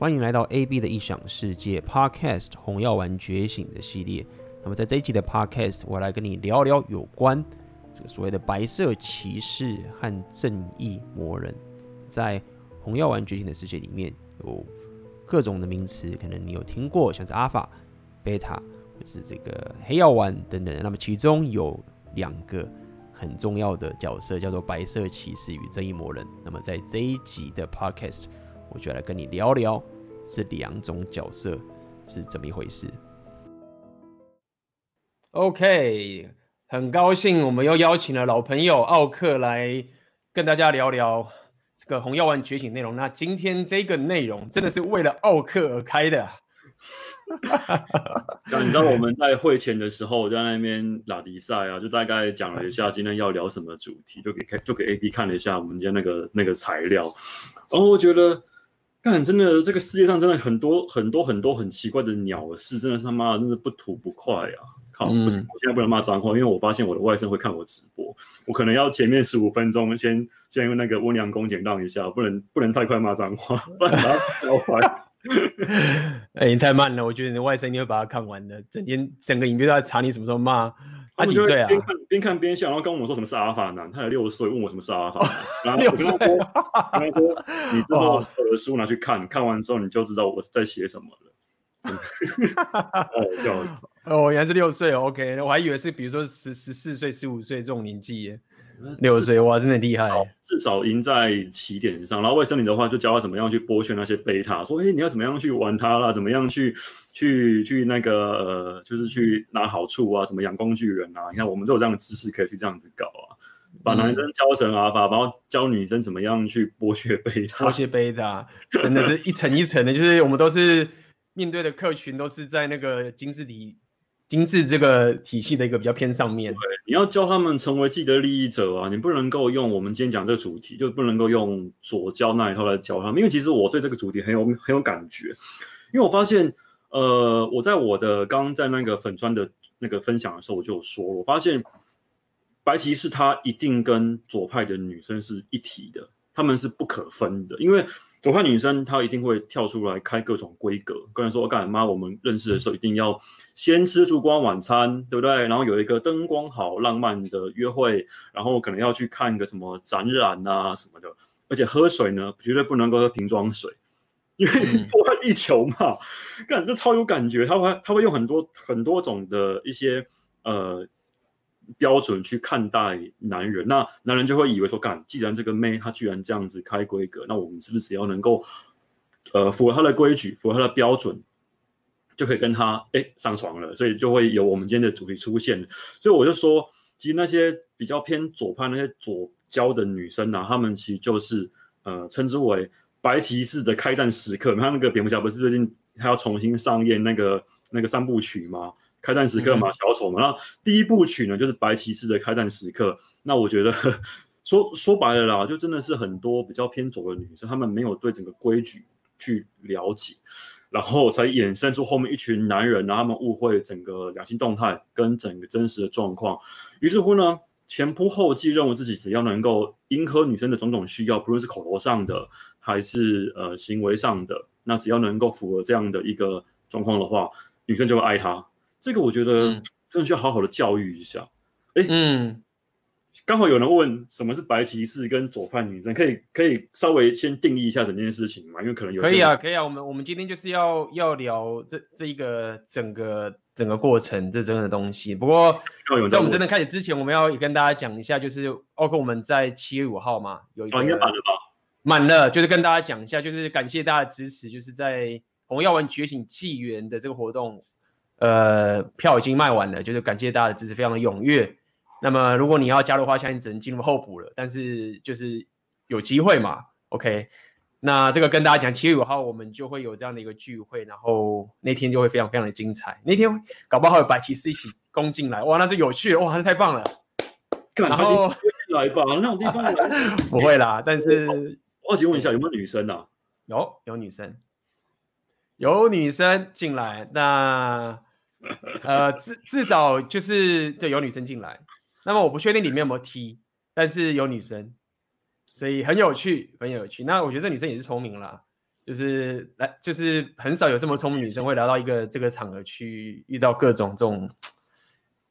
欢迎来到 AB 的异想世界 Podcast《红药丸觉醒》的系列。那么在这一集的 Podcast，我来跟你聊聊有关这个所谓的白色骑士和正义魔人。在《红药丸觉醒》的世界里面，有各种的名词，可能你有听过，像是阿法、贝塔，或是这个黑药丸等等。那么其中有两个很重要的角色，叫做白色骑士与正义魔人。那么在这一集的 Podcast，我就来跟你聊聊这两种角色是怎么一回事。OK，很高兴我们又邀请了老朋友奥克来跟大家聊聊这个红药丸觉醒内容。那今天这个内容真的是为了奥克而开的。像你知道我们在会前的时候在那边拉迪赛啊，就大概讲了一下今天要聊什么主题，就给就给 AB 看了一下我们今天那个那个材料，然后我觉得。看，真的，这个世界上真的很多很多很多很奇怪的鸟事，真的是他妈的，真的不吐不快啊！靠，嗯、我现在不能骂脏话，因为我发现我的外甥会看我直播，我可能要前面十五分钟先先用那个温良恭俭让一下，不能不能太快骂脏话，不然他要 坏。哎、欸，你太慢了，我觉得你的外甥一定会把它看完的，整天整个影片都在查你什么时候骂。他几岁啊？边看边看边笑，然后跟我们说什么是阿尔法男，他才六岁，问我什么是阿尔法男，然后我跟他说，跟他说，你之后的书拿去看，看完之后你就知道我在写什么了。好笑哦，原来是六岁，OK，我还以为是比如说十十四岁、十五岁这种年纪耶。六岁哇，真的厉害！至少赢在起点上。然后卫生里的话，就教他怎么样去剥削那些贝塔，说：“哎、欸，你要怎么样去玩它啦？怎么样去去去那个呃，就是去拿好处啊？怎么养工具人啊？你看，我们都有这样的知识可以去这样子搞啊。把男生教成阿法，然后教女生怎么样去剥削贝塔。剥削贝塔，真的是一层一层的。就是我们都是面对的客群，都是在那个金字体。金氏这个体系的一个比较偏上面，对，你要教他们成为既得利益者啊，你不能够用我们今天讲这个主题，就不能够用左教那一套来教他们，因为其实我对这个主题很有很有感觉，因为我发现，呃，我在我的刚刚在那个粉专的那个分享的时候，我就有说，我发现白骑士他一定跟左派的女生是一体的，他们是不可分的，因为。左派女生她一定会跳出来开各种规格，跟人说：“干妈，我们认识的时候一定要先吃烛光晚餐，对不对？然后有一个灯光好、浪漫的约会，然后可能要去看个什么展览啊什么的。而且喝水呢，绝对不能够喝瓶装水，因为破坏地球嘛。干，这超有感觉，他会他会用很多很多种的一些呃。”标准去看待男人，那男人就会以为说，干，既然这个妹她居然这样子开规格，那我们是不是只要能够，呃，符合她的规矩，符合她的标准，就可以跟她哎上床了？所以就会有我们今天的主题出现。所以我就说，其实那些比较偏左派那些左交的女生啊，她们其实就是呃称之为白骑士的开战时刻。你看那个蝙蝠侠不是最近还要重新上演那个那个三部曲吗？开战时刻嘛，小丑嘛，那第一部曲呢，就是白骑士的开战时刻。那我觉得 说说白了啦，就真的是很多比较偏左的女生，她们没有对整个规矩去了解，然后才衍生出后面一群男人，然后他们误会整个两性动态跟整个真实的状况。于是乎呢，前仆后继，认为自己只要能够迎合女生的种种需要，不论是口头上的还是呃行为上的，那只要能够符合这样的一个状况的话，女生就会爱他。这个我觉得真的需要好好的教育一下。哎、嗯，嗯，刚好有人问什么是白骑士跟左派女生，可以可以稍微先定义一下整件事情嘛？因为可能有可以啊，可以啊。我们我们今天就是要要聊这这一个整个整个过程这整个东西。不过在我们真的开始之前，我们要也跟大家讲一下，就是包括我们在七月五号嘛，有一个、哦、应该满了吧？满了，就是跟大家讲一下，就是感谢大家的支持，就是在红药丸觉醒纪元的这个活动。呃，票已经卖完了，就是感谢大家的支持，非常的踊跃。那么，如果你要加入的话，现在只能进入候补了，但是就是有机会嘛。OK，那这个跟大家讲，七月五号我们就会有这样的一个聚会，然后那天就会非常非常的精彩。那天搞不好有白骑士一起攻进来，哇，那就有趣了，哇，那太棒了。然后来吧，那种地方来 不会啦，但是我请问一下，有没有女生啊？有，有女生，有女生进来，那。呃，至至少就是就有女生进来，那么我不确定里面有没有 T，但是有女生，所以很有趣，很有趣。那我觉得这女生也是聪明啦，就是来就是很少有这么聪明女生会来到一个这个场合去遇到各种这种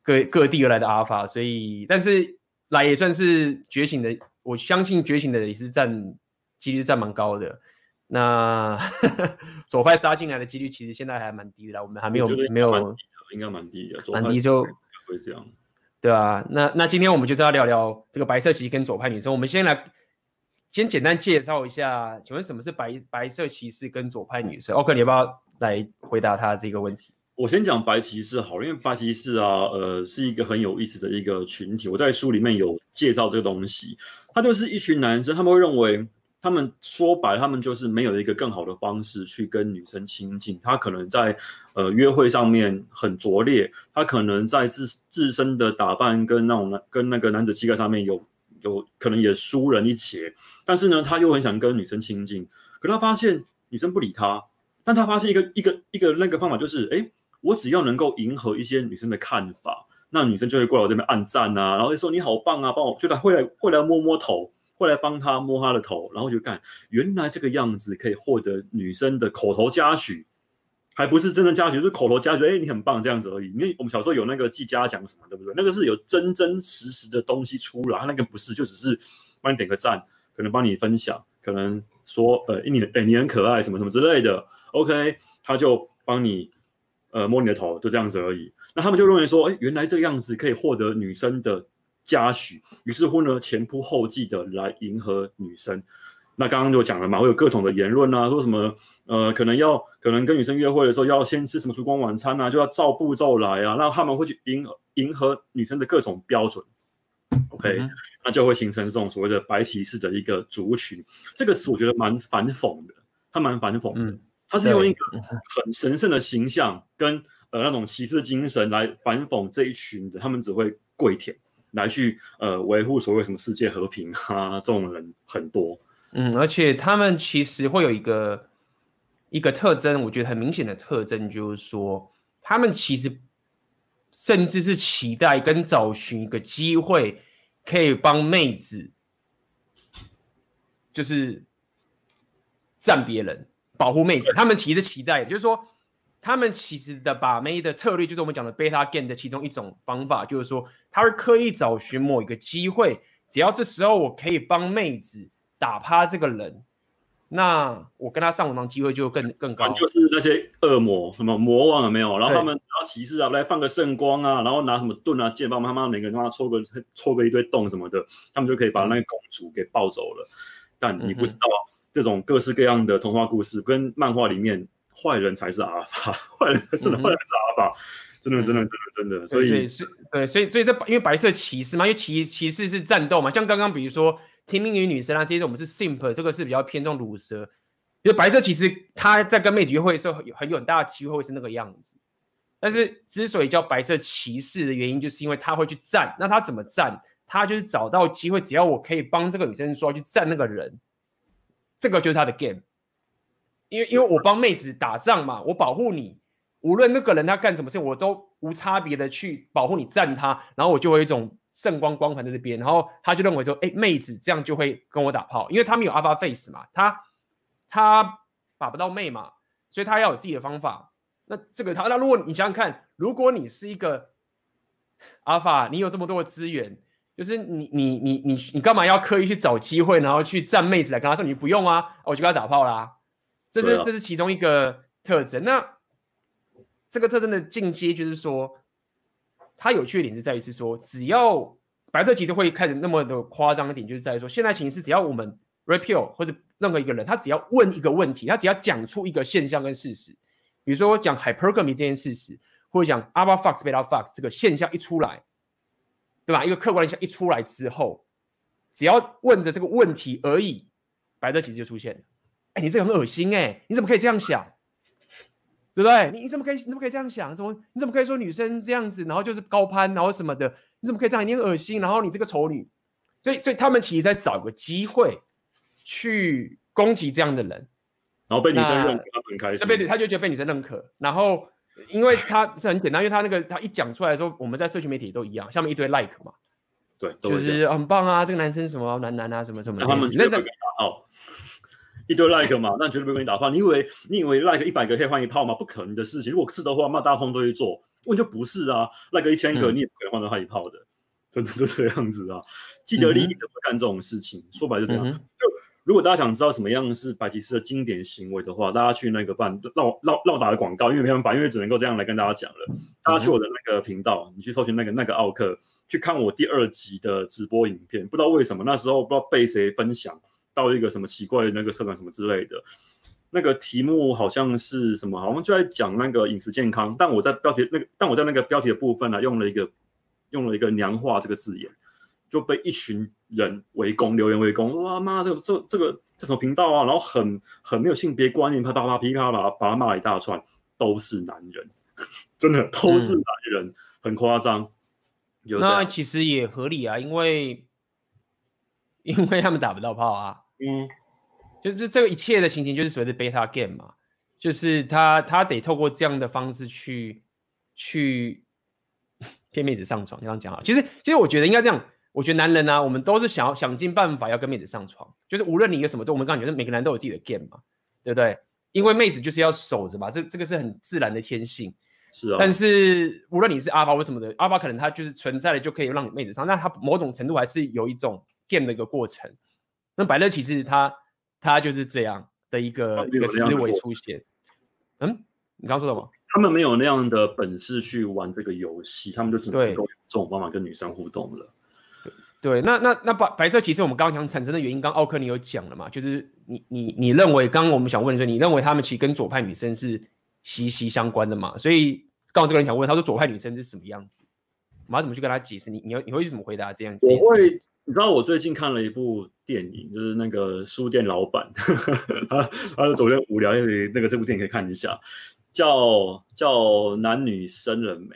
各各地而来的阿尔法，所以但是来也算是觉醒的，我相信觉醒的也是占几率占蛮高的。那 左派杀进来的几率其实现在还蛮低的，我们还没有没有，应该蛮低的，蛮低就会这样，对啊，那那今天我们就是要聊聊这个白色骑士跟左派女生。我们先来先简单介绍一下，请问什么是白白色骑士跟左派女生？OK，你要不要来回答他这个问题？我先讲白骑士好了，因为白骑士啊，呃，是一个很有意思的一个群体。我在书里面有介绍这个东西，他就是一群男生，他们会认为。他们说白，他们就是没有一个更好的方式去跟女生亲近。他可能在呃约会上面很拙劣，他可能在自自身的打扮跟那种男跟那个男子气概上面有有可能也输人一截。但是呢，他又很想跟女生亲近，可他发现女生不理他。但他发现一个一个一个那个方法就是，哎，我只要能够迎合一些女生的看法，那女生就会过来我这边按赞啊，然后就说你好棒啊，帮我，就他会来会来摸摸头。后来帮他摸他的头，然后就看原来这个样子可以获得女生的口头嘉许，还不是真的嘉许，就是口头嘉许。哎，你很棒这样子而已。因为我们小时候有那个记嘉奖什么，对不对？那个是有真真实实的东西出来，那个不是，就只是帮你点个赞，可能帮你分享，可能说呃你哎你很可爱什么什么之类的。OK，他就帮你呃摸你的头，就这样子而已。那他们就认为说，哎，原来这个样子可以获得女生的。嘉许，于是乎呢，前仆后继的来迎合女生。那刚刚就讲了嘛，会有各种的言论啊，说什么呃，可能要可能跟女生约会的时候要先吃什么烛光晚餐啊，就要照步骤来啊，那他们会去迎迎合女生的各种标准。OK，、嗯、那就会形成这种所谓的白骑士的一个族群。这个词我觉得蛮反讽的，他蛮反讽的，他、嗯、是用一个很神圣的形象跟呃那种骑士精神来反讽这一群的，他们只会跪舔。来去呃维护所谓什么世界和平啊，这种人很多。嗯，而且他们其实会有一个一个特征，我觉得很明显的特征就是说，他们其实甚至是期待跟找寻一个机会，可以帮妹子，就是占别人，保护妹子。他们其实期待，就是说。他们其实的把妹的策略，就是我们讲的 beta game 的其中一种方法，就是说他会刻意找寻某一个机会，只要这时候我可以帮妹子打趴这个人，那我跟他上床机会就更更高。就是那些恶魔什么魔王有没有？然后他们只要骑士啊来放个圣光啊，然后拿什么盾啊剑，帮他妈每个人帮他戳个戳个一堆洞什么的，他们就可以把那个公主给抱走了。但你不知道这种各式各样的童话故事跟漫画里面。坏人才是阿尔法，坏人真的坏人是阿尔法，真的真的真的真的，所以对，所以对，所以所以这因为白色骑士嘛，因为骑骑士是战斗嘛，像刚刚比如说听命于女生啊，这些我们是 simp，这个是比较偏重鲁蛇，因为白色骑士他在跟妹子约会的时候，有很有很大的机会会是那个样子，但是之所以叫白色骑士的原因，就是因为他会去战，那他怎么战？他就是找到机会，只要我可以帮这个女生说去战那个人，这个就是他的 game。因为因为我帮妹子打仗嘛，我保护你，无论那个人他干什么事，我都无差别的去保护你，战他，然后我就会有一种圣光光环在这边，然后他就认为说，哎，妹子这样就会跟我打炮，因为他没有 alpha face 嘛，他他把不到妹嘛，所以他要有自己的方法。那这个他，那如果你想想看，如果你是一个 alpha，你有这么多的资源，就是你你你你你干嘛要刻意去找机会，然后去战妹子来跟他说，你不用啊，我就跟他打炮啦。这是这是其中一个特征。那这个特征的进阶就是说，它有趣的点是在于是说，只要白色其实会开始那么的夸张的点，就是在于说，现在情势只要我们 repeal 或者任何一个人，他只要问一个问题，他只要讲出一个现象跟事实，比如说我讲 hypergamy 这件事实，或者讲 alpha fox beta fox 这个现象一出来，对吧？一个客观现象一出来之后，只要问着这个问题而已，白色其实就出现了。哎，你这个很恶心哎、欸！你怎么可以这样想？对不对？你你怎么可以你怎么可以这样想？怎么你怎么可以说女生这样子，然后就是高攀，然后什么的？你怎么可以这样？你很恶心，然后你这个丑女。所以所以他们其实在找个机会去攻击这样的人，然后被女生认可，他很开心。被他就觉得被女生认可，然后因为他是很简单，因为他那个他一讲出来的时候，我们在社群媒体都一样，下面一堆 like 嘛，对，就是很棒啊，这个男生什么男男啊，什么什么的。哦。一堆 like 嘛，那绝对不会给你打炮。你以为你以为 like 一百个可以换一炮吗？不可能的事情。如果是的话，那大家通都会做。问就不是啊，like 一千个你也不可能换到他一炮的，嗯、真的就这个样子啊。既得利益者会干这种事情，嗯、说白就这样。嗯、就如果大家想知道什么样是白骑士的经典行为的话，大家去那个办绕绕绕打的广告，因为没办法，因为只能够这样来跟大家讲了。大家去我的那个频道，你去搜寻那个那个奥克，去看我第二集的直播影片。不知道为什么那时候不知道被谁分享到一个什么奇怪的那个社团什么之类的。那个题目好像是什么？好像就在讲那个饮食健康，但我在标题那个，但我在那个标题的部分呢、啊，用了一个用了一个娘化这个字眼，就被一群人围攻，留言围攻。哇妈，这个这这个这什么频道啊？然后很很没有性别观念，啪啪啪噼啪啪把他骂一大串，都是男人，真的都是男人，嗯、很夸张。那其实也合理啊，因为 因为他们打不到炮啊，嗯。就是这个一切的情形，就是所谓的 beta game 嘛，就是他他得透过这样的方式去去 骗妹子上床，这样讲啊。其实其实我觉得应该这样，我觉得男人呢、啊，我们都是想要想尽办法要跟妹子上床，就是无论你有什么，都我们刚刚讲，就是每个男人都有自己的 game 嘛，对不对？因为妹子就是要守着嘛，这这个是很自然的天性。是啊。但是无论你是阿巴或什么的，阿巴可能他就是存在的就可以让你妹子上，那他某种程度还是有一种 game 的一个过程。那百乐其实他。他就是这样的一个一个思维出现。嗯，你刚刚说什么？他们没有那样的本事去玩这个游戏，他们就只能够用这种方法跟女生互动了。对，那那那白白色其实我们刚刚讲产生的原因，刚奥克你有讲了嘛？就是你你你认为，刚刚我们想问的是，你认为他们其实跟左派女生是息息相关的嘛？所以刚刚这个人想问，他说左派女生是什么样子？我们要怎么去跟他解释？你你你会怎么回答这样子？我会。你知道我最近看了一部电影，就是那个书店老板，他他昨天无聊，那个这部电影可以看一下，叫叫《男女生人美》，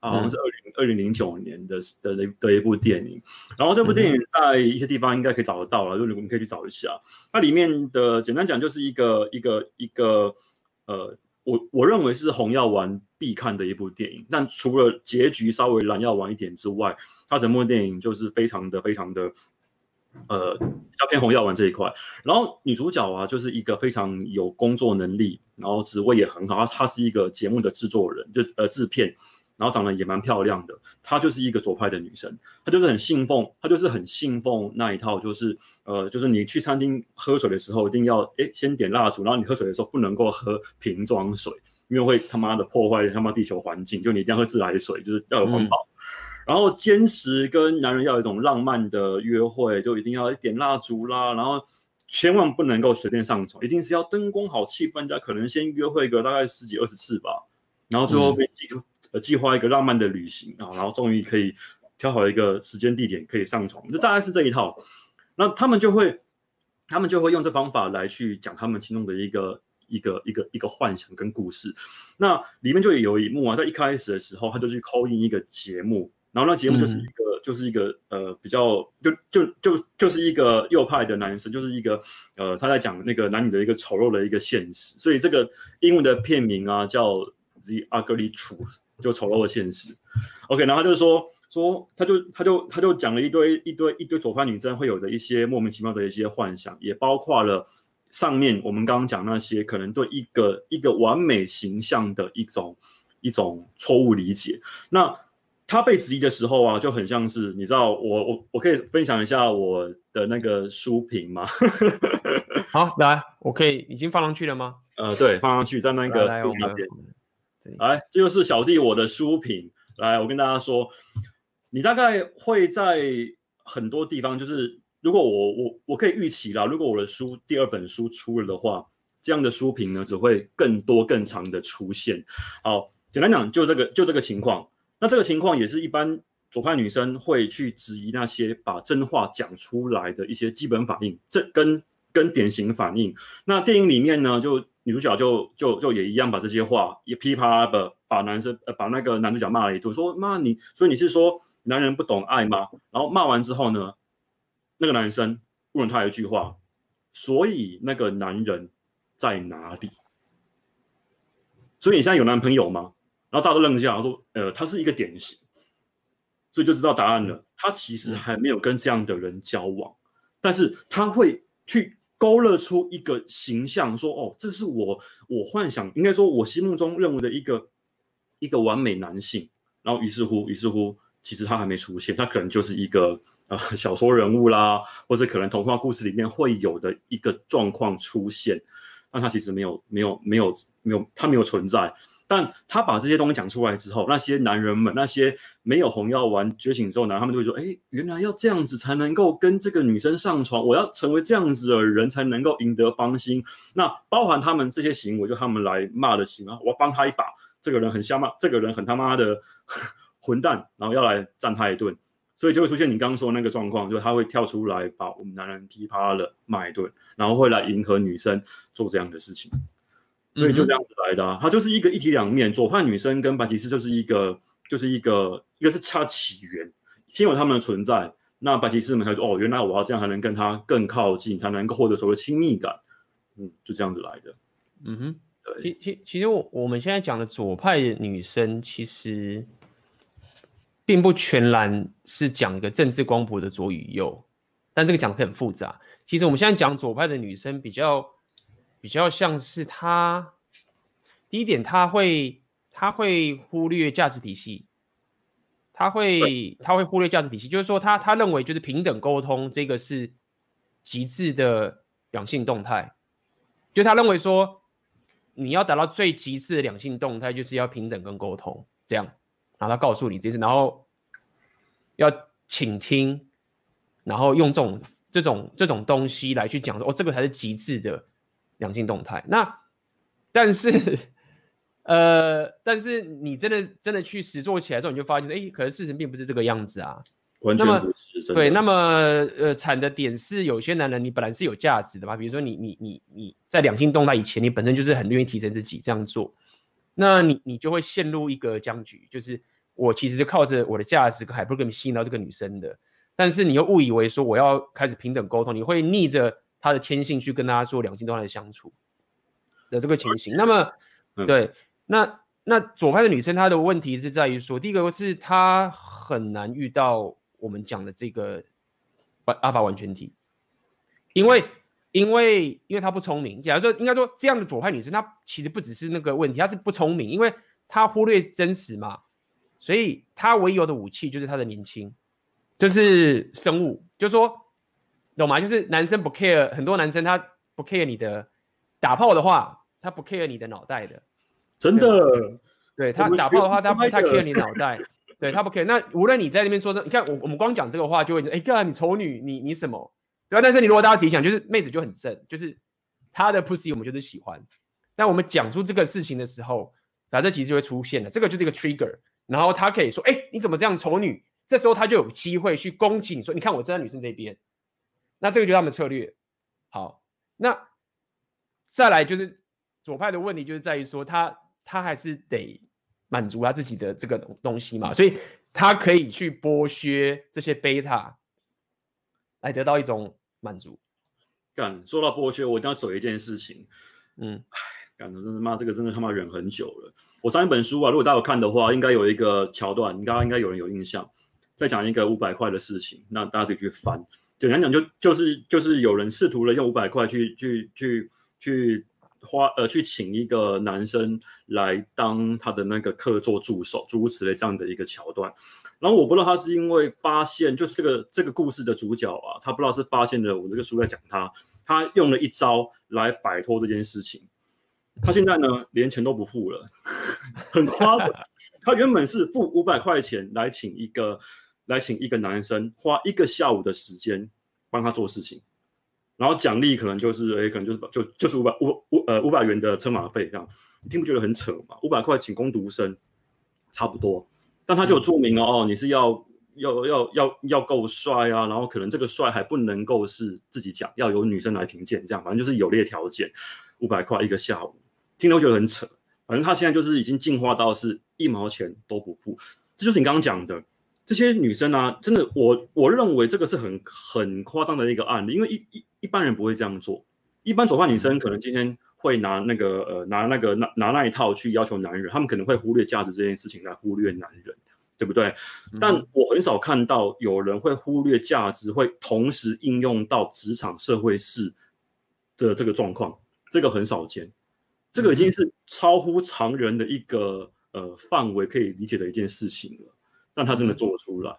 好像是二零二零零九年的的的的一部电影。然后这部电影在一些地方应该可以找得到了，就你们可以去找一下。它里面的简单讲就是一个一个一个呃。我我认为是红药丸必看的一部电影，但除了结局稍微蓝药丸一点之外，它整部电影就是非常的非常的，呃，比较偏红药丸这一块。然后女主角啊，就是一个非常有工作能力，然后职位也很好，她她是一个节目的制作人，就呃制片。然后长得也蛮漂亮的，她就是一个左派的女生，她就是很信奉，她就是很信奉那一套，就是呃，就是你去餐厅喝水的时候，一定要哎先点蜡烛，然后你喝水的时候不能够喝瓶装水，因为会他妈的破坏他妈地球环境，就你一定要喝自来水，就是要有环保。嗯、然后坚持跟男人要有一种浪漫的约会，就一定要点蜡烛啦，然后千万不能够随便上床，一定是要灯光好、气氛佳，可能先约会个大概十几二十次吧，然后最后被挤出。嗯呃，计划一个浪漫的旅行啊，然后终于可以挑好一个时间地点可以上床，就大概是这一套。那他们就会，他们就会用这方法来去讲他们心中的一个一个一个一个幻想跟故事。那里面就有一幕啊，在一开始的时候，他就去 call in 一个节目，然后那节目就是一个、就是一个呃比较就就就就是一个右派的男生，就是一个呃他在讲那个男女的一个丑陋的一个现实。所以这个英文的片名啊叫 The Ugly Truth。就丑陋的现实，OK，然后他就说说，他就他就他就讲了一堆一堆一堆左派女生会有的一些莫名其妙的一些幻想，也包括了上面我们刚刚讲那些可能对一个一个完美形象的一种一种错误理解。那他被质疑的时候啊，就很像是你知道，我我我可以分享一下我的那个书评吗？好，来，我可以已经放上去了吗？呃，对，放上去在那个书那边。来，这就是小弟我的书评。来，我跟大家说，你大概会在很多地方，就是如果我我我可以预期啦，如果我的书第二本书出了的话，这样的书评呢，只会更多更长的出现。好，简单讲，就这个就这个情况。那这个情况也是一般左派女生会去质疑那些把真话讲出来的一些基本反应，这跟跟典型反应。那电影里面呢，就。女主角就就就也一样把这些话也噼啪的把男生呃把那个男主角骂了一顿，说妈你，所以你是说男人不懂爱吗？然后骂完之后呢，那个男生问了他一句话，所以那个男人在哪里？所以你现在有男朋友吗？然后大家都愣一下，然后说呃他是一个典型，所以就知道答案了。他其实还没有跟这样的人交往，但是他会去。勾勒出一个形象，说哦，这是我我幻想，应该说我心目中认为的一个一个完美男性。然后于是乎，于是乎，其实他还没出现，他可能就是一个呃小说人物啦，或者可能童话故事里面会有的一个状况出现，但他其实没有没有没有没有他没有存在。但他把这些东西讲出来之后，那些男人们，那些没有红药丸觉醒之后呢，他们就会说：“哎，原来要这样子才能够跟这个女生上床，我要成为这样子的人才能够赢得芳心。”那包含他们这些行为，就他们来骂的行为，我要帮他一把，这个人很瞎骂，这个人很他妈的混蛋，然后要来赞他一顿，所以就会出现你刚刚说的那个状况，就是他会跳出来把我们男人踢趴了，骂一顿，然后会来迎合女生做这样的事情。所以就这样子来的啊，它就是一个一体两面。左派女生跟白骑士就是一个，就是一个，一个是它起源，先有他们的存在，那白骑士们才说哦，原来我要这样才能跟他更靠近，才能够获得所谓亲密感，嗯，就这样子来的。嗯哼，对。其其其实我我们现在讲的左派的女生，其实并不全然是讲一个政治光谱的左与右，但这个讲的很复杂。其实我们现在讲左派的女生比较。比较像是他，第一点他会他会忽略价值体系，他会他会忽略价值体系，就是说他他认为就是平等沟通这个是极致的两性动态，就他认为说你要达到最极致的两性动态，就是要平等跟沟通这样，然后他告诉你这是，然后要倾听，然后用这种这种这种东西来去讲说哦，这个才是极致的。两性动态，那但是，呃，但是你真的真的去实做起来之后，你就发现，哎，可能事情并不是这个样子啊。完全不是。对，那么呃，惨的点是，有些男人你本来是有价值的嘛，比如说你你你你在两性动态以前，你本身就是很愿意提升自己这样做，那你你就会陷入一个僵局，就是我其实是靠着我的价值还不如给你吸引到这个女生的，但是你又误以为说我要开始平等沟通，你会逆着。他的天性去跟大家做两性动态的相处的这个情形，那么对，那那左派的女生她的问题是在于说，第一个是她很难遇到我们讲的这个阿法完全体，因为因为因为她不聪明，假如说应该说这样的左派女生，她其实不只是那个问题，她是不聪明，因为她忽略真实嘛，所以她唯一有的武器就是她的年轻，就是生物，就是说。懂吗？就是男生不 care，很多男生他不 care 你的打炮的话，他不 care 你的脑袋的，真的。对，他打炮的话，他不太 care 你脑袋，对他不 care。那无论你在那边说这，你看我我们光讲这个话就会，哎，干你丑女，你你什么？对吧？但是你如果大家自己想，就是妹子就很正，就是她的 pussy 我们就是喜欢。但我们讲出这个事情的时候，那这其实就会出现了，这个就是一个 trigger。然后他可以说，哎，你怎么这样丑女？这时候他就有机会去攻击你说，你看我站在女生这边。那这个就是他们的策略。好，那再来就是左派的问题，就是在于说他他还是得满足他自己的这个东西嘛，所以他可以去剥削这些贝塔来得到一种满足。干，说到剥削，我一定要走一件事情。嗯，哎，干的真的妈，这个真的他妈忍很久了。我上一本书啊，如果大家有看的话，应该有一个桥段，你刚刚应该有人有印象，在讲一个五百块的事情，那大家可以去翻。简单讲，就就是就是有人试图了用五百块去去去去花呃去请一个男生来当他的那个客座助手，诸如此类这样的一个桥段。然后我不知道他是因为发现，就是这个这个故事的主角啊，他不知道是发现了我这个书在讲他，他用了一招来摆脱这件事情。他现在呢连钱都不付了，很夸张。他原本是付五百块钱来请一个。来请一个男生花一个下午的时间帮他做事情，然后奖励可能就是诶，可能就是就就是五百五五呃五百元的车马费这样，你听不觉得很扯吗？五百块请工读生差不多，但他就有注明了哦，你是要要要要要够帅啊，然后可能这个帅还不能够是自己讲，要由女生来评鉴，这样反正就是有列条件，五百块一个下午，听都觉得很扯。反正他现在就是已经进化到是一毛钱都不付，这就是你刚刚讲的。这些女生啊，真的，我我认为这个是很很夸张的一个案例，因为一一一般人不会这样做。一般左派女生可能今天会拿那个呃拿那个拿拿那一套去要求男人，他们可能会忽略价值这件事情来忽略男人，对不对？嗯、但我很少看到有人会忽略价值，会同时应用到职场社会事的这个状况，这个很少见，这个已经是超乎常人的一个呃范围可以理解的一件事情了。但他真的做得出来，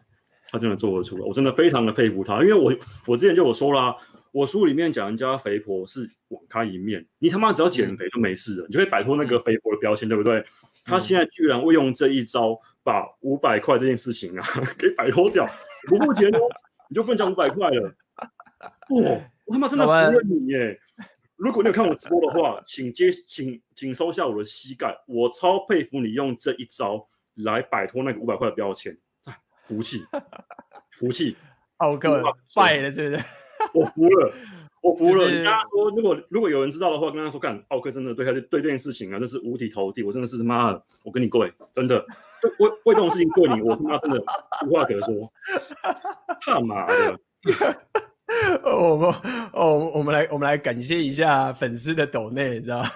他真的做得出来，我真的非常的佩服他，因为我我之前就有说啦，我书里面讲人家肥婆是网开一面，你他妈只要减肥就没事了，你就可以摆脱那个肥婆的标签，对不对？他现在居然会用这一招，把五百块这件事情啊给摆脱掉，不付钱哦，你就不能讲五百块了。哇，我他妈真的服了你耶！如果你有看我直播的话，请接，请请收下我的膝盖，我超佩服你用这一招来摆脱那个五百块的标签，服气，服气，奥克败了，是不是？我服了。我 服了，你跟他说，如果如果有人知道的话，跟他说，干奥克真的对他对这件事情啊，真是五体投地，我真的是妈的，我跟你跪，真的，为为这种事情跪你，我他妈真的无话可说，他妈的！我们哦，我们来我们来感谢一下粉丝的抖内，你知道吗？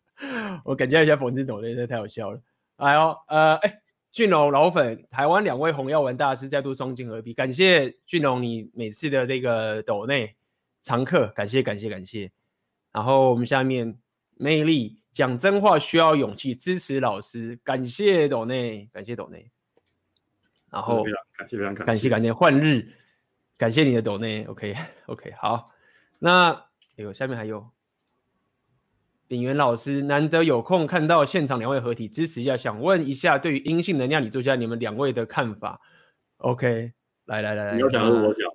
我感谢一下粉丝抖内，这太好笑了。哎呦，呃，哎，俊龙老粉，台湾两位红药丸大师再度双金合璧，感谢俊龙你每次的这个抖内。常客，感谢感谢感谢。然后我们下面魅力讲真话需要勇气，支持老师，感谢抖内，感谢抖内。然后感谢非常感谢感谢感谢换日，感谢你的抖内，OK OK 好。那哎呦，下面还有炳元老师，难得有空看到现场两位合体，支持一下，想问一下对于阴性能量女作家你们两位的看法？OK，来来来来，你要讲还是我讲？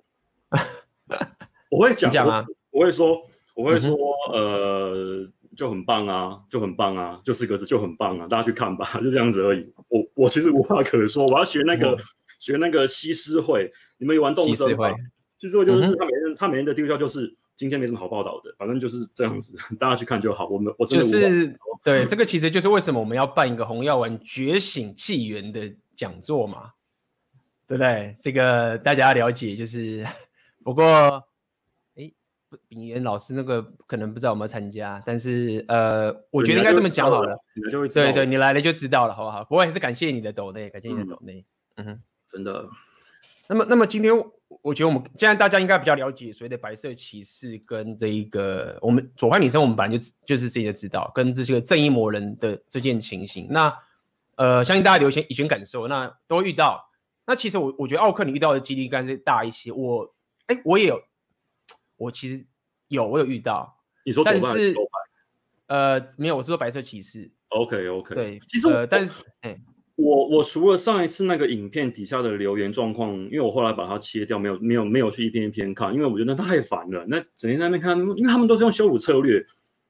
我会讲，讲啊，我，我会说，我会说，嗯、呃，就很棒啊，就很棒啊，就四个字，就很棒啊，大家去看吧，就这样子而已。我我其实无话可说，我要学那个、嗯、学那个西施会，你们有玩动森吗？西施会就是他每天、嗯、他每天的丢掉就是今天没什么好报道的，反正就是这样子，大家去看就好。我们我真的就是对这个其实就是为什么我们要办一个红药丸觉醒纪元的讲座嘛，对不对？这个大家了解就是不过。哎炳元老师那个可能不知道有没有参加，但是呃，我觉得应该这么讲好了。对对，你来了就知道了，好不好？不过还是感谢你的抖内，感谢你的抖内。嗯哼，真的。那么，那么今天我觉得我们现在大家应该比较了解所谓的白色骑士跟这一个我们左派女生，我们本来就就是自己的知道跟这些个正义魔人的这件情形。那呃，相信大家有些以前感受，那都会遇到。那其实我我觉得奥克你遇到的几率应该是大一些。我哎，我也有。我其实有，我有遇到。你说左派还是？呃，没有，我是说白色骑士。OK OK。对，其实我，呃、但是，哎，我我除了上一次那个影片底下的留言状况，因为我后来把它切掉，没有没有没有去一篇一篇看，因为我觉得那太烦了。那整天在那边看，因为他们都是用羞辱策略，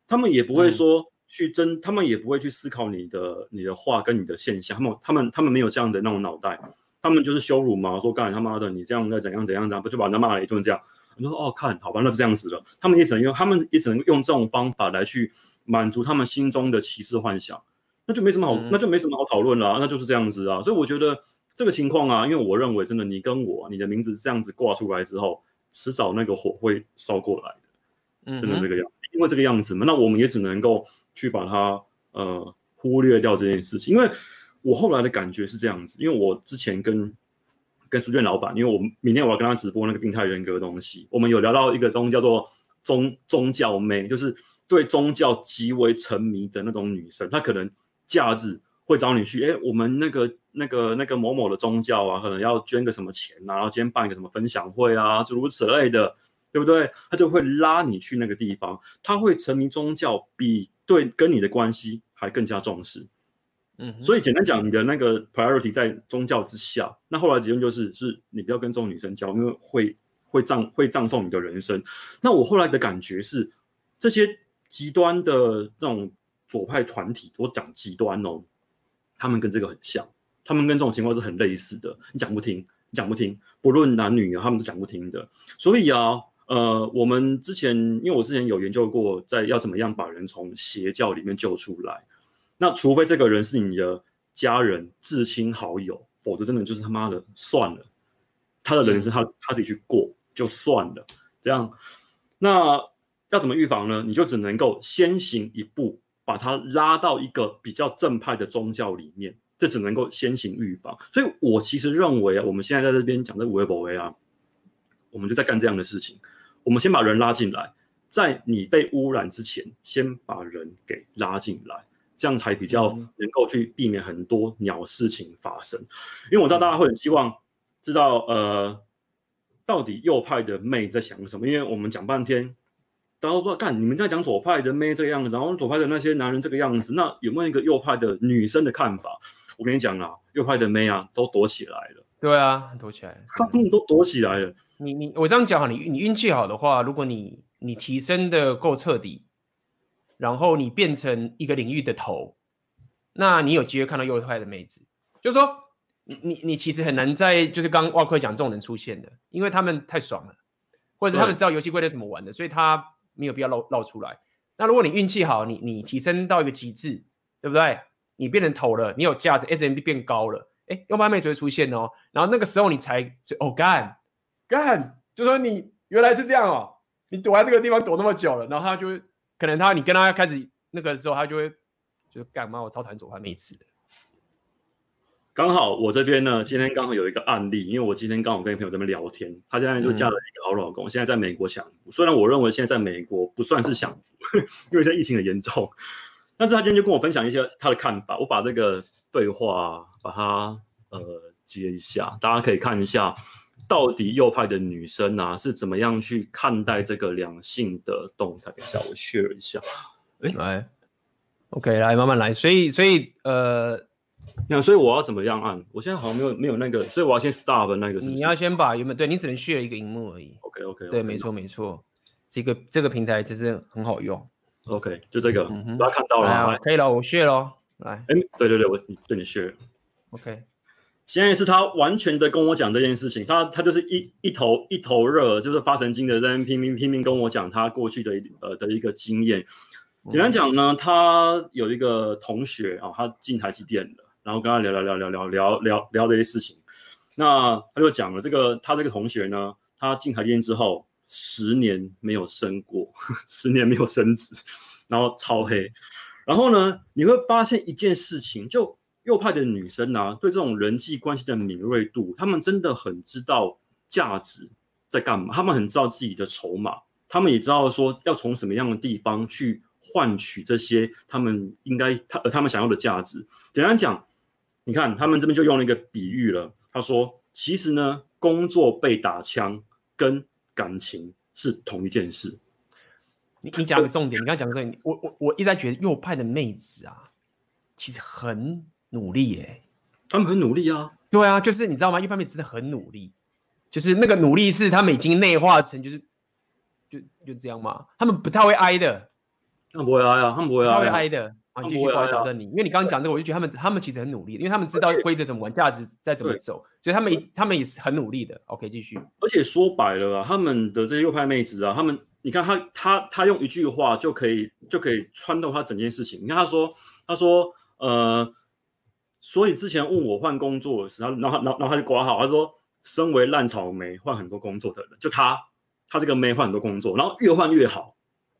他们也不会说去争，嗯、他们也不会去思考你的你的话跟你的现象，他们他们他们没有这样的那种脑袋，他们就是羞辱嘛，说干他妈的你这样的怎样怎样怎样，不就把人家骂了一顿这样。你说哦，看好吧，那就这样子了。他们也只能用，他们也只能用这种方法来去满足他们心中的歧视幻想，那就没什么好，嗯、那就没什么好讨论了，那就是这样子啊。所以我觉得这个情况啊，因为我认为真的，你跟我，你的名字这样子挂出来之后，迟早那个火会烧过来的，真的这个样因为这个样子嘛，那我们也只能够去把它呃忽略掉这件事情。因为我后来的感觉是这样子，因为我之前跟。跟书店老板，因为我明天我要跟他直播那个病态人格的东西，我们有聊到一个东西叫做宗宗教妹，就是对宗教极为沉迷的那种女生，她可能假日会找你去，哎，我们那个那个那个某某的宗教啊，可能要捐个什么钱啊，然后今天办一个什么分享会啊，诸如此类的，对不对？他就会拉你去那个地方，他会沉迷宗教，比对跟你的关系还更加重视。嗯，所以简单讲，你的那个 priority 在宗教之下，那后来结论就是，是你不要跟这种女生交，因为会会葬会葬送你的人生。那我后来的感觉是，这些极端的这种左派团体，我讲极端哦，他们跟这个很像，他们跟这种情况是很类似的。你讲不听，你讲不听，不论男女啊，他们都讲不听的。所以啊，呃，我们之前因为我之前有研究过，在要怎么样把人从邪教里面救出来。那除非这个人是你的家人、至亲好友，否则真的就是他妈的算了，他的人生他他自己去过就算了。这样，那要怎么预防呢？你就只能够先行一步，把他拉到一个比较正派的宗教里面，这只能够先行预防。所以我其实认为啊，我们现在在这边讲的微博啊，我们就在干这样的事情。我们先把人拉进来，在你被污染之前，先把人给拉进来，这样才比较能够去避免很多鸟事情发生。因为我知道大家会很希望知道，呃，到底右派的妹在想什么？因为我们讲半天。然后不知道干，你们在讲左派的妹这个样子，然后左派的那些男人这个样子，那有没有一个右派的女生的看法？我跟你讲啊，右派的妹啊，都躲起来了。对啊，躲起来了，他们都躲起来了。你你我这样讲哈，你你运气好的话，如果你你提升的够彻底，然后你变成一个领域的头，那你有机会看到右派的妹子。就是说，你你你其实很难在就是刚刚沃克讲这种人出现的，因为他们太爽了，或者是他们知道游戏规则怎么玩的，所以他。没有必要露露出来。那如果你运气好，你你提升到一个极致，对不对？你变成头了，你有价值，SMB 变高了，哎，右派妹就会出现哦。然后那个时候你才就哦干干，就说你原来是这样哦，你躲在这个地方躲那么久了，然后他就会可能他你跟他开始那个时候，他就会就干嘛？我超讨厌左派妹子的。刚好我这边呢，今天刚好有一个案例，因为我今天刚好跟朋友在那边聊天，她现在就嫁了一个好老公，嗯、现在在美国享福。虽然我认为现在在美国不算是享福，因为现在疫情很严重，但是她今天就跟我分享一些她的看法。我把这个对话把它呃接一下，大家可以看一下，到底右派的女生啊是怎么样去看待这个两性的动态。等一下我 share 一下，哎，来，OK，来慢慢来。所以，所以呃。那所以我要怎么样按？我现在好像没有没有那个，所以我要先 stop 那个是是。你要先把原本对你只能 share 一个荧幕而已。OK OK, okay 对，没错没错，这个这个平台其实很好用。OK，就这个，嗯、大家看到了吗？可以了，我 share 喽。来，哎，对对对，我对你 share。OK，现在是他完全的跟我讲这件事情，他他就是一一头一头热，就是发神经的在那拼命拼命跟我讲他过去的呃的一个经验。简单讲呢，他有一个同学啊，他进台积电的。然后跟他聊聊聊聊聊聊聊聊这些事情，那他就讲了这个他这个同学呢，他进台电之后十年没有升过，十年没有升职，然后超黑。然后呢，你会发现一件事情，就右派的女生啊，对这种人际关系的敏锐度，他们真的很知道价值在干嘛，他们很知道自己的筹码，他们也知道说要从什么样的地方去换取这些他们应该他呃他们想要的价值。简单讲。你看，他们这边就用了一个比喻了。他说：“其实呢，工作被打枪跟感情是同一件事。你”你你讲个重点，你刚刚讲个重点。我我我一直在觉得右派的妹子啊，其实很努力耶、欸。他们很努力啊。对啊，就是你知道吗？右派妹子真的很努力，就是那个努力是他们已经内化成，就是就就这样嘛。他们不太会挨的。他们不会挨啊，他们不会挨，他会挨的。啊，继续过来挑战你，因为你刚刚讲这个，我就觉得他们他们其实很努力，因为他们知道规则怎么玩，价值在怎么走，所以他们他们也是很努力的。OK，继续。而且说白了啊，他们的这些右派妹子啊，他们你看他他他用一句话就可以就可以穿透他整件事情。你看他说他说呃，所以之前问我换工作的时候，然后然后然后他就挂号，他说身为烂草莓换很多工作的人，就他他这个妹换很多工作，然后越换越好。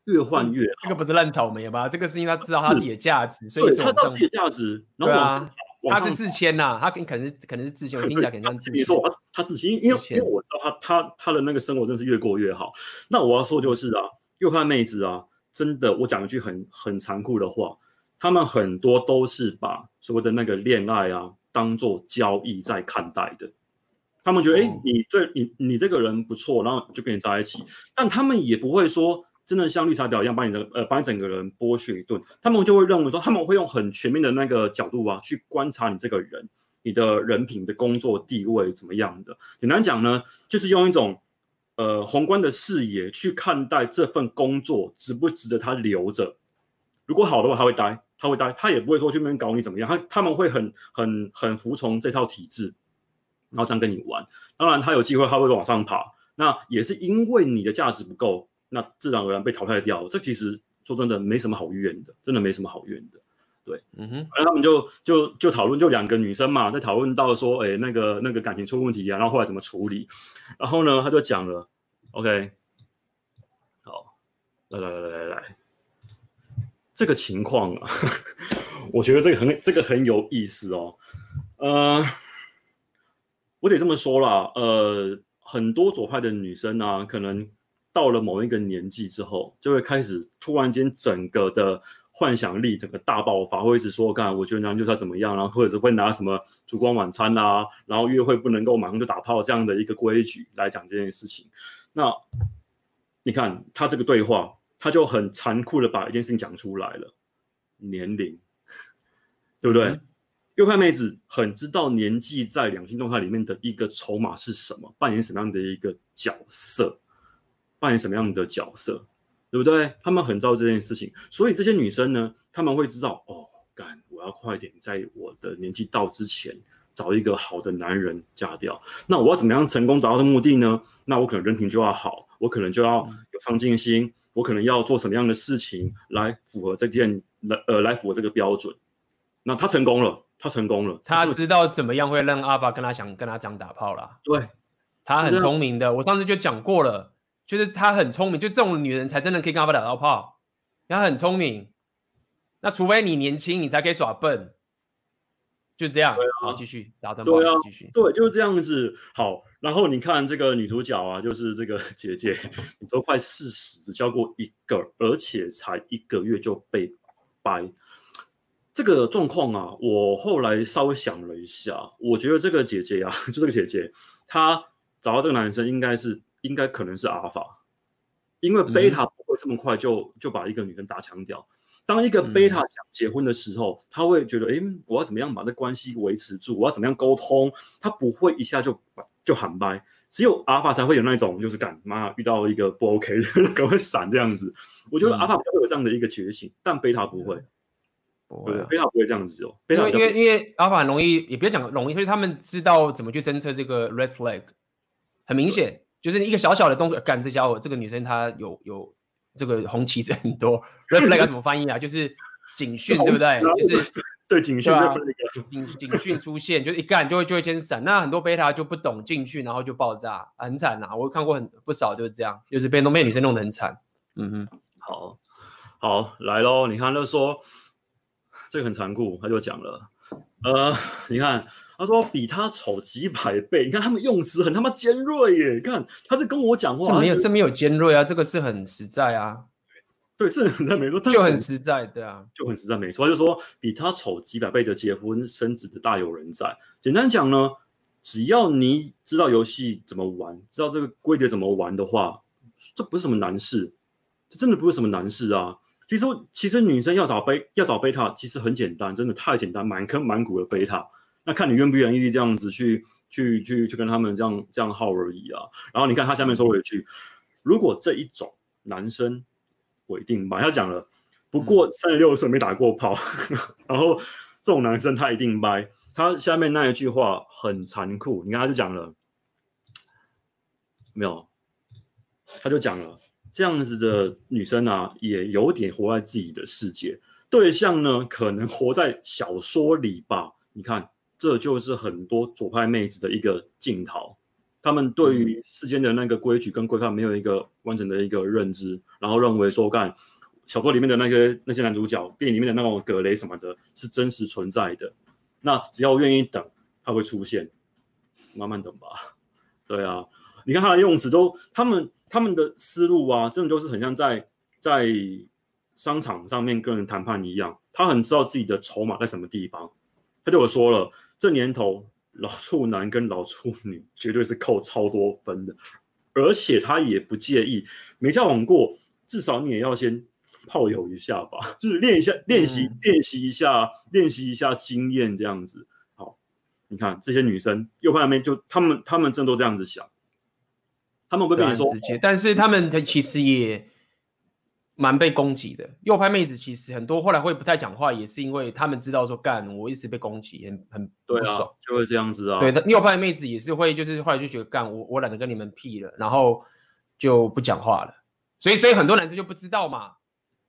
越换越好，这个不是烂草莓吧？这个是因为他知道他自己的价值，所以他知道自己的价值。然后啊，他是自谦呐，他可能是可能是自谦，我听起来可能像自谦。你说他他自谦，因为因为我知道他他他的那个生活真是越过越好。那我要说就是啊，又看妹子啊，真的，我讲一句很很残酷的话，他们很多都是把所谓的那个恋爱啊当做交易在看待的。他们觉得，哎、欸，你对你你这个人不错，然后就跟你在一起，但他们也不会说。真的像绿茶婊一样把你的呃把你整个人剥削一顿，他们就会认为说他们会用很全面的那个角度啊去观察你这个人，你的人品的工作地位怎么样的。简单讲呢，就是用一种呃宏观的视野去看待这份工作值不值得他留着。如果好的话，他会待，他会待，他也不会说去那边搞你怎么样。他他们会很很很服从这套体制，然后这样跟你玩。当然，他有机会他会往上爬，那也是因为你的价值不够。那自然而然被淘汰掉，这其实说真的没什么好怨的，真的没什么好怨的。对，嗯哼，然后他们就就就讨论，就两个女生嘛，在讨论到说，哎，那个那个感情出问题啊，然后后来怎么处理？然后呢，他就讲了，OK，好，来来来来来来，这个情况啊，我觉得这个很这个很有意思哦。呃，我得这么说啦，呃，很多左派的女生啊，可能。到了某一个年纪之后，就会开始突然间整个的幻想力整个大爆发，会一直说干，我觉得男人就是要怎么样，然后或者是会拿什么烛光晚餐啊，然后约会不能够马上就打炮这样的一个规矩来讲这件事情。那你看他这个对话，他就很残酷的把一件事情讲出来了，年龄，对不对？嗯右派妹子很知道年纪在两性动态里面的一个筹码是什么，扮演什么样的一个角色，扮演什么样的角色，对不对？他们很知道这件事情，所以这些女生呢，他们会知道哦，干，我要快点在我的年纪到之前找一个好的男人嫁掉。那我要怎么样成功达到的目的呢？那我可能人品就要好，我可能就要有上进心，我可能要做什么样的事情来符合这件来呃来符合这个标准。那他成功了。他成功了，他知道怎么样会让阿法跟他想跟他讲打炮啦。对，他很聪明的。我上次就讲过了，就是她很聪明，就这种女人才真的可以跟阿法打到炮。她很聪明，那除非你年轻，你才可以耍笨。就这样，好，继续打断。对啊，继续。对，就是这样子。好，然后你看这个女主角啊，就是这个姐姐，你都快四十，只交过一个，而且才一个月就被掰。这个状况啊，我后来稍微想了一下，我觉得这个姐姐啊，就这个姐姐，她找到这个男生应该是应该可能是阿尔法，因为贝塔不会这么快就就把一个女生打枪掉。当一个贝塔想结婚的时候，他、嗯、会觉得，哎，我要怎么样把这关系维持住？我要怎么样沟通？他不会一下就就喊掰，只有阿尔法才会有那种就是干妈遇到一个不 OK 的，赶快闪这样子。我觉得阿尔法会有这样的一个觉醒，嗯、但贝塔不会。对，贝塔不会这样子哦。因为因为因为阿法很容易，也不要讲容易，所以他们知道怎么去侦测这个 red flag。很明显，就是一个小小的动作，干这家伙，这个女生她有有这个红旗子很多。red flag 要怎么翻译啊？就是警讯，对不对？就是对警讯，警警讯出现，就一干就会就会先闪。那很多贝塔就不懂进去，然后就爆炸，很惨呐。我看过很不少就是这样，就是被都被女生弄得很惨。嗯哼，好，好来喽，你看就说。这个很残酷，他就讲了，呃，你看，他说比他丑几百倍，你看他们用词很他妈尖锐耶，你看他是跟我讲话，这没有这没有尖锐啊，这个是很实在啊，对，是很实在没错，就很实在，对啊，就很实在没错，他就说比他丑几百倍的结婚生子的大有人在。简单讲呢，只要你知道游戏怎么玩，知道这个规则怎么玩的话，这不是什么难事，这真的不是什么难事啊。其实，其实女生要找贝要找贝塔，其实很简单，真的太简单，满坑满谷的贝塔。那看你愿不愿意这样子去去去去跟他们这样这样耗而已啊。然后你看他下面说了一句：如果这一种男生我一定掰。他讲了，不过三十六岁没打过炮，嗯、然后这种男生他一定掰。他下面那一句话很残酷，你看他就讲了，没有，他就讲了。这样子的女生啊，也有点活在自己的世界，对象呢，可能活在小说里吧。你看，这就是很多左派妹子的一个镜头，他们对于世间的那个规矩跟规范没有一个完整的一个认知，然后认为说，干小说里面的那些那些男主角，电影里面的那种葛雷什么的，是真实存在的。那只要愿意等，他会出现，慢慢等吧。对啊，你看他的用词都，他们。他们的思路啊，真的就是很像在在商场上面跟人谈判一样。他很知道自己的筹码在什么地方。他对我说了，这年头老处男跟老处女绝对是扣超多分的，而且他也不介意没交往过，至少你也要先炮友一下吧，就是练一下、练习、练习一下、练习一下经验这样子。好，你看这些女生右派那边就他们他们真都这样子想。他们会跟你说直接，但是他们其实也蛮被攻击的。右派妹子其实很多后来会不太讲话，也是因为他们知道说干，我一直被攻击，很很不爽，啊，就会这样子啊。对，右派妹子也是会，就是后来就觉得干，我我懒得跟你们屁了，然后就不讲话了。所以，所以很多男生就不知道嘛，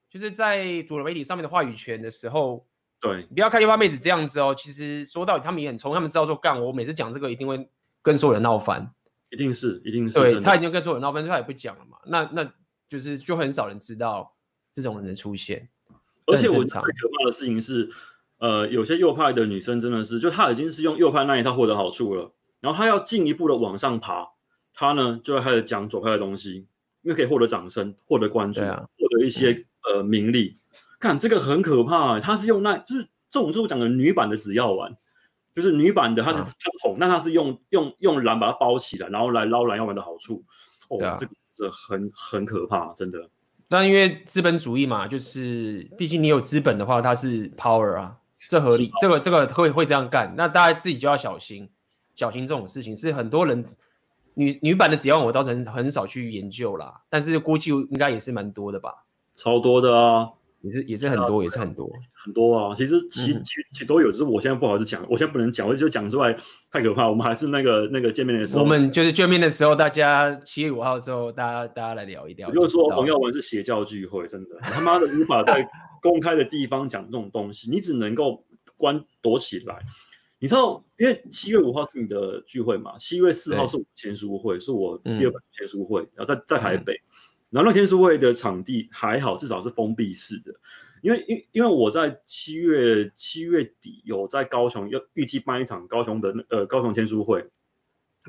就是在主流媒体上面的话语权的时候，对，你不要看右派妹子这样子哦。其实说到底，他们也很聪，他们知道说干，我每次讲这个一定会跟所有人闹翻。一定是，一定是。对，他已经跟所有人闹翻，他也不讲了嘛。那那就是就很少人知道这种人的出现。而且我最可怕的事情是，呃，有些右派的女生真的是，就她已经是用右派那一套获得好处了，然后她要进一步的往上爬，她呢就要开始讲左派的东西。因为可以获得掌声、获得关注、获、啊、得一些、嗯、呃名利。看这个很可怕，她是用那，就是这种就是我讲的女版的紫药丸，就是女版的，她是它红，那她是用用用蓝把它包起来，然后来捞蓝药丸的好处。哦，啊、这个这很很可怕，真的。但因为资本主义嘛，就是毕竟你有资本的话，它是 power 啊，这合理，这个这个会会这样干，那大家自己就要小心，小心这种事情是很多人女女版的紫药丸我倒是很很少去研究啦，但是估计应该也是蛮多的吧，超多的啊。也是也是很多，也是很多很多啊！其实其其其都有，只是我现在不好意思讲，我现在不能讲，我就讲出来太可怕。我们还是那个那个见面的时候，我们就是见面的时候，大家七月五号的时候，大家大家来聊一聊。我就说红药丸是邪教聚会，真的，他妈的无法在 公开的地方讲这种东西，你只能够关躲起来。你知道，因为七月五号是你的聚会嘛，七月四号是我签书会，是我第二本签书会，然后在在台北。嗯然后那签书会的场地还好，至少是封闭式的，因为因因为我在七月七月底有在高雄要预计办一场高雄的呃高雄签书会，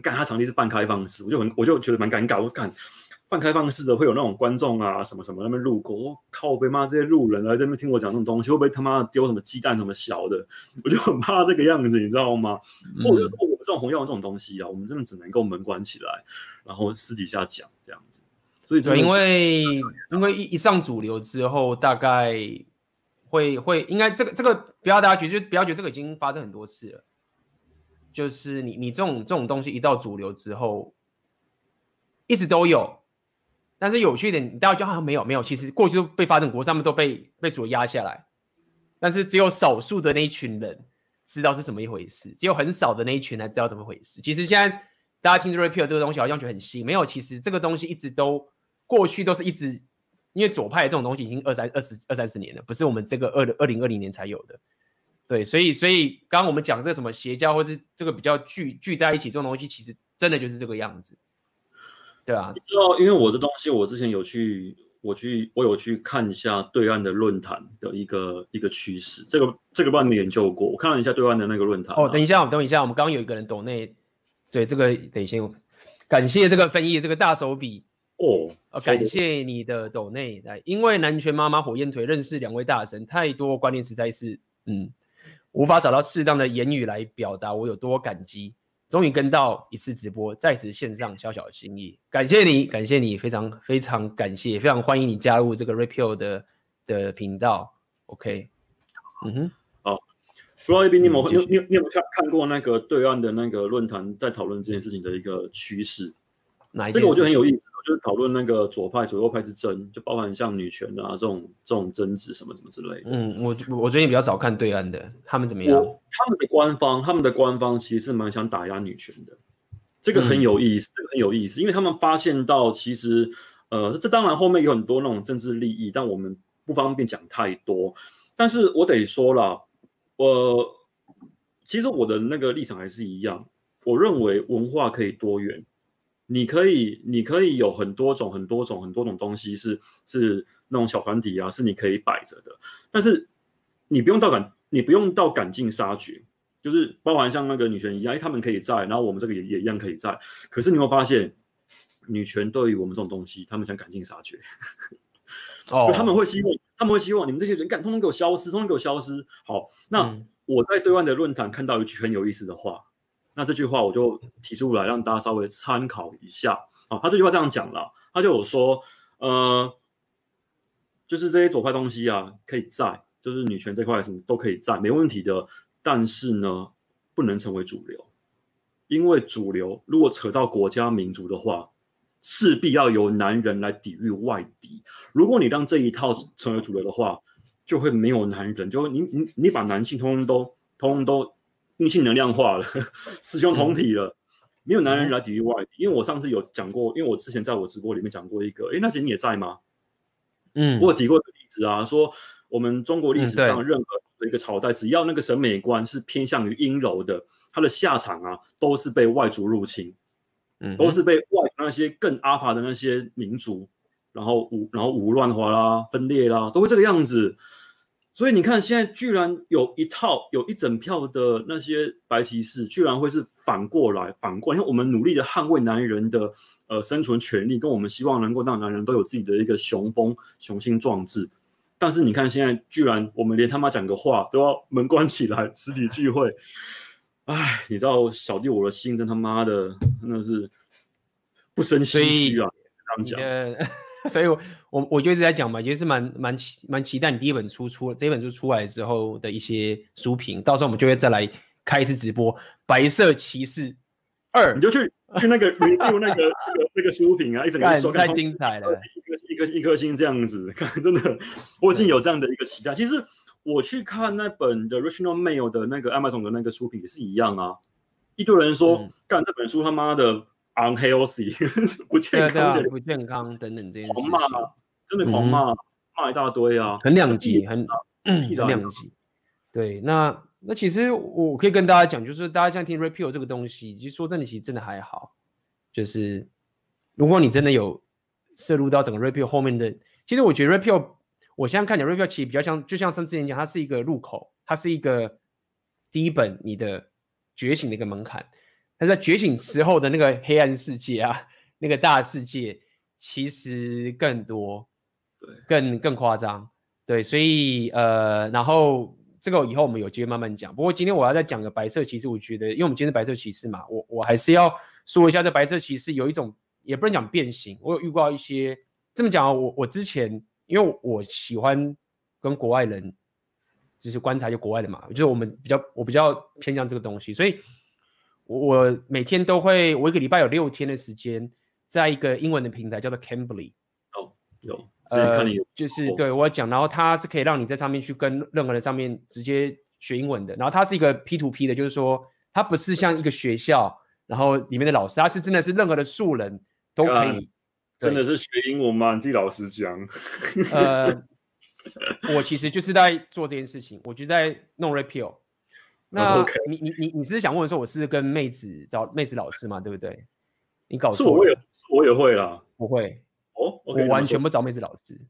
干他场地是半开放式，我就很我就觉得蛮尴尬，我干半开放式的会有那种观众啊什么什么那边路过，我靠我被骂这些路人来这边听我讲这种东西，会不会他妈丢什么鸡蛋什么小的，我就很怕这个样子，你知道吗？嗯、我觉得我这种红药丸这种东西啊，我们真的只能够门关起来，然后私底下讲这样子。所以，因为因为一一上主流之后，大概会会应该这个这个不要大家觉得，就不要觉得这个已经发生很多次了。就是你你这种这种东西一到主流之后，一直都有，但是有趣一点，大家就好像没有没有，其实过去都被发展国，他们都被被主流压下来，但是只有少数的那一群人知道是什么一回事，只有很少的那一群人知道怎么回事。其实现在大家听 Repeal 这个东西好像觉得很新，没有，其实这个东西一直都。过去都是一直，因为左派这种东西已经二三二十二三十年了，不是我们这个二二零二零年才有的，对，所以所以刚刚我们讲这个什么邪教或是这个比较聚聚在一起这种东西，其实真的就是这个样子，对啊，你知道，因为我的东西我之前有去，我去我有去看一下对岸的论坛的一个一个趋势，这个这个帮你们研究过，我看了一下对岸的那个论坛、啊。哦，等一下，等一下，我们刚刚有一个人抖内，对这个等一下，感谢这个分页这个大手笔。哦，哦，感谢你的抖内来，因为南拳妈妈火焰腿认识两位大神，太多观念实在是，嗯，无法找到适当的言语来表达我有多感激。终于跟到一次直播，在此献上小小的心意，感谢你，感谢你，非常非常感谢，非常欢迎你加入这个 Repeal 的的频道。OK，嗯哼，好，不知道一斌，你有没有、嗯、你你你有没有看看过那个对岸的那个论坛，在讨论这件事情的一个趋势？这个我觉得很有意思，就是讨论那个左派、左右派之争，就包含像女权啊这种这种争执什么什么之类的。嗯，我我最近比较少看对岸的，他们怎么样？他们的官方，他们的官方其实是蛮想打压女权的，这个很有意思，嗯、这个很有意思，因为他们发现到其实，呃，这当然后面有很多那种政治利益，但我们不方便讲太多。但是我得说了，我其实我的那个立场还是一样，我认为文化可以多元。你可以，你可以有很多种、很多种、很多种东西是是那种小团体啊，是你可以摆着的。但是你不用到赶，你不用到赶尽杀绝，就是包含像那个女权一样，哎，他们可以在，然后我们这个也也一样可以在。可是你会发现，女权对于我们这种东西，他们想赶尽杀绝。哦，他们会希望，他们会希望你们这些人，干，通通给我消失，通通给我消失。好，那我在对外的论坛看到一句很有意思的话。那这句话我就提出来让大家稍微参考一下啊。他这句话这样讲了，他就有说，呃，就是这些左派东西啊，可以在，就是女权这块什么都可以在，没问题的。但是呢，不能成为主流，因为主流如果扯到国家民族的话，势必要由男人来抵御外敌。如果你让这一套成为主流的话，就会没有男人，就你你你把男性通通都通通都。阴性能量化了，雌雄同体了，没有男人来抵御外敌。因为我上次有讲过，因为我之前在我直播里面讲过一个，诶，那姐你也在吗？嗯，我有提过一个例子啊，说我们中国历史上任何的一个朝代，只要那个审美观是偏向于阴柔的，它的下场啊，都是被外族入侵，嗯，都是被外那些更阿法的那些民族，然后武然后武乱华啦、分裂啦，都会这个样子。所以你看，现在居然有一套有一整票的那些白骑士，居然会是反过来反过来，因为我们努力的捍卫男人的呃生存权利，跟我们希望能够让男人都有自己的一个雄风、雄心壮志。但是你看现在，居然我们连他妈讲个话都要门关起来，实体聚会。哎，你知道小弟我的心真他妈的真的是不生唏嘘啊！这样讲。所以我，我我就一直在讲嘛，也是蛮蛮期蛮期待你第一本书出这本书出来之后的一些书评，到时候我们就会再来开一次直播《白色骑士二》，你就去 去那个 review 那个那个那个书评啊，一整个说太精彩了，一颗一颗一颗星这样子，看真的，我已经有这样的一个期待。其实我去看那本的 Rational Male 的那个 Amazon 的那个书评也是一样啊，一堆人说干、嗯、这本书他妈的。Unhealthy 不健康的，不健康等等这些狂骂，真的狂骂，骂、嗯、一大堆啊，很两极，很很两极。对，那那其实我可以跟大家讲，就是大家像听 Red Pill 这个东西，其实说真的，其实真的还好。就是如果你真的有摄入到整个 Red Pill 后面的，其实我觉得 Red Pill，我现在看你 Red Pill 其实比较像，就像上之前讲，它是一个入口，它是一个第一本你的觉醒的一个门槛。但是在觉醒之后的那个黑暗世界啊，那个大世界其实更多，对，更更夸张，对，所以呃，然后这个以后我们有机会慢慢讲。不过今天我要再讲个白色骑士，我觉得，因为我们今天是白色骑士嘛，我我还是要说一下，这白色骑士有一种也不能讲变形，我有遇到一些这么讲，我我之前因为我喜欢跟国外人就是观察一些国外的嘛，就是我们比较我比较偏向这个东西，所以。我每天都会，我一个礼拜有六天的时间，在一个英文的平台叫做 Cambly。哦，有，呃，就是对我讲，然后它是可以让你在上面去跟任何人上面直接学英文的。然后它是一个 P to P 的，就是说它不是像一个学校，然后里面的老师，它是真的是任何的素人都可以。真的是学英文吗？你自己老实讲。呃，我其实就是在做这件事情，我就在弄 Repeal。那你你你你是想问说，我是跟妹子找妹子老师吗？对不对？你搞错了，我也我也会啦，不会哦，我完全不找妹子老师，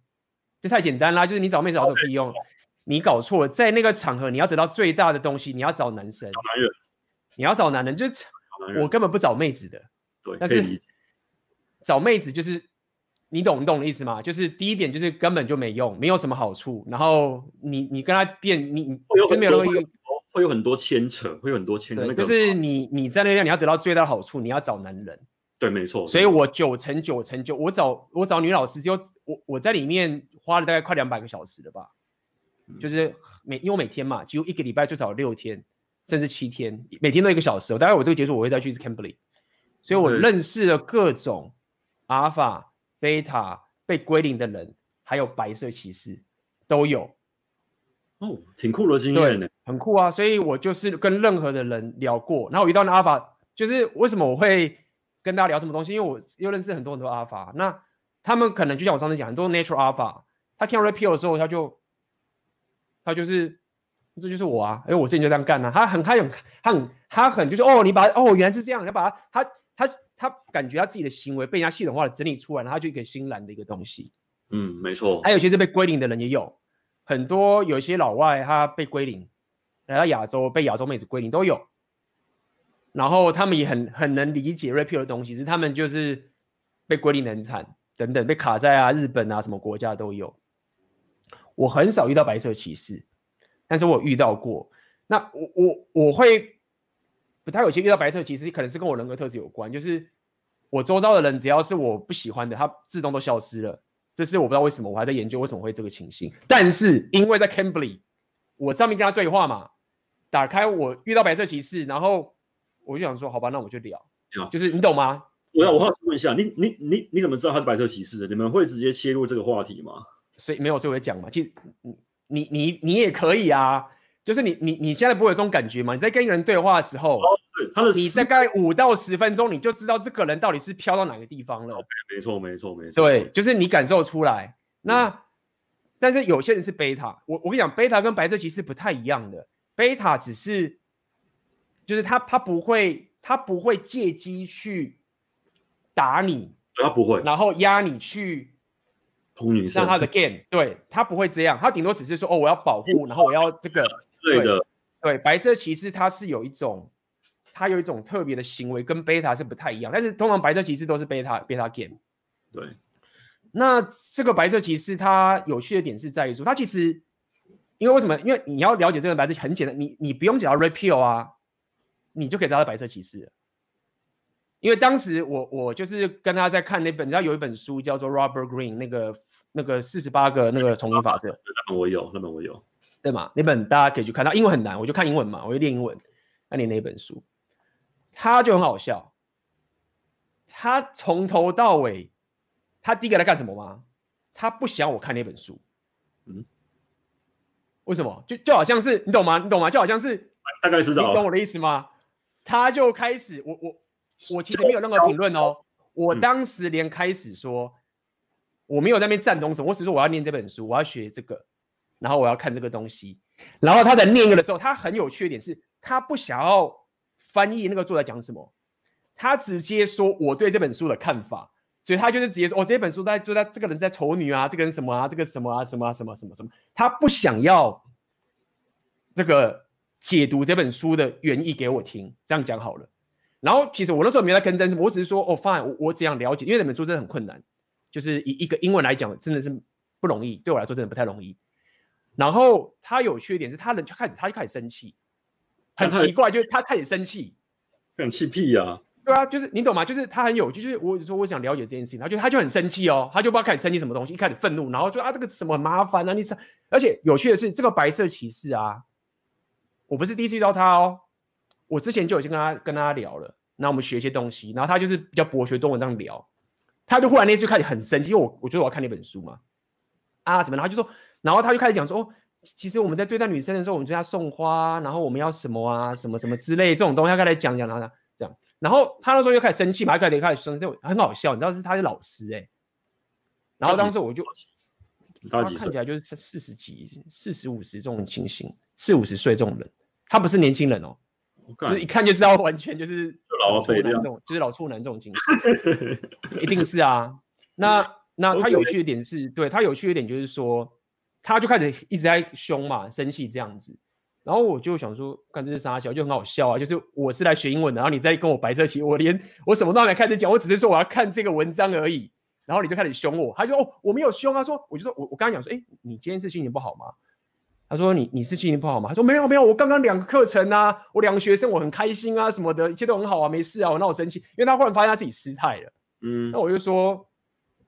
这太简单啦。就是你找妹子老师可以用，你搞错了，在那个场合你要得到最大的东西，你要找男生，找男人，你要找男人，就是我根本不找妹子的，对，但是找妹子就是你懂你懂的意思吗？就是第一点就是根本就没用，没有什么好处，然后你你跟他变，你跟没有那个。会有很多牵扯，会有很多牵扯。那个就是你你在那边你要得到最大的好处，你要找男人。对，没错。所以我九成九成九，我找我找女老师，就我我在里面花了大概快两百个小时了吧。嗯、就是每因为我每天嘛，几乎一个礼拜最少六天，甚至七天，每天都一个小时。大概我这个结束，我会再去一次 Cambly。所以我认识了各种阿尔法、贝塔被归零的人，还有白色骑士都有。哦，挺酷的经验呢，很酷啊！所以我就是跟任何的人聊过，然后我遇到那阿法，就是为什么我会跟大家聊什么东西？因为我又认识很多很多阿法，那他们可能就像我上次讲，很多 natural 阿法，他听到 repeal 的时候，他就他就是这就是我啊！哎，我之前就这样干啊，他很他很他很他很就是哦，你把哦原来是这样，你把他他他他感觉他自己的行为被人家系统化的整理出来，然后他就一个欣然的一个东西。嗯，没错。还有些是被归零的人也有。很多有些老外他被归零，来到亚洲被亚洲妹子归零都有，然后他们也很很能理解 Repeal 的东西，是他们就是被归零很惨等等，被卡在啊日本啊什么国家都有。我很少遇到白色歧视，但是我遇到过。那我我我会不太有些遇到白色歧视，可能是跟我人格特质有关，就是我周遭的人只要是我不喜欢的，他自动都消失了。这是我不知道为什么，我还在研究为什么会这个情形。但是因为在 Cambly，我上面跟他对话嘛，打开我遇到白色骑士，然后我就想说，好吧，那我就聊。啊、就是你懂吗？我要我好奇问一下，你你你你怎么知道他是白色骑士的？你们会直接切入这个话题吗？所以没有，所以我讲嘛。其实你你你你也可以啊，就是你你你现在不会有这种感觉吗？你在跟一个人对话的时候。哦他的你大概五到十分钟，你就知道这个人到底是飘到哪个地方了。没错，没错，没错。对，就是你感受出来。那、嗯、但是有些人是贝塔，我我跟你讲，贝塔跟白色骑士不太一样的。贝塔只是，就是他他不会他不会借机去打你，他不会，然后压你去碰女生，让他的 game，对他不会这样，他顶多只是说哦，我要保护，然后我要这个，对的，对，白色骑士他是有一种。它有一种特别的行为，跟贝塔是不太一样。但是通常白色骑士都是贝塔贝塔 game。对。那这个白色骑士它有趣的点是在于说，它其实因为为什么？因为你要了解这个白色，很简单，你你不用讲到 repeal 啊，你就可以知道白色骑士。因为当时我我就是跟他在看那本，你知道有一本书叫做 Robert Greene 那个那个四十八个那个丛林法则，那本我有，那本我有，对嘛？那本大家可以去看，它英文很难，我就看英文嘛，我就练英文。那你那本书，他就很好笑，他从头到尾，他第一个来干什么吗？他不想我看那本书，嗯，为什么？就就好像是你懂吗？你懂吗？就好像是大概是这样，你懂我的意思吗？他就开始，我我。我其实没有任何评论哦，我当时连开始说，我没有在那边赞同什么，我只是说我要念这本书，我要学这个，然后我要看这个东西，然后他在念一个的时候，他很有缺点是，他不想要翻译那个作者讲什么，他直接说我对这本书的看法，所以他就是直接说，哦，这本书在就在这个人在丑女啊，这个人什么啊，这个什么啊，什么啊，什么什么什么，他不想要这个解读这本书的原意给我听，这样讲好了。然后其实我那时候没有在跟真，我只是说哦，fine，我我只想了解，因为那本书真的很困难，就是以一个英文来讲，真的是不容易，对我来说真的不太容易。然后他有缺点是，他人就开始他就开始生气，很奇怪，就是他开始生气，很气屁呀、啊，对啊，就是你懂吗？就是他很有，就是我说我想了解这件事情，他就他就很生气哦，他就不知道开始生气什么东西，一开始愤怒，然后就啊这个什么很麻烦啊，你这而且有趣的是这个白色骑士啊，我不是第一次遇到他哦。我之前就已经跟他跟他聊了，那我们学一些东西，然后他就是比较博学多闻这样聊，他就忽然那次开始很生气，因为我我觉得我要看那本书嘛，啊怎么，然后就说，然后他就开始讲说，哦，其实我们在对待女生的时候，我们就要送花，然后我们要什么啊，什么什么之类这种东西，他开始讲讲，然后这样，然后他那时候又开始生气嘛，他开始开始生气，很好笑，你知道是他是老师哎、欸，然后当时我就，他看起来就是四十几、四十五十这种情形，四五十岁这种人，他不是年轻人哦。就是一看就知道，完全就是老处男这种，就是老处男这种精神，一定是啊。那那 他有趣的点是，对他有趣的点就是说，他就开始一直在凶嘛，生气这样子。然后我就想说，看这是啥小，就很好笑啊。就是我是来学英文的，然后你在跟我白色棋，我连我什么都还没开始讲，我只是说我要看这个文章而已。然后你就开始凶我，他就说哦，我没有凶啊，说我就说我我刚刚讲说，哎，你今天是心情不好吗？他说你：“你你是心情不好吗？”他说：“没有没有，我刚刚两个课程啊，我两个学生，我很开心啊，什么的，一切都很好啊，没事啊。”我那我生气，因为他忽然发现他自己失态了。嗯，那我就说：“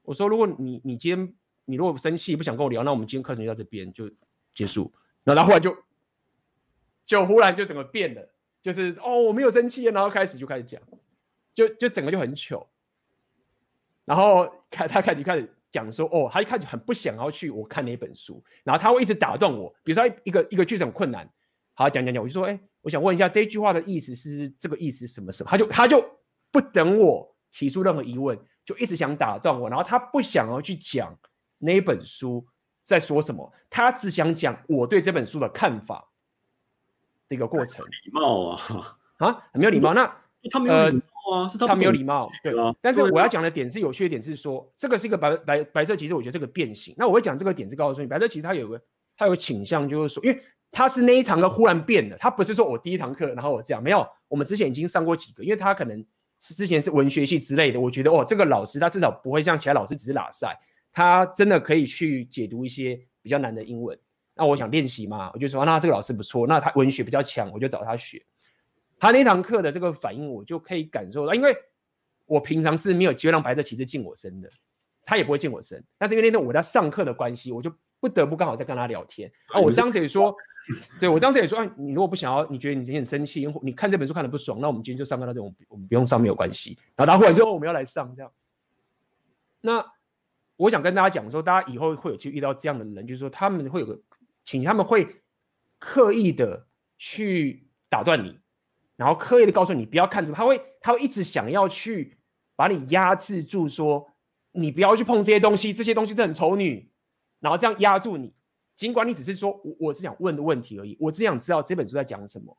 我说如果你你今天你如果生气不想跟我聊，那我们今天课程就到这边就结束。”然后他忽然就就忽然就整个变了，就是哦我没有生气，然后开始就开始讲，就就整个就很糗。然后开他开始开始。讲说哦，他一开始很不想要去我看那本书，然后他会一直打断我。比如说一个一个句子很困难，好讲讲讲，我就说哎，我想问一下这句话的意思是这个意思什么什么？他就他就不等我提出任何疑问，就一直想打断我，然后他不想要去讲那本书在说什么，他只想讲我对这本书的看法的一个过程。礼貌啊啊，很没有礼貌。那他没有礼貌啊。是他，他没有礼貌，对。但是我要讲的点是有趣的点是说，这个是一个白白白色其实，我觉得这个变形。那我会讲这个点是告诉你，白色其实他有个他有个倾向，就是说，因为他是那一堂课忽然变了，他不是说我第一堂课然后我这样，没有，我们之前已经上过几个，因为他可能是之前是文学系之类的，我觉得哦，这个老师他至少不会像其他老师只是拉赛，他真的可以去解读一些比较难的英文。那我想练习嘛，我就说那这个老师不错，那他文学比较强，我就找他学。他那堂课的这个反应，我就可以感受到，因为我平常是没有机会让白色骑士近我身的，他也不会近我身。但是因为那天我在上课的关系，我就不得不刚好在跟他聊天。啊，我当时也说，对我当时也说，哎，你如果不想要，你觉得你今天很生气，你看这本书看的不爽，那我们今天就上课到这种，我们不用上没有关系。然后他忽然就说我们要来上这样。那我想跟大家讲说，大家以后会有去遇到这样的人，就是说他们会有个请他们会刻意的去打断你。然后刻意的告诉你不要看着，他会他会一直想要去把你压制住，说你不要去碰这些东西，这些东西是很丑女，然后这样压住你。尽管你只是说我我是想问的问题而已，我只想知道这本书在讲什么。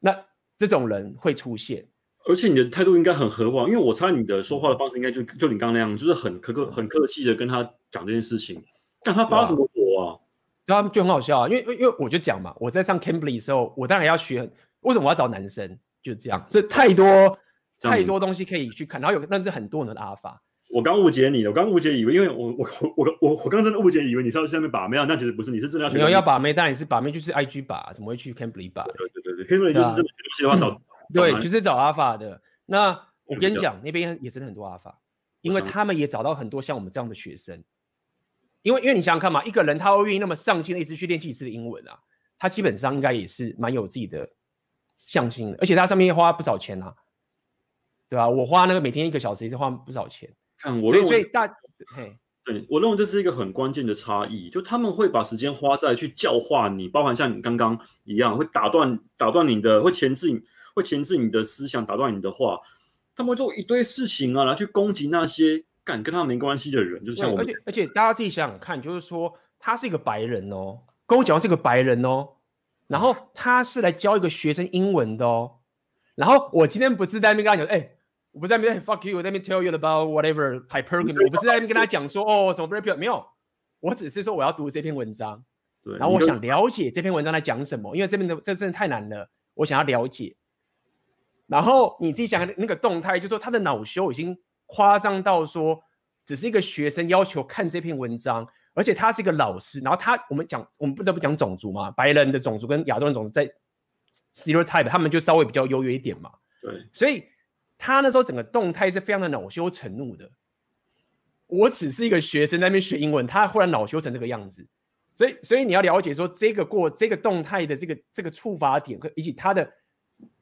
那这种人会出现，而且你的态度应该很和缓，因为我猜你的说话的方式应该就就你刚刚那样，就是很客客很客气的跟他讲这件事情。但他发什么火啊？对啊，就很好笑啊，因为因为我就讲嘛，我在上 Cambly 的时候，我当然要学。为什么我要找男生？就这样，这太多太多东西可以去看，然后有那是很多人的阿法。我刚误解你了，我刚误解以为，因为我我我我我刚真的误解以为你是要去那边把妹啊，那其实不是，你是真的要去。没有要把妹，但你是把妹就是 IG 把，怎么会去 Cambly 把？对对对对，Cambly 就是真的东西的话找、嗯、对，就是找阿法的。那我跟你讲，那边也真的很多阿法，因为他们也找到很多像我们这样的学生。因为因为你想想看嘛，一个人他会愿意那么上进的一直去练几次的英文啊，他基本上应该也是蛮有自己的向心的，而且他上面花不少钱啊，对吧、啊？我花那个每天一个小时也是花不少钱。看我认为，所以大嘿，对我认为这是一个很关键的差异，就他们会把时间花在去教化你，包含像你刚刚一样，会打断打断你的，会钳制你，会钳制你的思想，打断你的话，他们会做一堆事情啊，来去攻击那些敢跟他没关系的人，就是像我们。而且而且大家自己想想看，就是说他是一个白人哦，跟我讲的是个白人哦，然后他是来教一个学生英文的哦，然后我今天不是在那边跟他讲，哎。我不是在那边 fuck you，我在那边 tell you about whatever hypergamy。我不是在那边跟他讲说哦什么 rap 没有，我只是说我要读这篇文章，对，然后我想了解这篇文章在讲什么，因为这边的这真的太难了，我想要了解。然后你自己想那个动态，就是说他的恼羞已经夸张到说，只是一个学生要求看这篇文章，而且他是一个老师，然后他我们讲我们不得不讲种族嘛，白人的种族跟亚洲人种族在 stereotype，他们就稍微比较优越一点嘛，对，所以。他那时候整个动态是非常的恼羞成怒的。我只是一个学生在那边学英文，他忽然恼羞成这个样子，所以所以你要了解说这个过这个动态的这个这个触发点和以及他的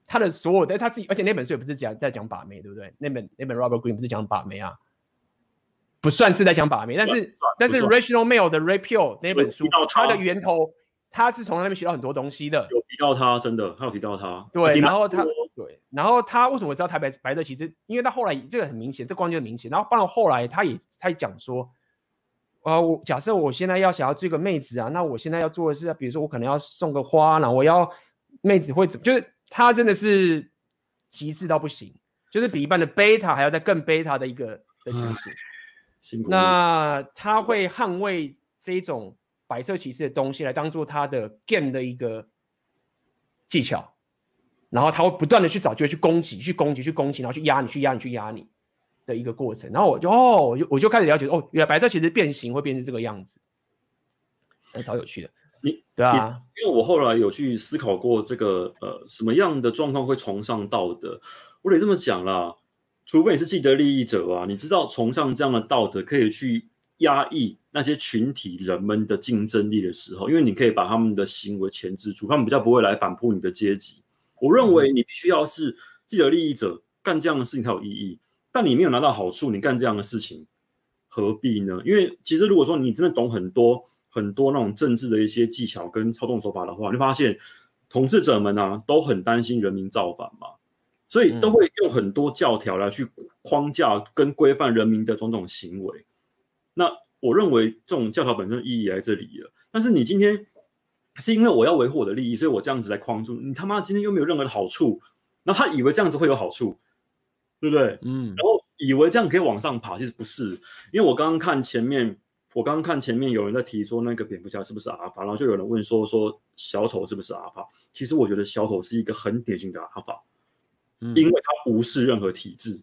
他的所有的他自己，而且那本书也不是讲在讲把妹，对不对？那本那本 Robert Greene 不是讲把妹啊，不算是在讲把妹，但是但是 Rational Male 的 Rapio 那本书，它的源头。他是从那边学到很多东西的，有提到他，真的，他有提到他。对，然后他，对，然后他为什么知道台北白的？其实？因为他后来这个很明显，这关键很明显。然后到后来，他也他也讲说，呃，我假设我现在要想要追个妹子啊，那我现在要做的是，比如说我可能要送个花，然后我要妹子会怎么，就是他真的是极致到不行，就是比一般的贝塔还要再更贝塔的一个的形式。那他会捍卫这种。白色骑士的东西来当做他的 game 的一个技巧，然后他会不断的去找机会去攻击、去攻击、去攻击，然后去压你、去压你、去压你的一个过程。然后我就哦，我就我就开始了解哦，原来白色骑士变形会变成这个样子，还超有趣的。你对啊，因为我后来有去思考过这个呃什么样的状况会崇尚道德，我得这么讲啦，除非你是既得利益者啊，你知道崇尚这样的道德可以去。压抑那些群体人们的竞争力的时候，因为你可以把他们的行为钳制住，他们比较不会来反扑你的阶级。我认为你必须要是既得利益者干这样的事情才有意义，但你没有拿到好处，你干这样的事情何必呢？因为其实如果说你真的懂很多很多那种政治的一些技巧跟操纵手法的话，你发现统治者们啊都很担心人民造反嘛，所以都会用很多教条来去框架跟规范人民的种种行为。那我认为这种教条本身的意义也在这里了，但是你今天是因为我要维护我的利益，所以我这样子来框住你，他妈今天又没有任何的好处，那他以为这样子会有好处，对不对？嗯，然后以为这样可以往上爬，其实不是，因为我刚刚看前面，我刚刚看前面有人在提说那个蝙蝠侠是不是阿法，然后就有人问说说小丑是不是阿法，其实我觉得小丑是一个很典型的阿法，嗯，因为他无视任何体制。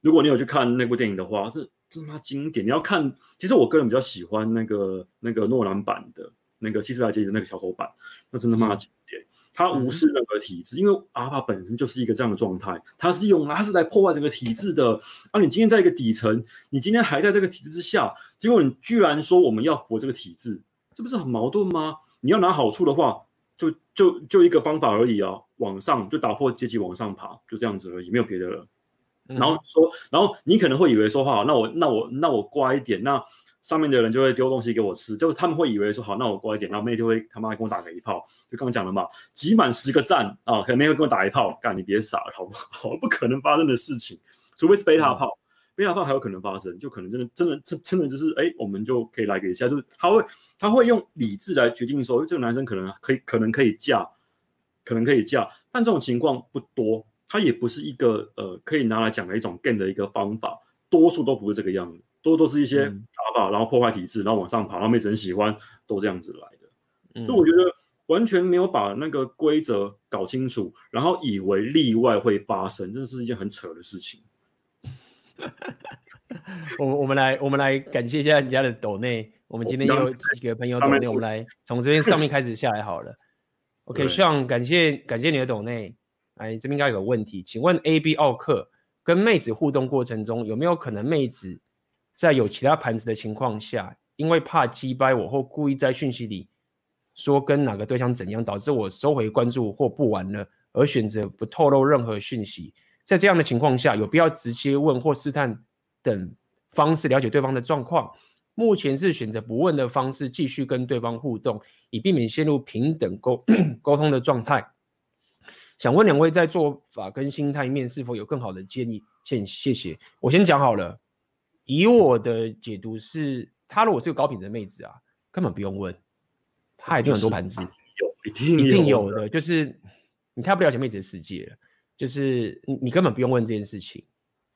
如果你有去看那部电影的话，是。这他妈经典！你要看，其实我个人比较喜欢那个那个诺兰版的那个希斯莱杰的那个小丑版，那真的妈经典。他无视任何体制，嗯、因为阿法本身就是一个这样的状态，他是用他是来破坏整个体制的。啊，你今天在一个底层，你今天还在这个体制之下，结果你居然说我们要服这个体制，这不是很矛盾吗？你要拿好处的话，就就就一个方法而已啊，往上就打破阶级往上爬，就这样子而已，没有别的了。然后说，然后你可能会以为说好，那我那我那我乖一点，那上面的人就会丢东西给我吃，就他们会以为说好，那我乖一点，然后妹就会他妈跟我打个一炮，就刚刚讲了嘛，集满十个赞啊，可能妹会跟我打一炮，干你别傻了，好不好？不可能发生的事情，除非是贝塔炮，贝塔炮还有可能发生，就可能真的真的真真的就是哎，我们就可以来给一下，就是他会他会用理智来决定说这个男生可能可以可能可以嫁，可能可以嫁，但这种情况不多。他也不是一个呃可以拿来讲的一种 game 的一个方法，多数都不是这个样子，多都是一些打法，然后破坏体制，然后往上爬，然后妹子很喜欢，都这样子来的。所以我觉得，完全没有把那个规则搞清楚，然后以为例外会发生，真的是一件很扯的事情。我我们来我们来感谢一下人家的抖内，我们今天有几个朋友抖内，我们来从这边上面 开始下来好了。OK，Sean，感谢感谢你的抖内。哎，这边应该有个问题，请问 AB 奥克跟妹子互动过程中，有没有可能妹子在有其他盘子的情况下，因为怕击败我或故意在讯息里说跟哪个对象怎样，导致我收回关注或不玩了，而选择不透露任何讯息？在这样的情况下，有必要直接问或试探等方式了解对方的状况？目前是选择不问的方式继续跟对方互动，以避免陷入平等沟 沟通的状态。想问两位在做法跟心态面是否有更好的建议？先谢谢。我先讲好了，以我的解读是，他如果是个高品质的妹子啊，根本不用问，他已经很多盘子，有一定一定有的，就是你太不了解妹子的世界了，就是你你根本不用问这件事情，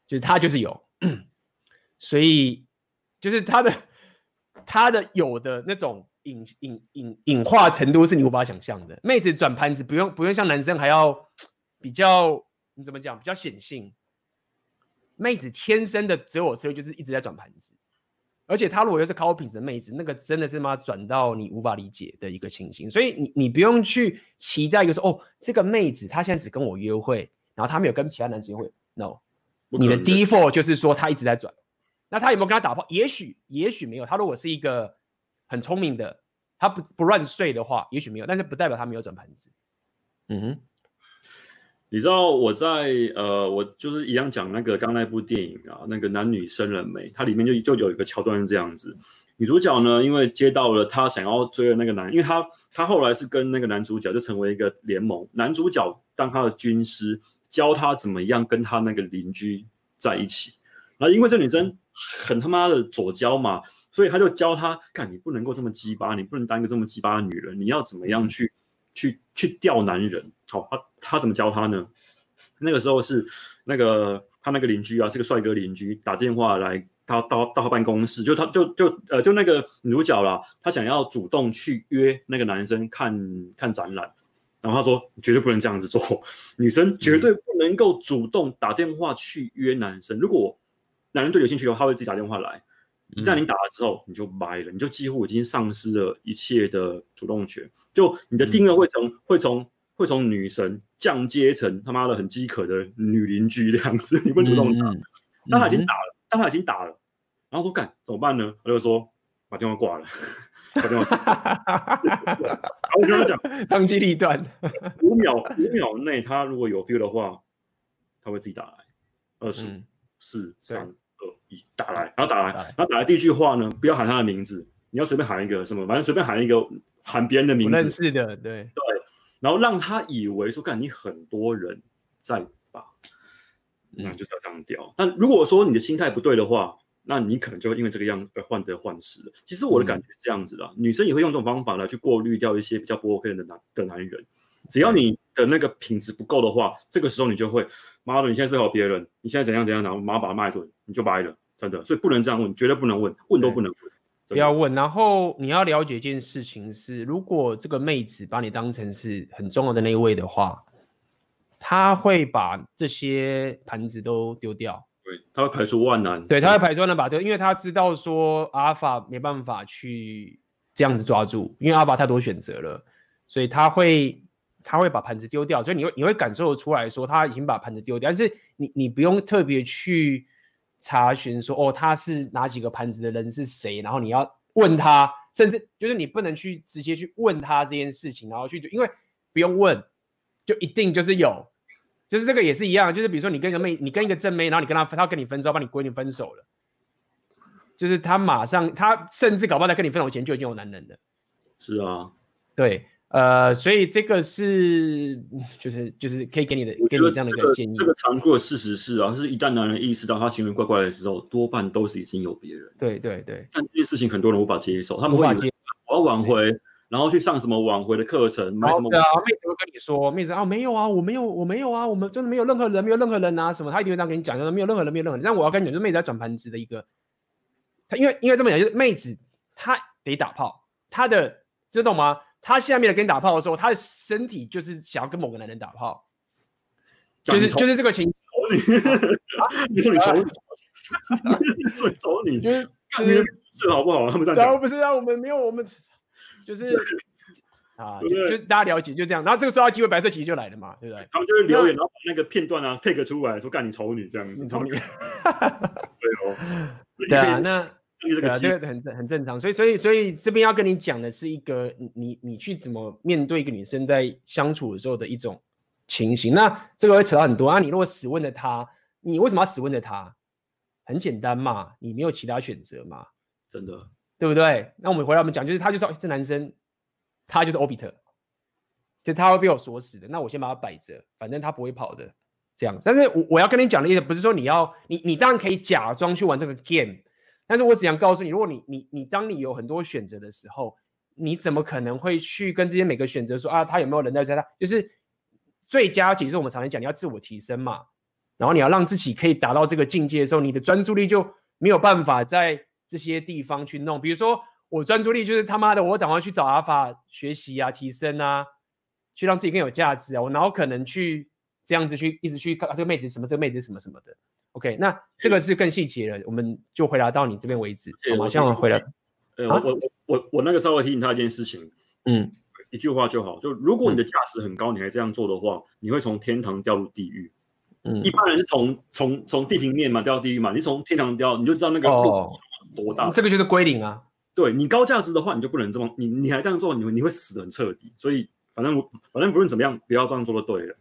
就是他就是有，所以就是他的他的有的那种。隐隐隐隐化程度是你无法想象的。妹子转盘子不用不用像男生还要比较，你怎么讲？比较显性。妹子天生的择偶策略就是一直在转盘子，而且她如果又是高品质的妹子，那个真的是妈转到你无法理解的一个情形。所以你你不用去期待一个说哦，这个妹子她现在只跟我约会，然后他没有跟其他男生约会。No，你的 default 就是说他一直在转。那他有没有跟他打炮？也许也许没有。他如果是一个。很聪明的，他不不乱睡的话，也许没有，但是不代表他没有转盘子。嗯哼，你知道我在呃，我就是一样讲那个刚那部电影啊，那个男女生人没，它里面就就有一个桥段是这样子，女主角呢，因为接到了她想要追的那个男，因为她她后来是跟那个男主角就成为一个联盟，男主角当他的军师，教他怎么样跟他那个邻居在一起，然后因为这女生很他妈的左交嘛。所以他就教他，看你不能够这么鸡巴，你不能当一个这么鸡巴的女人，你要怎么样去去去钓男人？好，他他怎么教他呢？那个时候是那个他那个邻居啊，是个帅哥邻居，打电话来，他到到他办公室，就他就就呃就那个女主角啦，她想要主动去约那个男生看看展览，然后他说绝对不能这样子做，女生绝对不能够主动打电话去约男生，如果男人对有兴趣的话，他会自己打电话来。一旦你打了之后，你就掰了，你就几乎已经丧失了一切的主动权。就你的定位会从、嗯、会从会从女神降阶成他妈的很饥渴的女邻居这样子，你不主动打。当、嗯、他已经打了，但他已经打了，然后说干怎么办呢？他就说把电话挂了，我跟他讲，当机立断，五秒五秒内他如果有 feel 的话，他会自己打来。二十四三二一。打来，然后打来，然后打来第一句话呢，不要喊他的名字，你要随便喊一个什么，反正随便喊一个喊别人的名字。认识的，对对，然后让他以为说，干你很多人在打，那就是要这样调。但如果说你的心态不对的话，那你可能就会因为这个样子而患得患失了。其实我的感觉是这样子的，女生也会用这种方法来去过滤掉一些比较不 OK 的男的男人。只要你的那个品质不够的话，这个时候你就会，妈的，你现在最好别人，你现在怎样怎样，然后马上把他骂一顿，你就掰了。真的，所以不能这样问，绝对不能问，问都不能问，不要问。然后你要了解一件事情是，如果这个妹子把你当成是很重要的那一位的话，她会把这些盘子都丢掉。对，她会排除万难。对，他会排除万难把这个，因为他知道说阿尔法没办法去这样子抓住，因为阿尔法太多选择了，所以他会他会把盘子丢掉。所以你会你会感受出来说他已经把盘子丢掉，但是你你不用特别去。查询说哦，他是哪几个盘子的人是谁？然后你要问他，甚至就是你不能去直接去问他这件事情，然后去就因为不用问，就一定就是有，就是这个也是一样，就是比如说你跟一个妹，你跟一个正妹，然后你跟她，她跟你分手，把你闺女分手了，就是她马上她甚至搞不好在跟你分手前就已经有男人了。是啊，对。呃，所以这个是，就是就是可以给你的，给你这样的一个建议。这个残酷的事实是啊，是一旦男人意识到他行为怪怪的时候，多半都是已经有别人。对对对。但这件事情很多人无法接受，他们会我要挽回，然后去上什么挽回的课程，买什么？对啊，妹子会跟你说，妹子啊，没有啊，我没有，我没有啊，我们真的没有任何人，没有任何人啊，什么？他一定会这样跟你讲，就是没有任何人，没有任何人。但我要跟你讲，就是妹子在转盘子的一个，他因为因为这么讲，就是妹子她得打炮，她的知道吗？她下面的跟你打炮的时候，她的身体就是想要跟某个男人打炮，就是就是这个情。你说你丑，你说你丑，你就是是好不好？他们这样讲，不是啊，我们没有，我们就是 啊，就大家了解，就这样。然后这个抓到机会，白色旗就来了嘛，对不对？他们就会留言，然后把那个片段啊 take 出来说干你丑女这样子，丑女。对哦，对啊，那。对啊，这个很很正常，所以所以所以这边要跟你讲的是一个你你去怎么面对一个女生在相处的时候的一种情形。那这个会扯到很多啊。你如果死问了她，你为什么要死问了她？很简单嘛，你没有其他选择嘛，真的，对不对？那我们回来我们讲，就是他就说这男生他就是 o b i t 就他会被我锁死的。那我先把他摆着，反正他不会跑的，这样。但是我我要跟你讲的意思不是说你要你你当然可以假装去玩这个 game。但是我只想告诉你，如果你你你当你有很多选择的时候，你怎么可能会去跟这些每个选择说啊，他有没有人在在他？就是最佳，其实我们常常讲，你要自我提升嘛，然后你要让自己可以达到这个境界的时候，你的专注力就没有办法在这些地方去弄。比如说我专注力就是他妈的，我赶快去找阿法学习啊，提升啊，去让自己更有价值啊，我哪有可能去这样子去一直去看这个妹子什么，这个妹子什么什么的。OK，那这个是更细节了，我们就回答到你这边为止。马上回来。呃，我我我我那个稍微提醒他一件事情，嗯，一句话就好，就如果你的价值很高，你还这样做的话，你会从天堂掉入地狱。嗯，一般人是从从从地平面嘛掉到地狱嘛，你从天堂掉，你就知道那个路多大。这个就是归零啊。对，你高价值的话，你就不能这么，你你还这样做，你你会死的很彻底。所以反正反正不论怎么样，不要这样做就对了。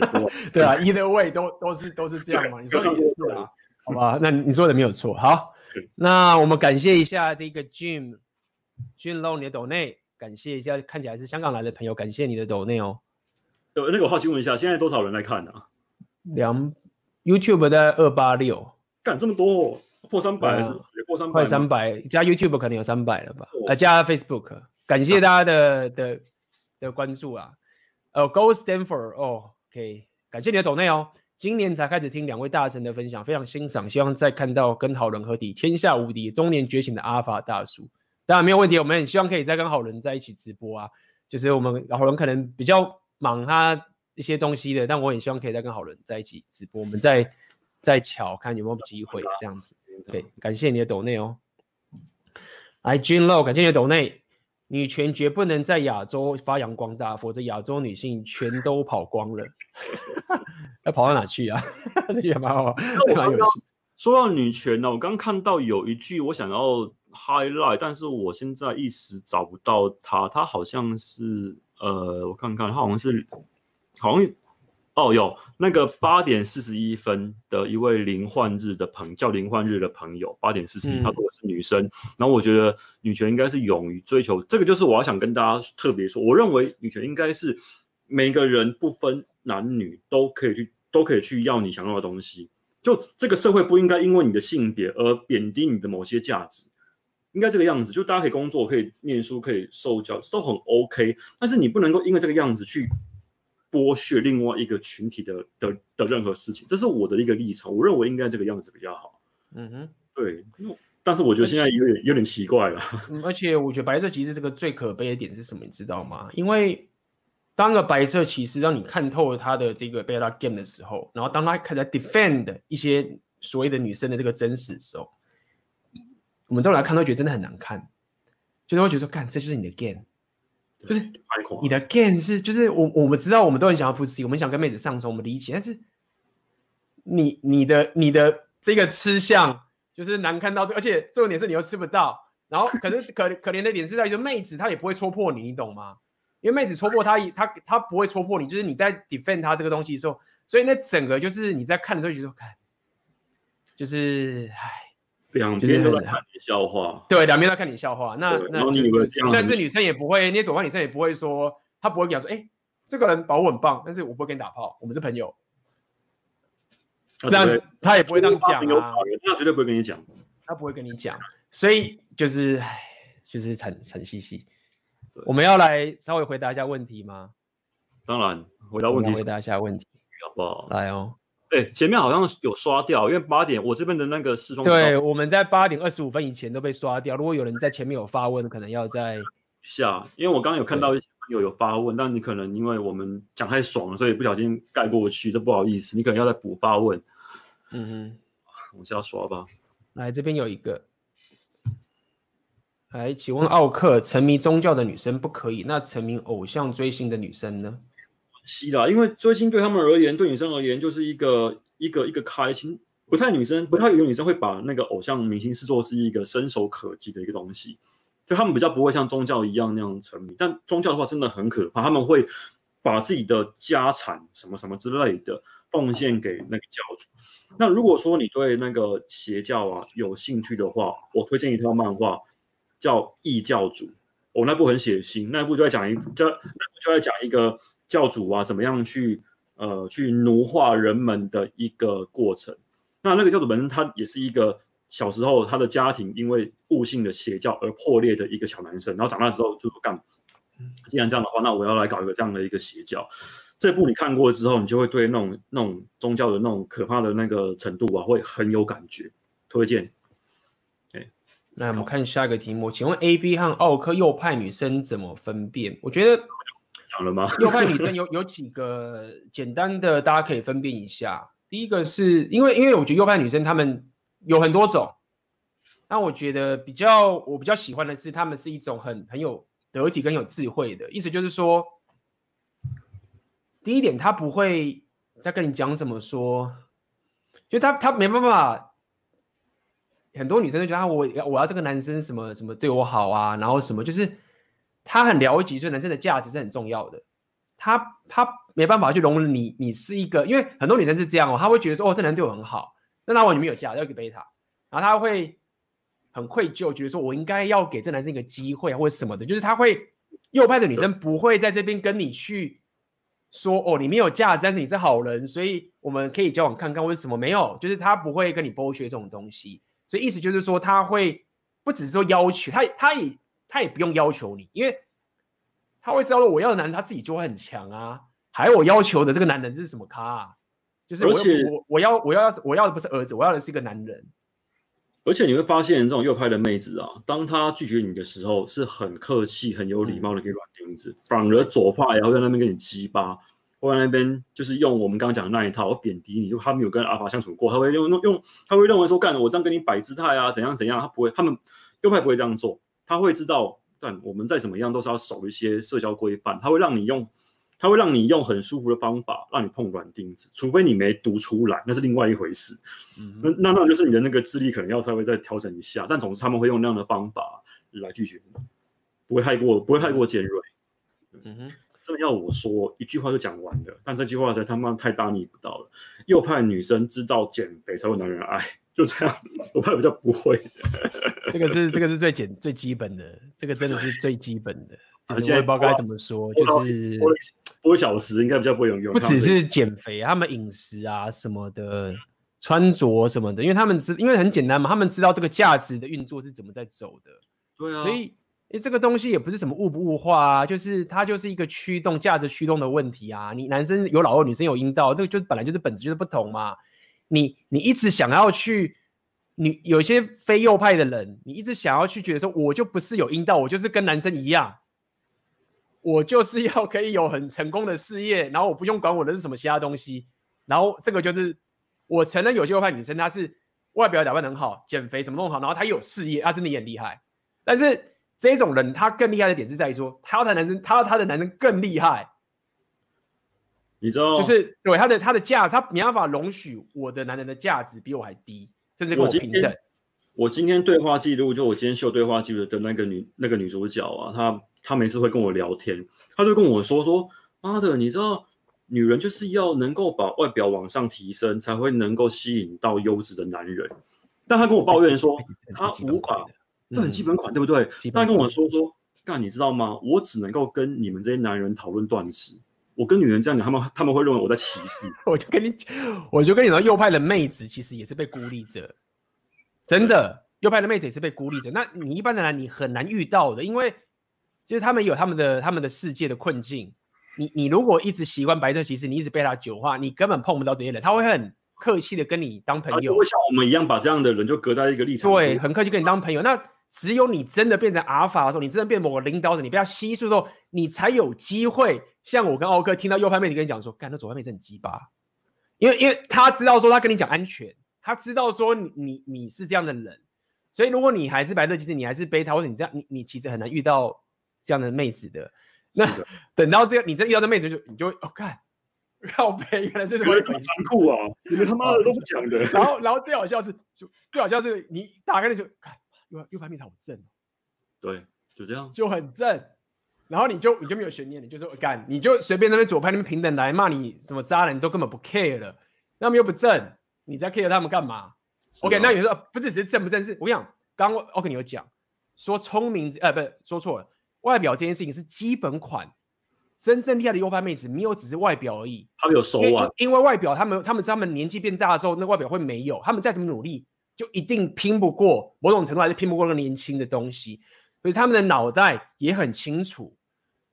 对啊，either way 都都是都是这样嘛。你说的也是啊，好吧？那你说的没有错。好，那我们感谢一下这个 Jim Jim Low 你的抖内，感谢一下看起来是香港来的朋友，感谢你的抖内哦。呃，那个我好奇问一下，现在多少人来看呢？两 YouTube 的二八六，干这么多，破三百是破三百，快三百，加 YouTube 可能有三百了吧？呃，加 Facebook，感谢大家的的的关注啊。呃，Go Stanford，哦，OK，感谢你的抖内哦。今年才开始听两位大神的分享，非常欣赏，希望再看到跟好人合体，天下无敌，中年觉醒的阿法大叔。当然没有问题，我们很希望可以再跟好人在一起直播啊。就是我们好人可能比较忙他一些东西的，但我很希望可以再跟好人在一起直播，我们再再瞧看有没有机会这样子。对，感谢你的抖内哦。来，Jun Low，感谢你的抖内。女权绝不能在亚洲发扬光大，否则亚洲女性全都跑光了。要跑到哪去啊？这句蛮好，蛮有趣。说到女权呢，我刚看到有一句我想要 highlight，但是我现在一时找不到它。它好像是呃，我看看，它好像是好像。哦，有那个八点四十一分的一位林焕日的朋叫林焕日的朋友，八点四十一，他说我是女生，嗯、然后我觉得女权应该是勇于追求，这个就是我要想跟大家特别说，我认为女权应该是每个人不分男女都可以去都可以去要你想要的东西，就这个社会不应该因为你的性别而贬低你的某些价值，应该这个样子，就大家可以工作，可以念书，可以受教，都很 OK，但是你不能够因为这个样子去。剥削另外一个群体的的的任何事情，这是我的一个立场。我认为应该这个样子比较好。嗯哼，对。但是我觉得现在有点有点奇怪了。而且我觉得白色骑士这个最可悲的点是什么？你知道吗？因为当个白色骑士让你看透了他的这个 beta game 的时候，然后当他开始 defend 一些所谓的女生的这个真实的时候，我们这种来看都觉得真的很难看，就是会觉得说，干，这就是你的 game。就是你的 gain 是，就是我我们知道，我们都很想要 pussy，我们想跟妹子上床，我们理解。但是你你的你的这个吃相就是难看到这，而且重点是你又吃不到。然后可是可可怜的点是在于说，妹子她也不会戳破你，你懂吗？因为妹子戳破她，她她不会戳破你，就是你在 defend 她这个东西的时候，所以那整个就是你在看的时候觉得看，就是唉。两边都在看你笑话，对，两边都在看你笑话。那那但是女生也不会，那左方女生也不会说，她不会跟你说，哎，这个人保护很棒，但是我不会跟你打炮，我们是朋友。这样他也不会这样讲啊，那绝对不会跟你讲，他不会跟你讲，所以就是唉，就是惨惨兮兮。我们要来稍微回答一下问题吗？当然，回答问题，回答一下问题，好不好？来哦。对，前面好像有刷掉，因为八点我这边的那个视窗。对，我们在八点二十五分以前都被刷掉。如果有人在前面有发问，可能要再下，因为我刚刚有看到一些朋友有发问，但你可能因为我们讲太爽了，所以不小心盖过去，这不好意思，你可能要再补发问。嗯哼，我们先刷吧。来，这边有一个，来，请问奥克，沉迷宗教的女生不可以，那沉迷偶像追星的女生呢？是啦，因为追星对他们而言，对女生而言就是一个一个一个开心。不太女生，不太有女生会把那个偶像明星视作是一个伸手可及的一个东西，就他们比较不会像宗教一样那样沉迷。但宗教的话真的很可怕，他们会把自己的家产什么什么之类的奉献给那个教主。那如果说你对那个邪教啊有兴趣的话，我推荐一套漫画叫《异教主》，我、哦、那部很血腥，那部就在讲一这那部就在讲一个教主啊怎么样去呃去奴化人们的一个过程。那那个教主本身，他也是一个小时候他的家庭因为悟性的邪教而破裂的一个小男生，然后长大之后就干。既然这样的话，那我要来搞一个这样的一个邪教。这部你看过之后，你就会对那种那种宗教的那种可怕的那个程度啊，会很有感觉。推荐。Okay. 那我们看下一个题目，请问 A B 和奥克右派女生怎么分辨？我觉得讲了吗？右派女生 有有几个简单的，大家可以分辨一下。第一个是因为，因为我觉得右派女生她们有很多种，那我觉得比较我比较喜欢的是，她们是一种很很有得体跟有智慧的，意思就是说，第一点，她不会再跟你讲什么说，就她她没办法，很多女生都觉得啊我要我要这个男生什么什么对我好啊，然后什么就是他很了解，所以男生的价值是很重要的。他他没办法去容忍你，你是一个，因为很多女生是这样哦，她会觉得说，哦，这男对我很好，那他完全没有价值，要给贝塔，然后他会很愧疚，觉得说我应该要给这男生一个机会或者什么的，就是他会右派的女生不会在这边跟你去说，哦，你没有价值，但是你是好人，所以我们可以交往看看，为什么没有？就是他不会跟你剥削这种东西，所以意思就是说，他会不只是说要求，他他也他也不用要求你，因为。他会知道说，我要的男人他自己就会很强啊，还有我要求的这个男人是什么咖啊？就是我我我要我要我要的不是儿子，我要的是一个男人。而且你会发现，这种右派的妹子啊，当她拒绝你的时候，是很客气、很有礼貌的给软钉子；反而左派然后在那边跟你鸡巴，或在那边就是用我们刚刚讲的那一套，我贬低你，就他没有跟阿法相处过，他会用用他会认为说，干我这样跟你摆姿态啊，怎样怎样，他不会，他们右派不会这样做，他会知道。但我们再怎么样都是要守一些社交规范，他会让你用，他会让你用很舒服的方法让你碰软钉子，除非你没读出来，那是另外一回事。嗯、那那那就是你的那个智力可能要稍微再调整一下，但总之他们会用那样的方法来拒绝你，不会太过不会太过尖锐。嗯哼，真的要我说一句话就讲完了，但这句话实在他妈太大逆不道了。右派女生知道减肥才会男人爱。就这样，我怕比较不会。这个是这个是最简最基本的，这个真的是最基本的。就是我也不知道该怎么说，就是播小时应该比较不会有用。不只是减肥，他们饮食啊什么的，穿着什么的，因为他们知，因为很简单嘛，他们知道这个价值的运作是怎么在走的。对啊。所以，诶，这个东西也不是什么物不物化啊，就是它就是一个驱动价值驱动的问题啊。你男生有老二，女生有阴道，这个就本来就是本质就是不同嘛。你你一直想要去，你有些非右派的人，你一直想要去觉得说，我就不是有阴道，我就是跟男生一样，我就是要可以有很成功的事业，然后我不用管我的是什么其他东西，然后这个就是我承认有些右派女生她是外表打扮很好，减肥什么都好，然后她有事业，她真的也很厉害，但是这种人他更厉害的点是在于说，他要谈男生，他要他的男生更厉害。你知道，就是对他的他的价，他没办法容许我的男人的价值比我还低，甚至跟我平等。我今天对话记录，就我今天秀对话记录的那个女那个女主角啊，她她每次会跟我聊天，她就跟我说说，妈的，你知道，女人就是要能够把外表往上提升，才会能够吸引到优质的男人。但她跟我抱怨说，她无法，这很基本款，对不对？他跟我说说，干，你知道吗？我只能够跟你们这些男人讨论断食。我跟女人这样讲，他们他们会认为我在歧视。我就跟你，我就跟你说，右派的妹子其实也是被孤立者，真的，右派的妹子也是被孤立者。那你一般的人，你很难遇到的，因为就是他们有他们的他们的世界的困境。你你如果一直习惯白色歧视，你一直被他酒化，你根本碰不到这些人。他会很客气的跟你当朋友，会像我们一样把这样的人就隔在一个立场。对，很客气跟你当朋友。那只有你真的变成阿尔法的时候，你真的变成某个领导者，你被他吸收的时候，你才有机会像我跟奥克听到右派妹子跟你讲说，干那左派妹子很鸡巴，因为因为他知道说他跟你讲安全，他知道说你你你是这样的人，所以如果你还是白色，其实你还是贝塔，或者你这样，你你其实很难遇到这样的妹子的。那的等到这个你真遇到这妹子就你就会哦看。靠背，原来这是什么残酷啊！你们他妈的都不讲的。然后，然后最好笑是，就最好笑是你打开那就看，右右派妹子好正。对，就这样，就很正。然后你就你就没有悬念，你就说干，你就随便那边左派那边平等来骂你什么渣男，都根本不 care 了。那么又不正，你在 care 他们干嘛？OK，那你说不是只是正不正？是我跟你讲，刚刚 OK 你有讲说聪明，呃，不是说错了，外表这件事情是基本款。真正厉害的右派妹子没有只是外表而已，他们有手腕，因为外表他们他们是他们年纪变大的时候，那外表会没有，他们再怎么努力，就一定拼不过，某种程度还是拼不过那个年轻的东西，所以他们的脑袋也很清楚，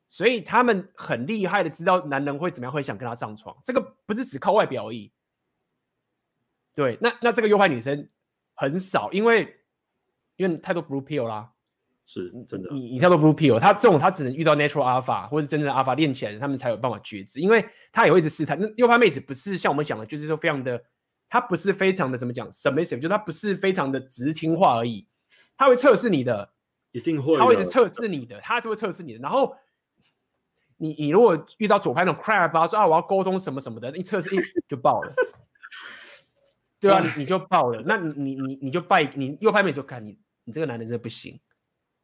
所以他们很厉害的知道男人会怎么样，会想跟他上床，这个不是只靠外表而已。对，那那这个右派女生很少，因为因为太多 blue pill 啦。是真的，你你太多 blue pill，他这种他只能遇到 natural alpha 或者是真正的 alpha 练起来，他们才有办法觉知，因为他也会一直试探。那右派妹子不是像我们想的，就是说非常的，他不是非常的怎么讲 submissive，就是他不是非常的只是听话而已，他会测试你的，一定会，他会一直测试你的，他是会测试你的。然后你你如果遇到左派那种 crap 啊，说啊我要沟通什么什么的，一测试一就爆了，对啊，你就爆了，那你你你你就败，你右派妹子就看你你这个男人真的不行。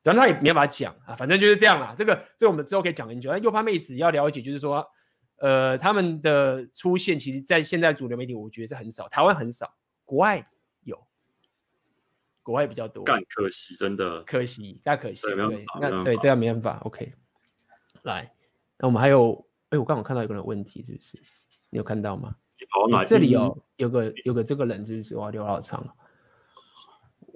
然后他也没办法讲啊，反正就是这样啦。这个这个我们之后可以讲很久。但右派妹子要了解，就是说，呃，他们的出现，其实在现在主流媒体，我觉得是很少，台湾很少，国外有，国外比较多。但，可惜，真的可惜，太可惜。对，对那对这样没办法。OK，来，那我们还有，哎，我刚好看到一个人问题，是不是？你有看到吗？欸、这里哦，有个有个这个人，是不是？哇，留好长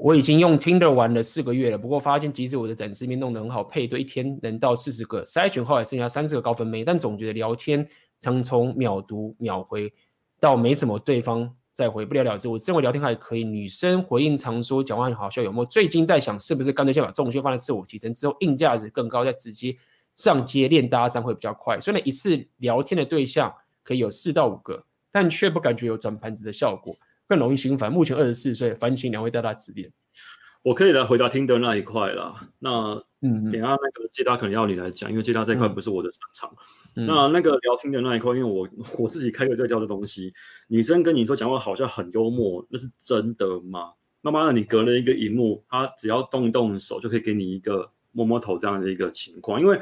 我已经用 Tinder 玩了四个月了，不过发现即使我的展示面弄得很好，配对一天能到四十个，筛选后来剩下三十个高分妹，但总觉得聊天常从秒读秒回到没什么，对方再回不了了之。我认为聊天还可以，女生回应常说讲话很好笑，有没有？最近在想是不是干脆先把重心放在自我提升之后，硬价值更高，再直接上街练搭讪会比较快。虽然一次聊天的对象可以有四到五个，但却不感觉有转盘子的效果。更容易心烦。目前二十四岁，烦请两位大大指点。我可以来回答听的那一块啦。那嗯，等下那个接搭可能要你来讲，因为接搭这块不是我的擅长。嗯、那那个聊听的那一块，因为我我自己开个在教的东西，女生跟你说讲话好像很幽默，那是真的吗？慢慢的你隔了一个荧幕，她只要动一动手就可以给你一个摸摸头这样的一个情况，因为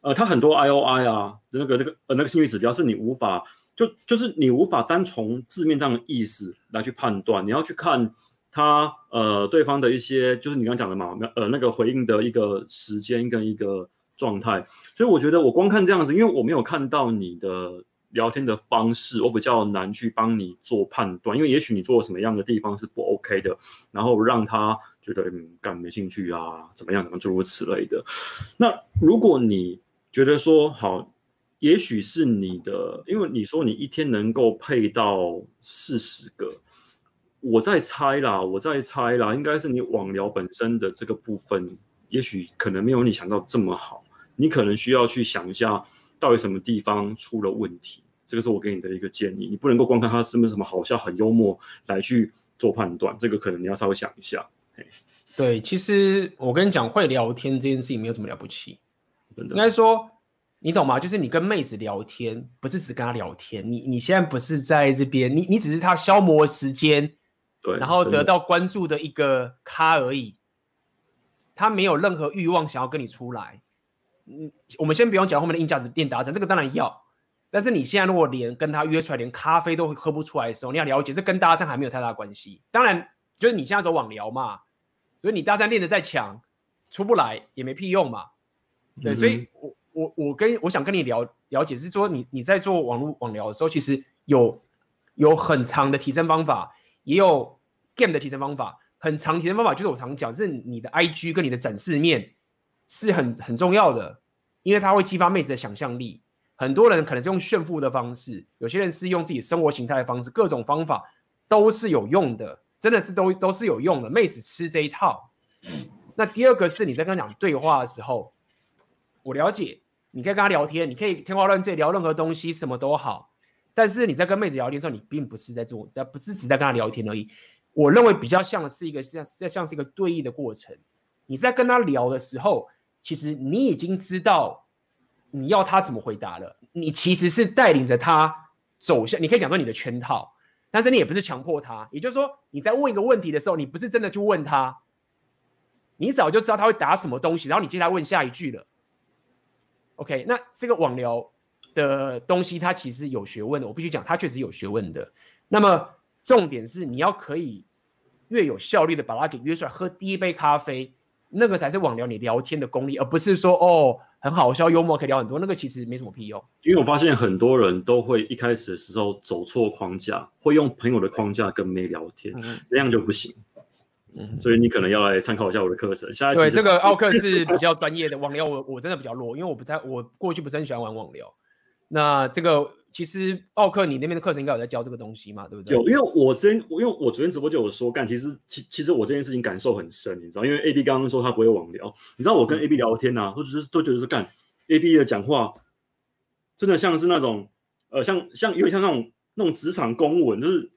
呃，他很多 I O I 啊，那个那个呃那个信誉指标是你无法。就就是你无法单从字面上的意思来去判断，你要去看他呃对方的一些，就是你刚讲的嘛，呃那个回应的一个时间跟一个状态。所以我觉得我光看这样子，因为我没有看到你的聊天的方式，我比较难去帮你做判断。因为也许你做什么样的地方是不 OK 的，然后让他觉得嗯干没兴趣啊，怎么样怎么诸如此类的。那如果你觉得说好。也许是你的，因为你说你一天能够配到四十个，我在猜啦，我在猜啦，应该是你网聊本身的这个部分，也许可能没有你想到这么好，你可能需要去想一下，到底什么地方出了问题。这个是我给你的一个建议，你不能够光看他是不是什么好笑、很幽默来去做判断，这个可能你要稍微想一下。对，其实我跟你讲，会聊天这件事情没有什么了不起，应该说。你懂吗？就是你跟妹子聊天，不是只跟她聊天，你你现在不是在这边，你你只是她消磨时间，对，然后得到关注的一个咖而已。她没有任何欲望想要跟你出来。嗯，我们先不用讲后面的硬价值练搭讪，这个当然要。但是你现在如果连跟他约出来，连咖啡都喝不出来的时候，你要了解，这跟搭讪还没有太大关系。当然，就是你现在走网聊嘛，所以你搭讪练得再强，出不来也没屁用嘛。对，嗯、所以我。我我跟我想跟你聊了解是说你你在做网络网聊的时候，其实有有很长的提升方法，也有 game 的提升方法。很长提升方法就是我常讲，是你的 IG 跟你的展示面是很很重要的，因为它会激发妹子的想象力。很多人可能是用炫富的方式，有些人是用自己生活形态的方式，各种方法都是有用的，真的是都都是有用的。妹子吃这一套。那第二个是你在跟他讲对话的时候，我了解，你可以跟他聊天，你可以天花乱坠聊任何东西，什么都好。但是你在跟妹子聊天的时候，你并不是在做，在不是只在跟他聊天而已。我认为比较像是一个像像像是一个对应的过程。你在跟他聊的时候，其实你已经知道你要他怎么回答了。你其实是带领着他走向，你可以讲说你的圈套，但是你也不是强迫他。也就是说，你在问一个问题的时候，你不是真的去问他。你早就知道他会答什么东西，然后你接下问下一句了。OK，那这个网聊的东西，它其实有学问的。我必须讲，它确实有学问的。那么重点是，你要可以越有效率的把它给约出来喝第一杯咖啡，那个才是网聊你聊天的功力，而不是说哦很好笑幽默可以聊很多，那个其实没什么屁用。因为我发现很多人都会一开始的时候走错框架，会用朋友的框架跟妹聊天，嗯、那样就不行。嗯，所以你可能要来参考一下我的课程。下一对，这个奥克是比较专业的网聊，我我真的比较弱，因为我不太，我过去不是很喜欢玩网聊。那这个其实奥克你那边的课程应该有在教这个东西嘛，对不对？有，因为我之前我因为我昨天直播就有说干，其实其其实我这件事情感受很深，你知道，因为 A B 刚刚说他不会网聊，你知道我跟 A B 聊天啊，或者是都觉得是干 A B 的讲话，真的像是那种呃，像像有点像那种那种职场公文，就是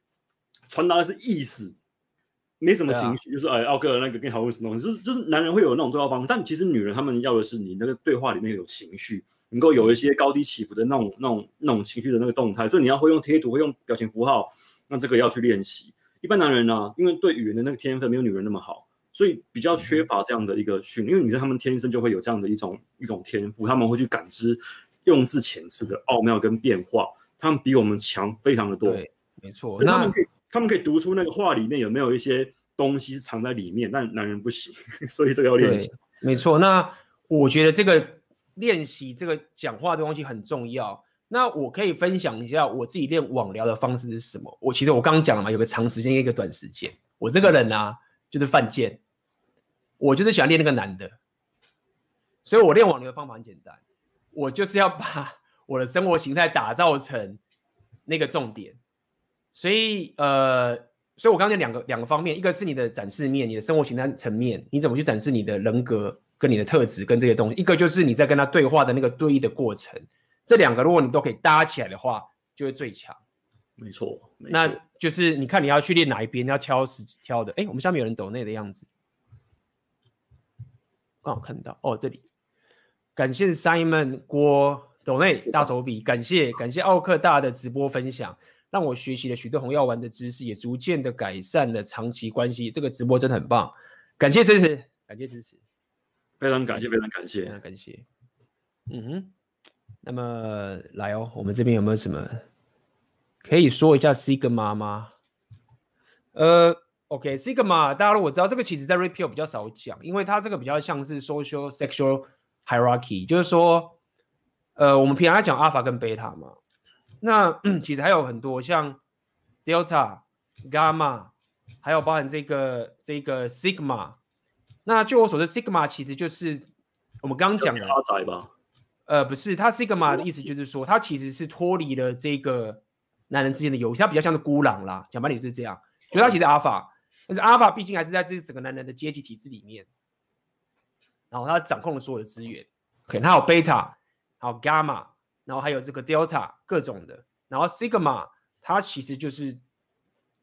传达的是意思。没什么情绪，啊、就是哎，奥克那个跟你讨论什么东西，就是就是男人会有那种对话方式，但其实女人她们要的是你那个对话里面有情绪，能够有一些高低起伏的那种那种那种情绪的那个动态，所以你要会用贴图，会用表情符号，那这个要去练习。一般男人呢、啊，因为对语言的那个天分没有女人那么好，所以比较缺乏这样的一个训练。因为女生她们天生就会有这样的一种一种天赋，她们会去感知用字遣词的奥妙跟变化，他们比我们强非常的多。对，没错。那他们可以读出那个话里面有没有一些东西藏在里面，但男人不行，所以这个要练习。没错，那我觉得这个练习这个讲话这东西很重要。那我可以分享一下我自己练网聊的方式是什么？我其实我刚刚讲了嘛，有个长时间，一个短时间。我这个人啊，就是犯贱，我就是喜欢练那个男的，所以我练网聊的方法很简单，我就是要把我的生活形态打造成那个重点。所以，呃，所以我刚刚讲两个两个方面，一个是你的展示面，你的生活形态层面，你怎么去展示你的人格跟你的特质跟这些东西；一个就是你在跟他对话的那个对应的过程。这两个如果你都可以搭起来的话，就会最强。没错，没错，那就是你看你要去练哪一边，你要挑是挑的。哎，我们下面有人抖内的样子，刚好看到哦，这里感谢 Simon 郭抖内大手笔，感谢感谢奥克大的直播分享。让我学习了许多红药丸的知识，也逐渐的改善了长期关系。这个直播真的很棒，感谢支持，感谢支持，非常感谢，非常感谢，非常感谢。嗯哼，那么来哦，我们这边有没有什么可以说一下 Sigma 吗？呃，OK，Sigma，大家如果知道这个，其实在 Repeal 比较少讲，因为它这个比较像是 Social Sexual Hierarchy，就是说，呃，我们平常在讲 Alpha 跟 Beta 嘛。那 其实还有很多像 Delta、Gamma，还有包含这个这个 Sigma。那据我所知，Sigma 其实就是我们刚刚讲的阿宅吧？呃，不是，它 Sigma 的意思就是说，它其实是脱离了这个男人之间的游戏，它比较像是孤狼啦。讲白点是这样，觉得它其实 Alpha，但是 Alpha 毕竟还是在这整个男人的阶级体制里面，然后它掌控了所有的资源。OK，它有 Beta，还有 Gamma。然后还有这个 Delta 各种的，然后 Sigma 它其实就是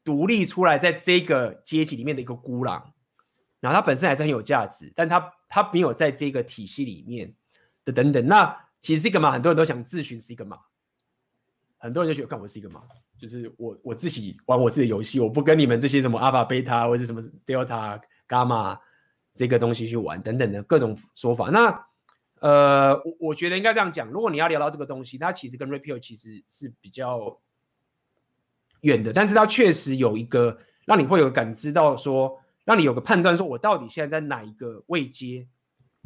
独立出来在这个阶级里面的一个孤狼，然后它本身还是很有价值，但它它没有在这个体系里面的等等。那其实 Sigma 很多人都想自寻 Sigma，很多人就觉得看我 Sigma，就是我我自己玩我自己的游戏，我不跟你们这些什么 Alpha、Beta 或者什么 Delta、Gamma 这个东西去玩等等的各种说法。那呃，我我觉得应该这样讲，如果你要聊到这个东西，它其实跟 Red Pill 其实是比较远的，但是它确实有一个让你会有感知到说，让你有个判断说，我到底现在在哪一个位阶？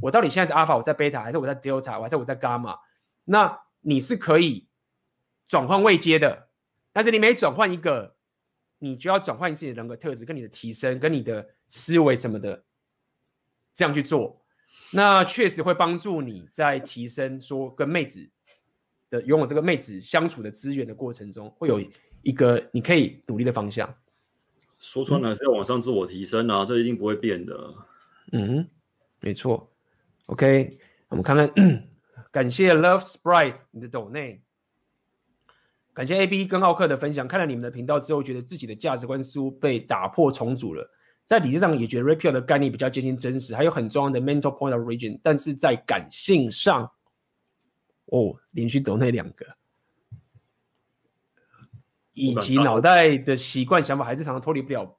我到底现在是 Alpha，我在 Beta，还是我在 Delta，还是我在 Gamma？那你是可以转换位阶的，但是你每转换一个，你就要转换一次你的人格特质，跟你的提升，跟你的思维什么的，这样去做。那确实会帮助你在提升说跟妹子的拥有这个妹子相处的资源的过程中，会有一个你可以努力的方向。说穿了是要往上自我提升啊，嗯、这一定不会变的。嗯，没错。OK，我们看看，感谢 Love Sprite 你的抖内，感谢 AB 跟奥克的分享。看了你们的频道之后，觉得自己的价值观似乎被打破重组了。在理智上也觉得 Repeal 的概念比较接近真实，还有很重要的 mental point of origin，但是在感性上，哦，连续抖那两个。以及脑袋的习惯想法还是常常脱离不了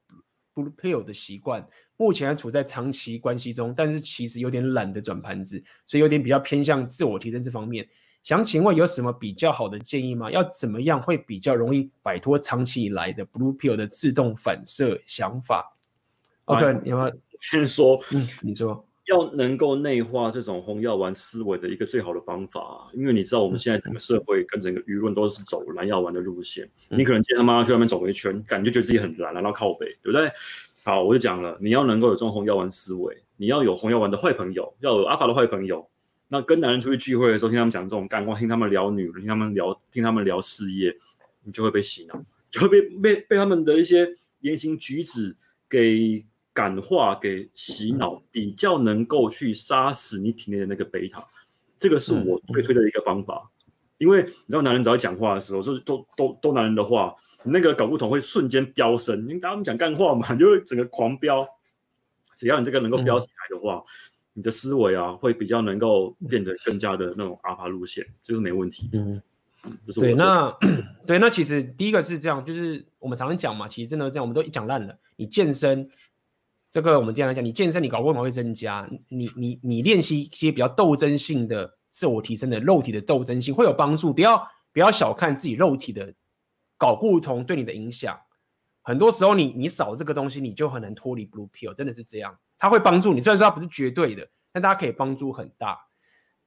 Blue Pill 的习惯。目前还处在长期关系中，但是其实有点懒得转盘子，所以有点比较偏向自我提升这方面。想请问有什么比较好的建议吗？要怎么样会比较容易摆脱长期以来的 Blue Pill 的自动反射想法？OK，你要先说？嗯，你说。要能够内化这种红药丸思维的一个最好的方法，因为你知道我们现在整个社会跟整个舆论都是走蓝药丸的路线。你可能见他妈去外面走一圈，感觉觉得自己很蓝，蓝到靠北，对不对？好，我就讲了，你要能够有这种红药丸思维，你要有红药丸的坏朋友，要有阿法的坏朋友。那跟男人出去聚会的时候，听他们讲这种干话，听他们聊女人，听他们聊，听他们聊事业，你就会被洗脑，就会被被被他们的一些言行举止给。感化给洗脑，比较能够去杀死你体内的那个贝塔，这个是我最推的一个方法。因为你知道，男人只要讲话的时候，就是都都都男人的话，你那个睾固酮会瞬间飙升。因为他们讲干话嘛，就会整个狂飙。只要你这个能够飙起来的话，嗯、你的思维啊会比较能够变得更加的那种阿法路线，这个没问题。嗯，就是对，那对，那其实第一个是这样，就是我们常常讲嘛，其实真的这样，我们都一讲烂了。你健身。这个我们经常讲，你健身，你睾固酮会增加，你你你练习一些比较斗争性的自我提升的肉体的斗争性会有帮助。不要不要小看自己肉体的睾固酮对你的影响。很多时候你你少这个东西，你就很难脱离 Blue Pill，真的是这样。它会帮助你，虽然说它不是绝对的，但大家可以帮助很大。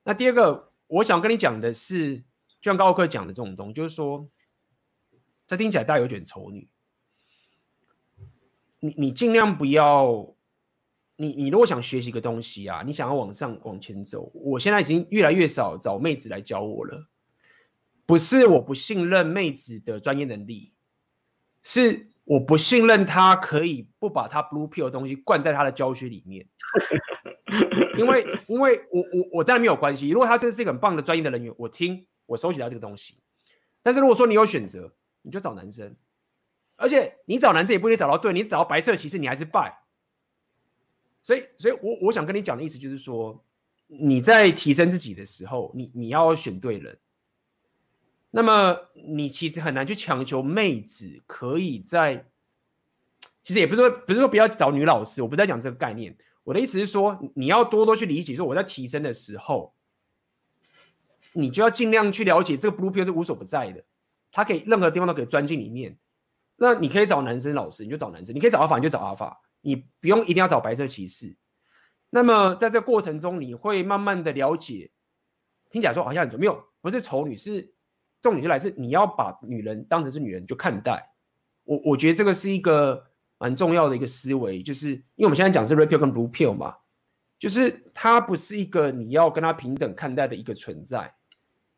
那第二个，我想跟你讲的是，就像高克讲的这种东西，就是说，这听起来大家有点丑女。你你尽量不要，你你如果想学习一个东西啊，你想要往上往前走，我现在已经越来越少找妹子来教我了。不是我不信任妹子的专业能力，是我不信任她可以不把她 Blue Pill 的东西灌在她的教学里面。因为因为我我我当然没有关系，如果她真的是一个很棒的专业的人员，我听我收集到这个东西。但是如果说你有选择，你就找男生。而且你找男生也不一定找到对，你找到白色其实你还是败。所以，所以我我想跟你讲的意思就是说，你在提升自己的时候，你你要选对人。那么你其实很难去强求妹子可以在，其实也不是说不是说不要找女老师，我不在讲这个概念。我的意思是说，你要多多去理解，说我在提升的时候，你就要尽量去了解这个 Blue Pill 是无所不在的，它可以任何地方都可以钻进里面。那你可以找男生老师，你就找男生；你可以找阿法，你就找阿法。你不用一定要找白色骑士。那么在这过程中，你会慢慢的了解。听起来说好像很没有，不是丑女，是重点就来是你要把女人当成是女人就看待。我我觉得这个是一个蛮重要的一个思维，就是因为我们现在讲是 r e p e a l 跟 Blue Pill 嘛，就是它不是一个你要跟他平等看待的一个存在，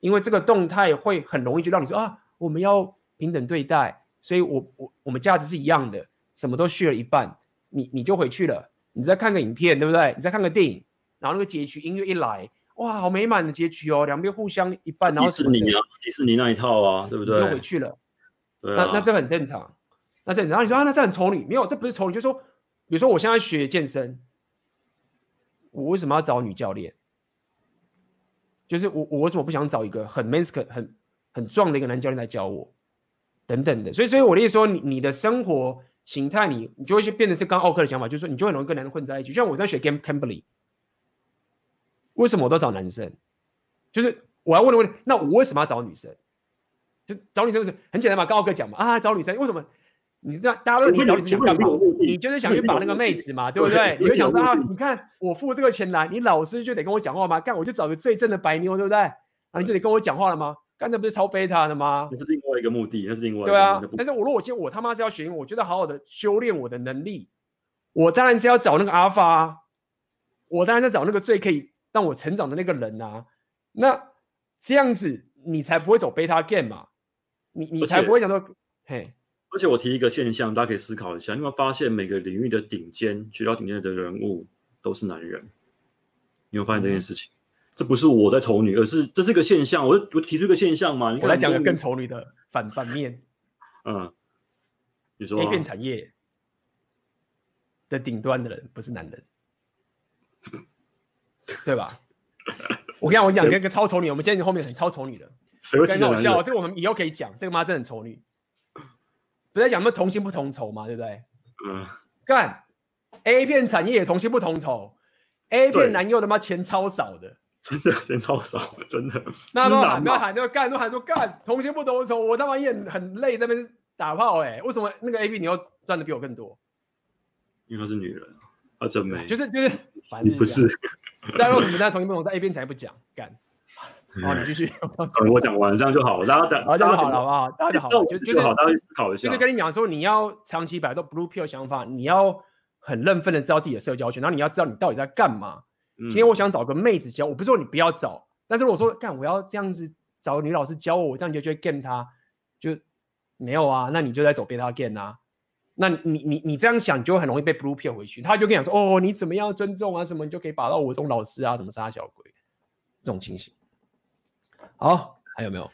因为这个动态会很容易就让你说啊，我们要平等对待。所以我，我我我们价值是一样的，什么都续了一半，你你就回去了，你再看个影片，对不对？你再看个电影，然后那个结局音乐一来，哇，好美满的结局哦，两边互相一半，然后迪士尼啊，迪士尼那一套啊，对不对？又回去了，对啊、那那这很正常，那正常。然后你说啊，那这很丑女，没有，这不是丑女，就是说，比如说我现在学健身，我为什么要找女教练？就是我我为什么不想找一个很 masculine 很很壮的一个男教练来教我？等等的，所以所以我的意思说，你你的生活形态，你你就会去变成是刚奥克的想法，就是说你就很容易跟男人混在一起。就像我在学 Game Cambly，为什么我都找男生？就是我要问的问题，那我为什么要找女生？就找女生是很简单嘛，跟奥克讲嘛，啊，找女生为什么？你知道大家问你找女生干嘛？你就是想去把那个妹子嘛，对不对？你就想说啊，你看我付这个钱来，你老师就得跟我讲话吗？干我就找个最正的白妞，对不对？啊，你就得跟我讲话了吗？刚才不是超贝塔的吗？那是另外一个目的，那是另外一个对啊。但是我如果今天我他妈是要学，我觉得好好的修炼我的能力，我当然是要找那个阿法啊，我当然在找那个最可以让我成长的那个人啊。那这样子你才不会走贝塔 game 嘛？你你才不会想说，嘿。而且我提一个现象，大家可以思考一下，因为发现每个领域的顶尖、学到顶尖的人物都是男人。你有发现这件事情？嗯、这不是我在丑女，而是这是个现象。我我提出一个现象嘛，你我来讲个更丑女的反反面。嗯，你说、啊、A 片产业的顶端的人不是男人，对吧？我跟你讲，我讲一个超丑女，我们今天后面很超丑女的，很好笑。这个我们以后可以讲，这个妈真的很丑女。不是在讲什么同薪不同酬嘛，对不对？嗯。干 A 片产业也同薪不同酬，A 片男优他妈钱超少的，真的人超少，真的。那都喊，不要喊，就干，都喊说干，同薪不同酬，我他妈也很累，在那边打炮哎、欸，为什么那个 A B 你要赚的比我更多？因为她是女人啊，真美。就是就是，反正不是。再为什么在同薪不同酬，在 A 边才不讲干？好，你继续。我讲完这样就好，大家等，好，这样就好了，好不好？大家就好，就就好，大家思考一下。就是跟你讲说，你要长期摆脱 blue pill 想法，你要很认份的知道自己的社交圈，然后你要知道你到底在干嘛。今天我想找个妹子教，我不是说你不要找，但是我说干，我要这样子找女老师教我，我这样就觉得 game 她，就没有啊？那你就在走 beta game 啊？那你你你这样想，你就很容易被 blue pill 回去。他就跟你讲说，哦，你怎么样尊重啊？什么你就可以把到我这种老师啊？什么杀小鬼这种情形。好，还有没有？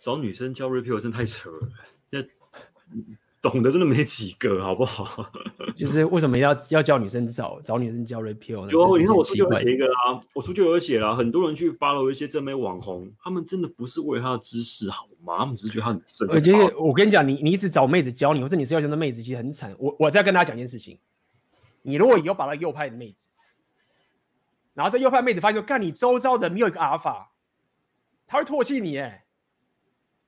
找女生教 repeal 真的太扯了，那懂得真的没几个，好不好？就是为什么要要叫女生找找女生教 repeal 呢？有，你看我书就有写一个啊，我书就有写了，很多人去 follow 一些正妹网红，他们真的不是为了他的知识好吗？他们只是觉得他很正。我觉得我跟你讲，你你一直找妹子教你，或者你是要教的妹子，其实很惨。我我再跟大家讲一件事情，你如果以后把到右派的妹子，然后这右派妹子发现说，干你周遭的没有一个阿尔法。他会唾弃你，哎，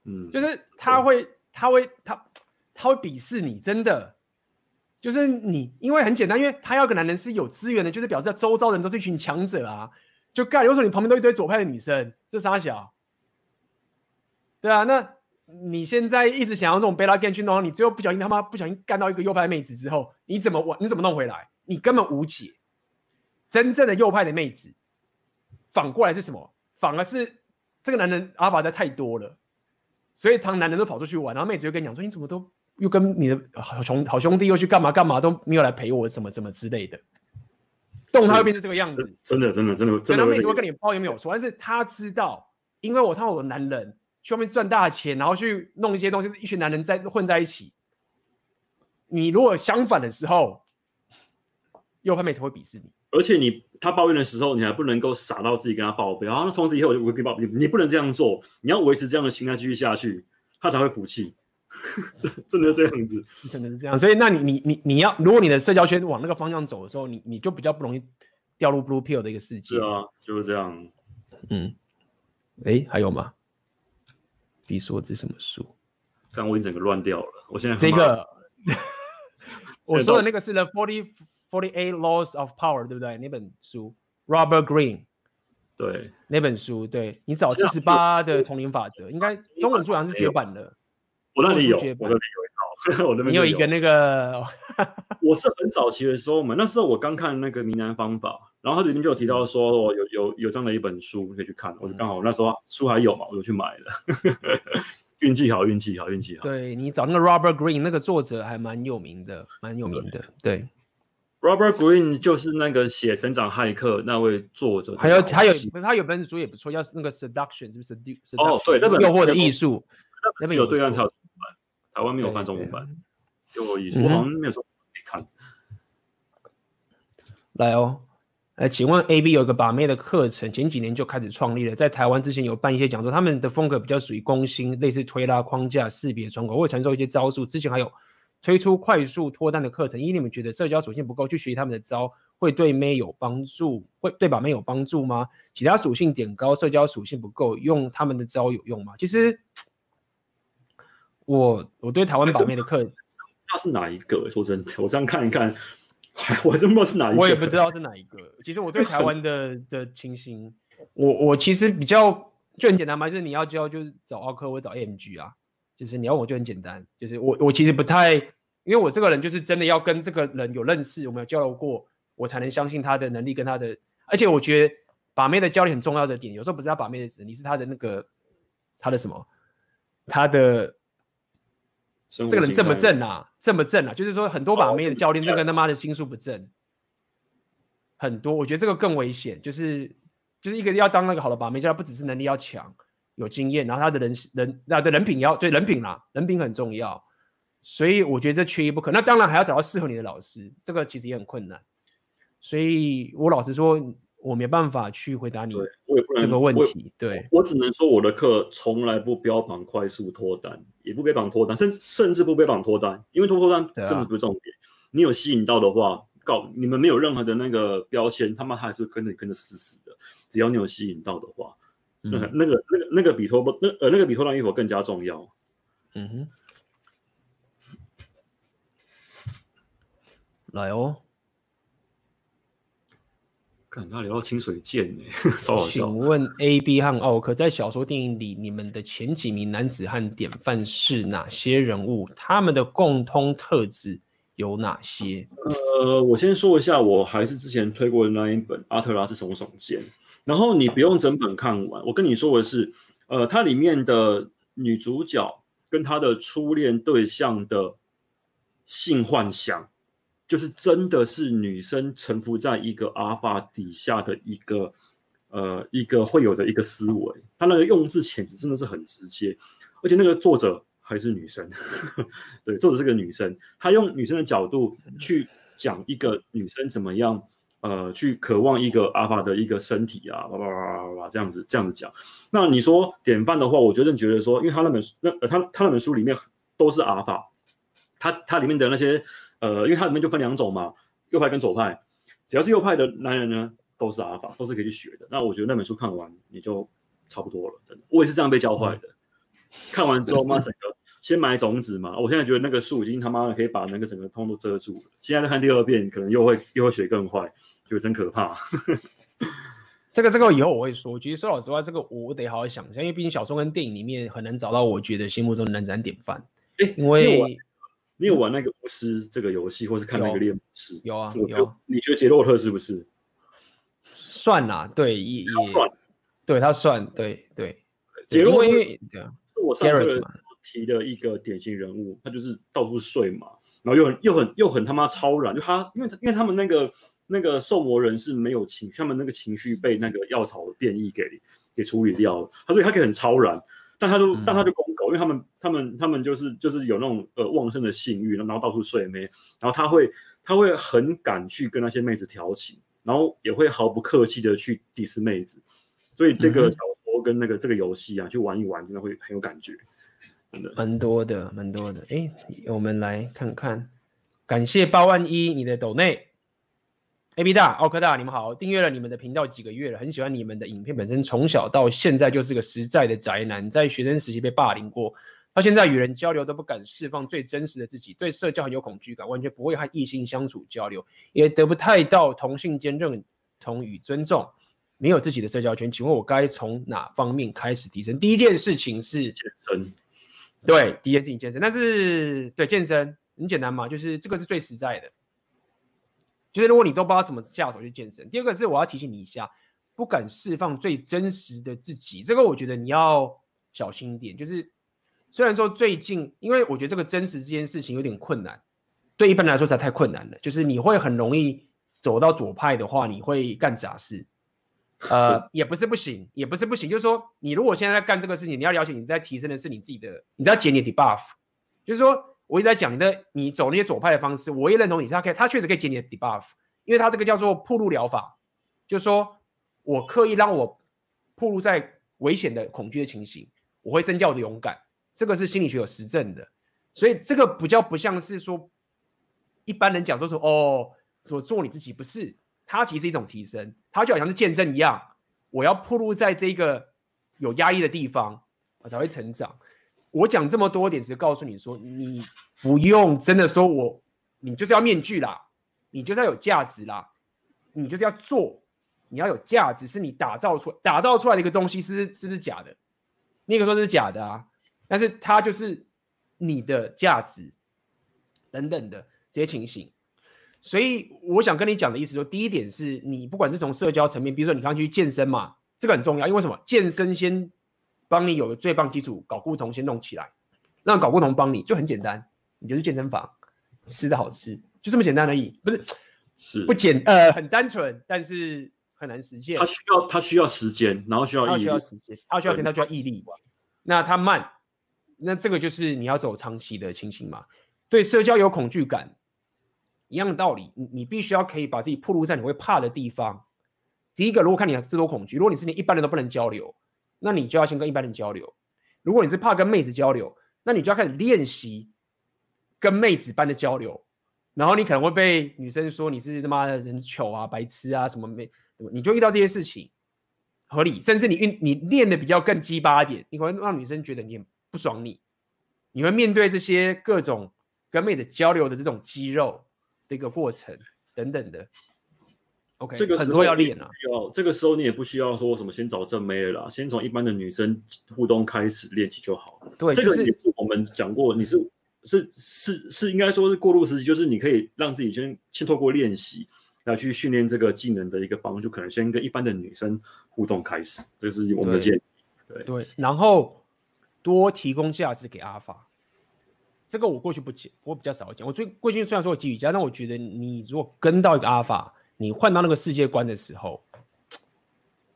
嗯，就是他会，他会，他，他会鄙视你，真的，就是你，因为很简单，因为他要个男人是有资源的，就是表示他周遭人都是一群强者啊，就干，有时候你旁边都一堆左派的女生，这三小，对啊，那你现在一直想要这种 beta game 去弄，你最后不小心他妈不小心干到一个右派妹子之后，你怎么玩？你怎么弄回来？你根本无解。真正的右派的妹子，反过来是什么？反而是。这个男人阿法在太多了，所以常男人都跑出去玩，然后妹子就跟你讲说：“你怎么都又跟你的好兄好兄弟又去干嘛干嘛都没有来陪我，什么什么之类的。”动他会变成这个样子，真的真的真的真的。然后妹子会跟你抱怨没有错，但是他知道，因为我他我的男人去外面赚大钱，然后去弄一些东西，一群男人在混在一起。你如果相反的时候，右派妹子会鄙视你。而且你他抱怨的时候，你还不能够傻到自己跟他报备，然后从此以后我就不会跟你报，你你不能这样做，你要维持这样的心态继续下去，他才会服气。真的这样子，真的是这样。所以那你你你你要，如果你的社交圈往那个方向走的时候，你你就比较不容易掉入 blue pill 的一个世界。是啊，就是这样。嗯，哎，还有吗？比如说这什么书？刚我已经整个乱掉了。我现在这个，我说的那个是 The Forty。Forty Eight Laws of Power，对不对？那本书，Robert Greene，对，那本书，对，你找四十八的丛林法则，应该中文书好像是绝版的。我那里有，我那里有一套，我那边你有一个那个，我是很早期的时候嘛，那时候我刚看那个《名男方法》，然后它里面就有提到说，我有有有这样的一本书可以去看，我就刚好那时候书还有嘛，我就去买了。运气好，运气好，运气好。对，你找那个 Robert Greene，那个作者还蛮有名的，蛮有名的，对。Robert Greene 就是那个写《成长骇客》那位作者，还有还有他有本书也不错，要是那个 Seduction 是不是？Seduction 哦，对，那本诱惑的艺术，那边有对岸才台湾没有翻中文版。诱惑艺术，我好像没有中文没看。来哦，呃，请问 AB 有一个把妹的课程，前几年就开始创立了，在台湾之前有办一些讲座，他们的风格比较属于攻心，类似推拉框架、识别窗口，会传授一些招数。之前还有。推出快速脱单的课程，因为你们觉得社交属性不够，去学习他们的招会对妹有帮助，会对把妹有帮助吗？其他属性点高，社交属性不够，用他们的招有用吗？其实我我对台湾把妹的客，那是哪一个？说真的，我这样看一看，我真不知道是哪一个，我也不知道是哪一个。其实我对台湾的 的情形，我我其实比较就很简单嘛，就是你要教就是找奥客或找 AMG 啊。就是你要我就很简单，就是我我其实不太，因为我这个人就是真的要跟这个人有认识，我们有交流过，我才能相信他的能力跟他的，而且我觉得把妹的教练很重要的点，有时候不是他把妹的能力，是他的那个他的什么，他的这个人正不正啊？正不正啊？就是说很多把妹的教练，那个他妈的心术不正，很多，我觉得这个更危险，就是就是一个要当那个好的把妹，就他不只是能力要强，有经验，然后他的人人那对人品要对人品啦，人品很重要，所以我觉得这缺一不可。那当然还要找到适合你的老师，这个其实也很困难。所以我老实说，我没办法去回答你这个问题。对，我只能说我的课从来不标榜快速脱单，也不标榜脱单，甚甚至不标榜脱单，因为脱脱单真的不是重点。你有吸引到的话，告你们没有任何的那个标签，他们还是跟着你跟着死死的。只要你有吸引到的话，那个那个那个那个比脱不那呃那个比脱单与否更加重要。嗯哼，来哦。看他聊到清水剑呢，超好笑。请问 A、B 和奥克在小说电影里，你们的前几名男子汉典范是哪些人物？他们的共通特质有哪些？呃，我先说一下，我还是之前推过的那一本《阿特拉斯耸耸肩》，然后你不用整本看完。我跟你说的是，呃，它里面的女主角跟她的初恋对象的性幻想。就是真的是女生臣服在一个阿尔法底下的一个呃一个会有的一个思维，他那个用字遣词真的是很直接，而且那个作者还是女生，对，作者是个女生，她用女生的角度去讲一个女生怎么样呃去渴望一个阿尔法的一个身体啊，叭叭叭叭叭这样子这样子讲。那你说典范的话，我觉得你觉得说，因为他那本那呃他他那本书里面都是阿尔法，他他里面的那些。呃，因为它里面就分两种嘛，右派跟左派，只要是右派的男人呢，都是阿尔法，都是可以去学的。那我觉得那本书看完你就差不多了，真的，我也是这样被教坏的。嗯、看完之后，妈整个先买种子嘛，我现在觉得那个树已经他妈的可以把那个整个通都遮住了。现在再看第二遍，可能又会又会学更坏，觉得真可怕。这个这个以后我会说，其实说老实话，这个我得好好想一下，因为毕竟小说跟电影里面很难找到我觉得心目中的男子典范。诶，因为。你有玩那个巫师这个游戏，或是看那个猎魔士？有啊，有。有你觉得杰洛特是不是？算啦，对，也也算，对他算，对对。杰洛特是我上课提的一个典型人物，他就是到处睡嘛，然后又很又很又很他妈超然，就他，因为因为他们那个那个受魔人是没有情，他们那个情绪被那个药草的变异给给处理掉了，他所以他可以很超然。但他都，但他就公狗，因为他们，他们，他们就是，就是有那种呃旺盛的性欲，然后到处睡妹，然后他会，他会很敢去跟那些妹子调情，然后也会毫不客气的去 diss 妹子，所以这个小说跟那个这个游戏啊，去玩一玩，真的会很有感觉，真的。蛮多的，蛮多的。哎，我们来看看，感谢八万一你的抖内。A B 大、奥克大，你们好！订阅了你们的频道几个月了，很喜欢你们的影片。本身从小到现在就是个实在的宅男，在学生时期被霸凌过，到现在与人交流都不敢释放最真实的自己，对社交很有恐惧感，完全不会和异性相处交流，也得不太到同性间认同与尊重，没有自己的社交圈。请问我该从哪方面开始提升？第一件事情是健身，对，第一件事情健身，但是对健身很简单嘛，就是这个是最实在的。就是如果你都不知道什么下手去健身，第二个是我要提醒你一下，不敢释放最真实的自己，这个我觉得你要小心一点。就是虽然说最近，因为我觉得这个真实这件事情有点困难，对一般人来说实在太困难了。就是你会很容易走到左派的话，你会干傻事。呃，也不是不行，也不是不行。就是说，你如果现在在干这个事情，你要了解你在提升的是你自己的，你在减你的 debuff，就是说。我一直在讲你的，你走那些左派的方式，我也认同你，他可以，他确实可以减你的 debuff，因为他这个叫做暴露疗法，就是说我刻意让我铺路在危险的恐惧的情形，我会增加我的勇敢，这个是心理学有实证的，所以这个比较不像是说一般人讲说说哦，我做你自己不是，它其实是一种提升，它就好像是健身一样，我要暴露在这个有压力的地方，我才会成长。我讲这么多点，只是告诉你说，你不用真的说我，你就是要面具啦，你就是要有价值啦，你就是要做，你要有价值，是你打造出打造出来的一个东西，是是不是假的？那个说是假的啊，但是它就是你的价值等等的这些情形。所以我想跟你讲的意思说，第一点是你不管是从社交层面，比如说你刚刚去健身嘛，这个很重要，因为什么？健身先。帮你有个最棒基础，搞固酮先弄起来，让搞固酮帮你就很简单，你就是健身房吃的好吃，就这么简单而已。不是，是不简呃很单纯，但是很难实现。他需要他需要时间，然后需要毅力，需要时间，他需要时间，他需要毅力。那他慢，那这个就是你要走长期的情形嘛。对社交有恐惧感，一样的道理，你你必须要可以把自己暴露在你会怕的地方。第一个，如果看你是多恐惧，如果你是连一般人都不能交流，那你就要先跟一般人交流。如果你是怕跟妹子交流，那你就要开始练习跟妹子般的交流。然后你可能会被女生说你是他妈的人丑啊、白痴啊什么没，你就遇到这些事情合理。甚至你运你练的比较更鸡巴一点，你可能让女生觉得你很不爽你，你会面对这些各种跟妹子交流的这种肌肉的一个过程等等的。OK，这个很多要练啊。要这个时候你也不需要说什么先找正妹了啦，先从一般的女生互动开始练起就好。对，这个也是我们讲过，你是。是是是，应该说是过渡时期，就是你可以让自己先先透过练习来去训练这个技能的一个方式，就可能先跟一般的女生互动开始，这是我们的建议。对，对，然后多提供价值给阿法。这个我过去不讲，我比较少讲。我最过去虽然说我给予加，但我觉得你如果跟到一个阿法，你换到那个世界观的时候，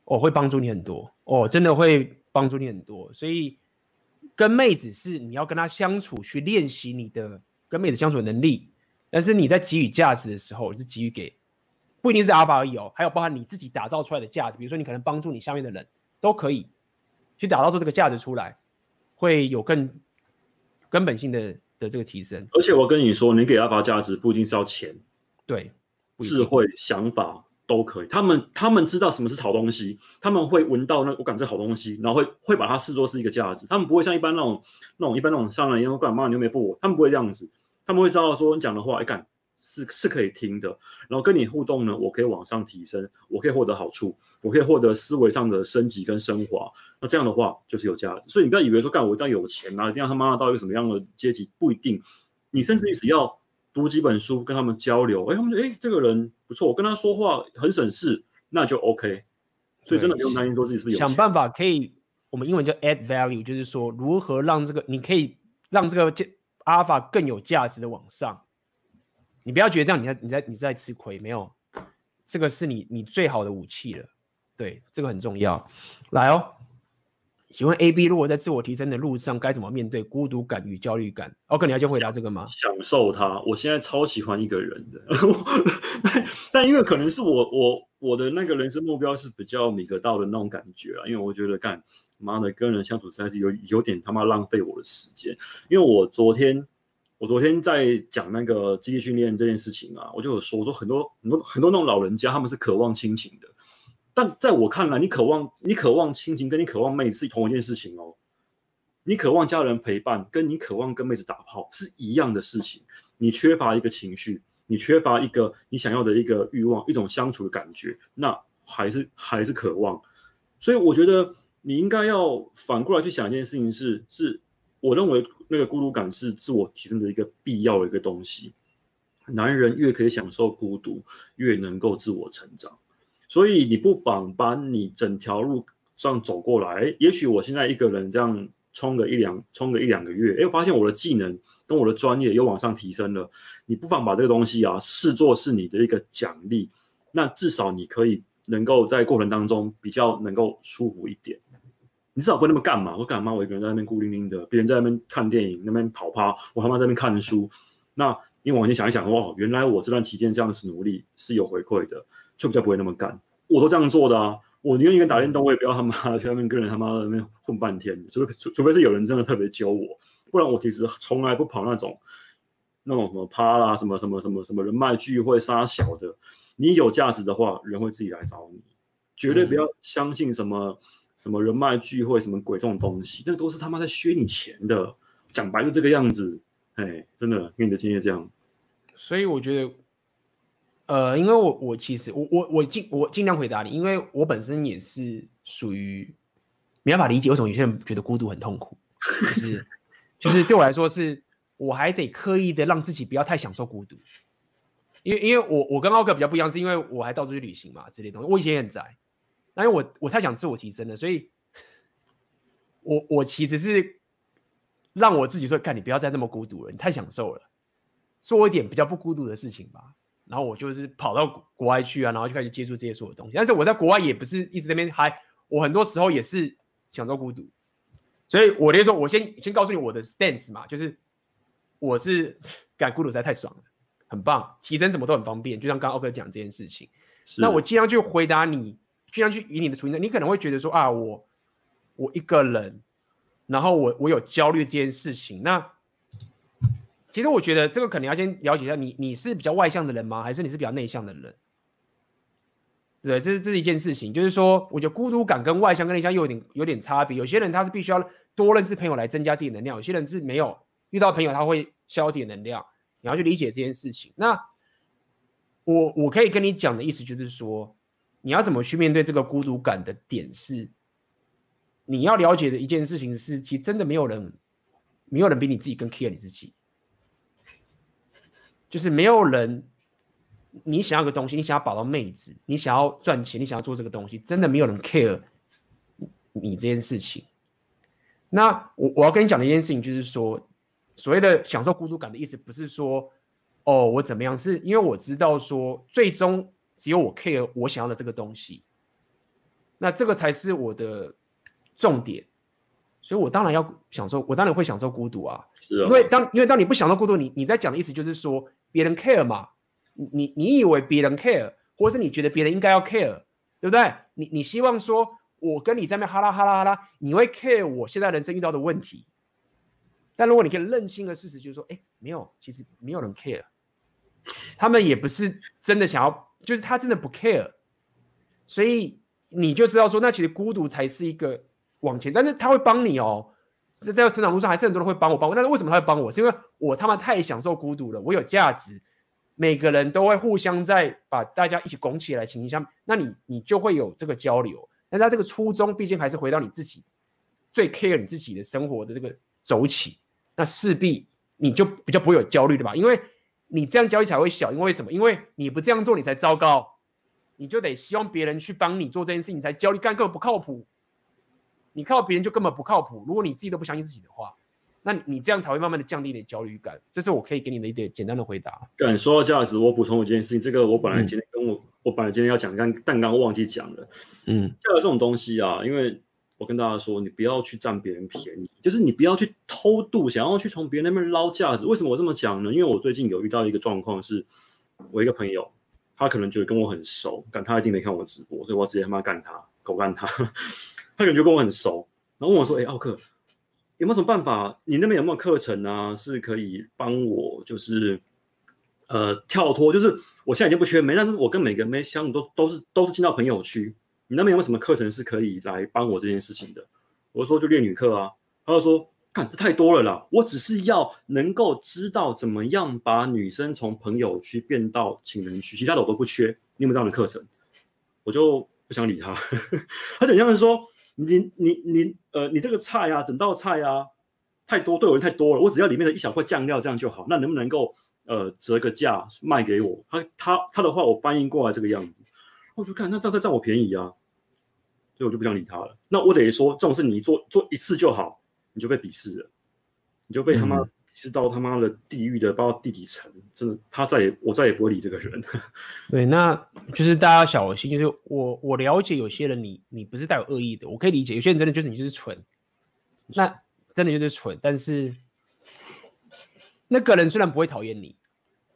哦，会帮助你很多，哦，真的会帮助你很多，所以。跟妹子是你要跟她相处，去练习你的跟妹子相处的能力。但是你在给予价值的时候，是给予给不一定是阿法而已哦，还有包含你自己打造出来的价值。比如说，你可能帮助你下面的人都可以去打造出这个价值出来，会有更根本性的的这个提升。而且我跟你说，你给阿法价值不一定是要钱，对，智慧想法。都可以，他们他们知道什么是好东西，他们会闻到那我感觉好东西，然后会会把它视作是一个价值，他们不会像一般那种那种一般那种商人一样，干嘛你又没付我，他们不会这样子，他们会知道说你讲的话，哎干是是可以听的，然后跟你互动呢，我可以往上提升，我可以获得好处，我可以获得思维上的升级跟升华，那这样的话就是有价值，所以你不要以为说干我一定要有钱啊，一定要他妈到一个什么样的阶级，不一定，你甚至你只要。读几本书，跟他们交流，哎，他们觉得哎，这个人不错，我跟他说话很省事，那就 OK。所以真的不用担心说自己是不是有。想办法可以，我们英文叫 add value，就是说如何让这个你可以让这个 alpha 更有价值的往上。你不要觉得这样你在你在你在吃亏，没有，这个是你你最好的武器了。对，这个很重要。来哦。请问 A B 如果在自我提升的路上，该怎么面对孤独感与焦虑感？OK，你要先回答这个吗？享受它。我现在超喜欢一个人的，但但因为可能是我我我的那个人生目标是比较米格道的那种感觉啊，因为我觉得干妈的跟人相处实在是有有点他妈浪费我的时间。因为我昨天我昨天在讲那个肌力训练这件事情啊，我就有说我说很多很多很多那种老人家他们是渴望亲情的。但在我看来，你渴望你渴望亲情，跟你渴望妹子是同一件事情哦。你渴望家人陪伴，跟你渴望跟妹子打炮是一样的事情。你缺乏一个情绪，你缺乏一个你想要的一个欲望，一种相处的感觉，那还是还是渴望。所以我觉得你应该要反过来去想一件事情是：是是我认为那个孤独感是自我提升的一个必要的一个东西。男人越可以享受孤独，越能够自我成长。所以你不妨把你整条路上走过来，也许我现在一个人这样冲个一两冲个一两个月，哎，发现我的技能跟我的专业又往上提升了。你不妨把这个东西啊视作是你的一个奖励，那至少你可以能够在过程当中比较能够舒服一点。你至少不会那么干嘛？我干嘛？我一个人在那边孤零零的，别人在那边看电影，那边跑趴，我他妈在那边看书。那你往前想一想，哇，原来我这段期间这样子努力是有回馈的。就比较不会那么干，我都这样做的啊！我宁愿一个人打电动，我也不要他妈 的去那边跟人他妈的那边混半天，除非除除非是有人真的特别揪我，不然我其实从来不跑那种那种什么趴啦、什么什么什么什么人脉聚会杀小的。你有价值的话，人会自己来找你，绝对不要相信什么、嗯、什么人脉聚会什么鬼这种东西，那都是他妈在削你钱的。讲白就这个样子，哎，真的，跟你的经验这样。所以我觉得。呃，因为我我其实我我我尽我尽量回答你，因为我本身也是属于没办法理解为什么有些人觉得孤独很痛苦，就是就是对我来说是，我还得刻意的让自己不要太享受孤独，因为因为我我跟奥克比较不一样，是因为我还到处去旅行嘛，之类东西，我以前也很宅，那因为我我太想自我提升了，所以我我其实是让我自己说，看你不要再那么孤独了，你太享受了，做一点比较不孤独的事情吧。然后我就是跑到国外去啊，然后就开始接触这些所有东西。但是我在国外也不是一直在那边嗨，我很多时候也是享受孤独。所以我那时候，我先先告诉你我的 stance 嘛，就是我是感孤独实在太爽了，很棒，提升什么都很方便。就像刚刚奥克讲这件事情，那我尽量去回答你，尽量去以你的处境，你可能会觉得说啊，我我一个人，然后我我有焦虑这件事情，那。其实我觉得这个可能要先了解一下你，你是比较外向的人吗？还是你是比较内向的人？对，这是这是一件事情，就是说，我觉得孤独感跟外向跟内向又有点有点差别。有些人他是必须要多认识朋友来增加自己能量，有些人是没有遇到朋友他会消耗自己的能量。你要去理解这件事情。那我我可以跟你讲的意思就是说，你要怎么去面对这个孤独感的点是，你要了解的一件事情是，其实真的没有人，没有人比你自己更 care 你自己。就是没有人，你想要个东西，你想要保到妹子，你想要赚钱，你想要做这个东西，真的没有人 care 你这件事情。那我我要跟你讲的一件事情就是说，所谓的享受孤独感的意思，不是说哦我怎么样，是因为我知道说，最终只有我 care 我想要的这个东西，那这个才是我的重点。所以我当然要享受，我当然会享受孤独啊。是啊。因为当因为当你不享受孤独，你你在讲的意思就是说。别人 care 嘛？你你以为别人 care，或者是你觉得别人应该要 care，对不对？你你希望说，我跟你在那哈啦哈啦哈啦，你会 care 我现在人生遇到的问题。但如果你可以认清的事实就是说，哎，没有，其实没有人 care，他们也不是真的想要，就是他真的不 care，所以你就知道说，那其实孤独才是一个往前，但是他会帮你哦。在这成长路上，还是很多人会帮我帮我。但是为什么他会帮我？是因为我他妈太享受孤独了，我有价值。每个人都会互相在把大家一起拱起来情况下，那你你就会有这个交流。但他这个初衷，毕竟还是回到你自己最 care 你自己的生活的这个走起，那势必你就比较不会有焦虑的吧？因为你这样焦虑才会小。因为什么？因为你不这样做，你才糟糕。你就得希望别人去帮你做这件事情，你才焦虑，干根本不靠谱。你靠别人就根本不靠谱。如果你自己都不相信自己的话，那你这样才会慢慢的降低你的焦虑感。这是我可以给你的一点简单的回答。对，说到价值，我补充一件事情，这个我本来今天跟我、嗯、我本来今天要讲，但但刚刚忘记讲了。嗯，价值这种东西啊，因为我跟大家说，你不要去占别人便宜，就是你不要去偷渡，想要去从别人那边捞价值。为什么我这么讲呢？因为我最近有遇到一个状况，是我一个朋友，他可能觉得跟我很熟，但他一定没看我直播，所以我直接他妈干他，狗干他。他感觉跟我很熟，然后问我说：“哎，奥克，有没有什么办法？你那边有没有课程啊？是可以帮我，就是呃跳脱，就是我现在已经不缺妹，但是我跟每个妹相处都都是都是进到朋友区。你那边有没有什么课程是可以来帮我这件事情的？”我说：“就练女课啊。”他就说：“看这太多了啦，我只是要能够知道怎么样把女生从朋友区变到情人区，其他的我都不缺。你有没有这样的课程？”我就不想理他，他等像是说。你你你呃，你这个菜啊，整道菜啊，太多对我人太多了，我只要里面的一小块酱料这样就好。那能不能够呃折个价卖给我？他他他的话我翻译过来这个样子，我就看那这样占我便宜啊，所以我就不想理他了。那我得说，这种事你做做一次就好，你就被鄙视了，你就被他妈。嗯是到他妈的地狱的，包括地底层，真的，他再也我再也不会理这个人。对，那就是大家小心，就是我我了解有些人你，你你不是带有恶意的，我可以理解。有些人真的就是你就是蠢，那真的就是蠢。但是那个人虽然不会讨厌你，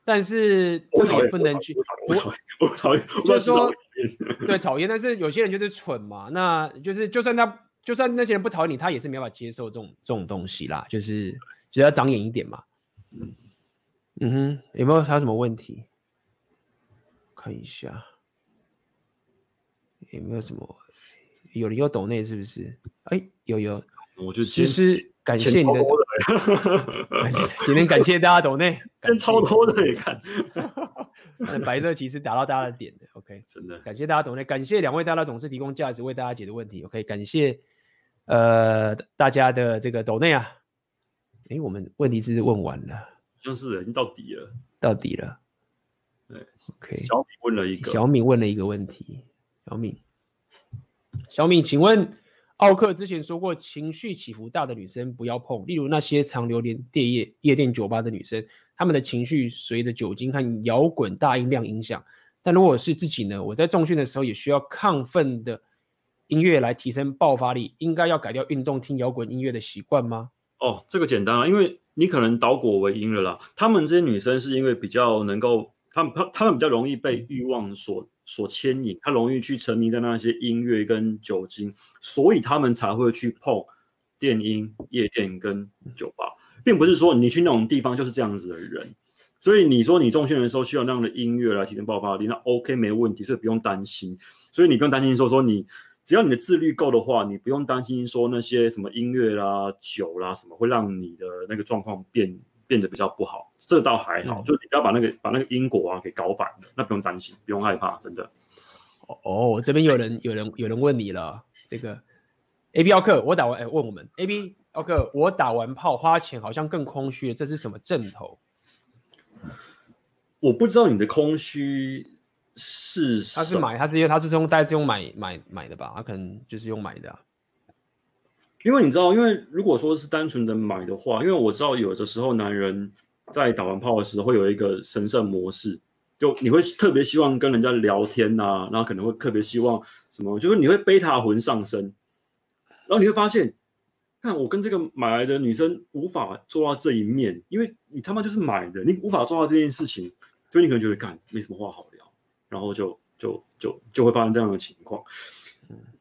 但是这个也不能去我讨厌，我讨厌，就是说 对讨厌。但是有些人就是蠢嘛，那就是就算他就算那些人不讨厌你，他也是没办法接受这种这种东西啦，就是。只要长眼一点嘛，嗯嗯哼，有没有他什么问题？看一下，有没有什么？有人有抖内是不是？哎、欸，有有，我就其实感谢你的，今天感谢大家抖内，跟超多的也看，白色骑士打到大家的点的，OK，真的感谢大家抖内，感谢两位大大总是提供价值为大家解的问题，OK，感谢呃大家的这个抖内啊。哎，我们问题是问完了，好像是已经到底了，到底了。对，OK。小米问了一个，小米问了一个问题。小米，小米，请问奥克之前说过，情绪起伏大的女生不要碰，例如那些常流连夜夜夜店酒吧的女生，她们的情绪随着酒精和摇滚大音量影响。但如果是自己呢？我在重训的时候也需要亢奋的音乐来提升爆发力，应该要改掉运动听摇滚音乐的习惯吗？哦，这个简单啊，因为你可能倒果为因了啦。她们这些女生是因为比较能够，她们她她们比较容易被欲望所。所牵引，她容易去沉迷在那些音乐跟酒精，所以他们才会去碰电音、夜店跟酒吧，并不是说你去那种地方就是这样子的人。所以你说你中训的时候需要那样的音乐来提升爆发力，那 OK 没问题，所以不用担心。所以你不用担心说说你只要你的自律够的话，你不用担心说那些什么音乐啦、酒啦什么会让你的那个状况变。变得比较不好，这倒还好，嗯、就你不要把那个把那个因果啊给搞反了，那不用担心，不用害怕，真的。哦，这边有人有人有人问你了，这个 A B 奥克，我打完哎问我们 A B 奥克，我打完炮花钱好像更空虚，这是什么阵头？我不知道你的空虚是他是买，他是因为他是用大概是用买买买的吧，他可能就是用买的、啊。因为你知道，因为如果说是单纯的买的话，因为我知道有的时候男人在打完炮的时候会有一个神圣模式，就你会特别希望跟人家聊天呐、啊，然后可能会特别希望什么，就是你会贝塔魂上升，然后你会发现，看我跟这个买来的女生无法做到这一面，因为你他妈就是买的，你无法做到这件事情，所以你可能觉得干没什么话好聊，然后就就就就会发生这样的情况，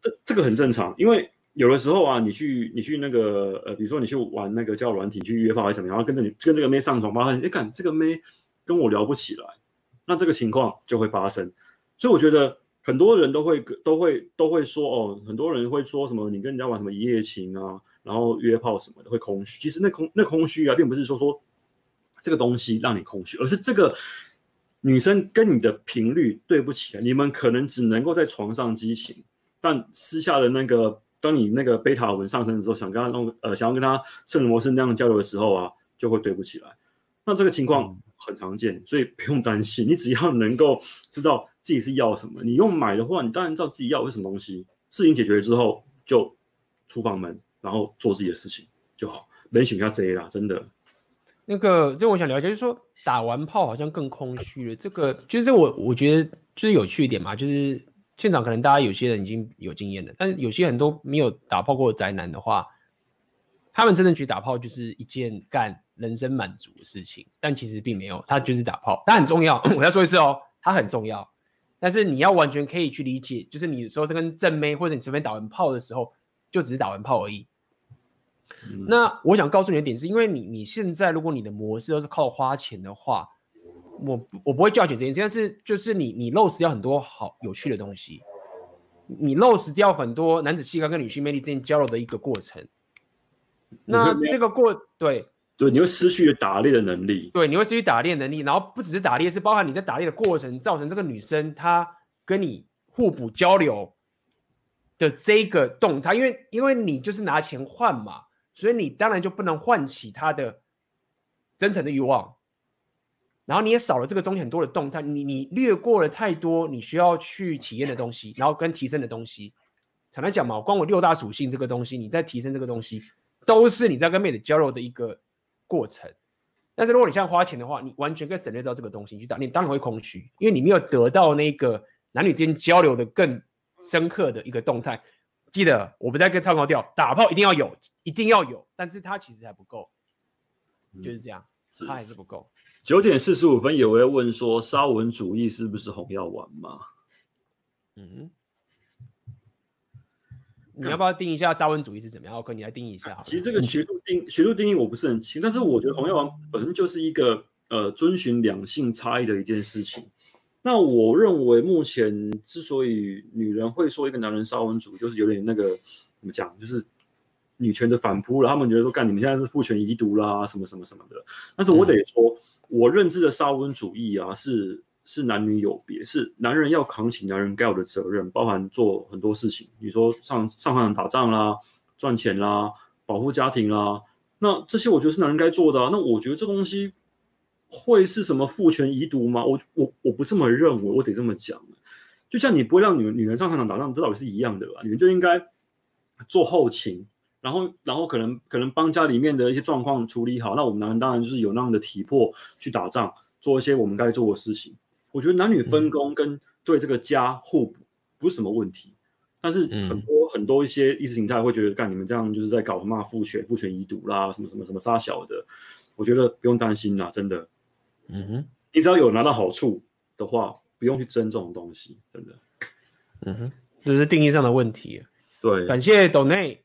这这个很正常，因为。有的时候啊，你去你去那个呃，比如说你去玩那个交友软体去约炮还是怎么样，然后跟着你跟这个妹上床，发现哎，看这个妹跟我聊不起来，那这个情况就会发生。所以我觉得很多人都会都会都会说哦，很多人会说什么你跟人家玩什么一夜情啊，然后约炮什么的会空虚。其实那空那空虚啊，并不是说说这个东西让你空虚，而是这个女生跟你的频率对不起来，你们可能只能够在床上激情，但私下的那个。当你那个贝塔纹上升的时候，想跟他弄呃，想要跟他圣人模式那样交流的时候啊，就会对不起来。那这个情况很常见，所以不用担心。你只要能够知道自己是要什么，你用买的话，你当然知道自己要的是什么东西。事情解决之后，就出房门，然后做自己的事情就好。没选下贼啦，真的。那个，就我想了解，就是说打完炮好像更空虚了。这个就是我我觉得就是有趣一点嘛，就是。现场可能大家有些人已经有经验了，但有些很多没有打炮过的宅男的话，他们真的觉得打炮就是一件干人生满足的事情，但其实并没有，他就是打炮，他很重要。我要说一次哦，他很重要，但是你要完全可以去理解，就是你说这跟正妹或者你随便打完炮的时候，就只是打完炮而已。嗯、那我想告诉你的点是，因为你你现在如果你的模式都是靠花钱的话。我我不会叫紧这件事，但是就是你你 lose 掉很多好有趣的东西，你 lose 掉很多男子气概跟女性魅力之间交流的一个过程。那这个过对对，你会失去打猎的能力。对，你会失去打猎能力，然后不只是打猎，是包含你在打猎的过程造成这个女生她跟你互补交流的这个动态，因为因为你就是拿钱换嘛，所以你当然就不能唤起他的真诚的欲望。然后你也少了这个中间很多的动态，你你略过了太多你需要去体验的东西，然后跟提升的东西。坦白讲嘛，光我六大属性这个东西，你在提升这个东西，都是你在跟妹子交流的一个过程。但是如果你现在花钱的话，你完全可以省略到这个东西去打，你当然会空虚，因为你没有得到那个男女之间交流的更深刻的一个动态。记得我不再跟超高调，打炮一定要有，一定要有，但是它其实还不够，就是这样，它还是不够。九点四十五分，有位问说：“沙文主义是不是红药丸吗？”嗯，你要不要定一下沙文主义是怎么样？我跟你来定义一下。其实这个学术定 学术定义我不是很清，但是我觉得红药丸本身就是一个呃遵循两性差异的一件事情。那我认为目前之所以女人会说一个男人沙文主义，就是有点那个怎么讲，就是女权的反扑了。他们觉得说，干你们现在是父权遗毒啦，什么什么什么的。但是我得说。嗯我认知的沙文主义啊，是是男女有别，是男人要扛起男人该有的责任，包含做很多事情。你说上上场打仗啦，赚钱啦，保护家庭啦，那这些我觉得是男人该做的啊。那我觉得这东西会是什么父权遗毒吗？我我我不这么认为，我得这么讲。就像你不会让女女人上战场打仗，这道理是一样的吧？你们就应该做后勤，然后然后可能可能帮家里面的一些状况处理好，那我们男人当然就是有那样的体魄去打仗，做一些我们该做的事情。我觉得男女分工跟对这个家互补不是什么问题，但是很多、嗯、很多一些意识形态会觉得，干你们这样就是在搞什么父权、父权遗毒啦，什么什么什么杀小的。我觉得不用担心啦，真的。嗯哼，你只要有拿到好处的话，不用去争这种东西，真的。嗯哼，这是定义上的问题。对，感谢 Donate。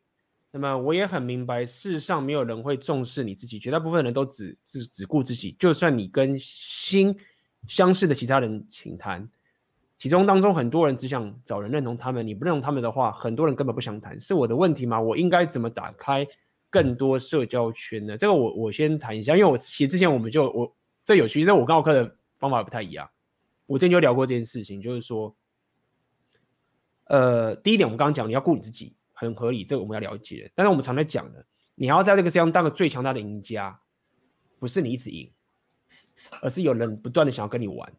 那么我也很明白，世上没有人会重视你自己，绝大部分人都只只只顾自己。就算你跟心相似的其他人请谈，其中当中很多人只想找人认同他们，你不认同他们的话，很多人根本不想谈。是我的问题吗？我应该怎么打开更多社交圈呢？这个我我先谈一下，因为我其实之前我们就我这有趣，因为我跟奥克的方法不太一样。我之前就聊过这件事情，就是说。呃，第一点，我们刚刚讲，你要顾你自己，很合理，这个我们要了解。但是我们常在讲的，你要在这个世界上当个最强大的赢家，不是你一直赢，而是有人不断的想要跟你玩，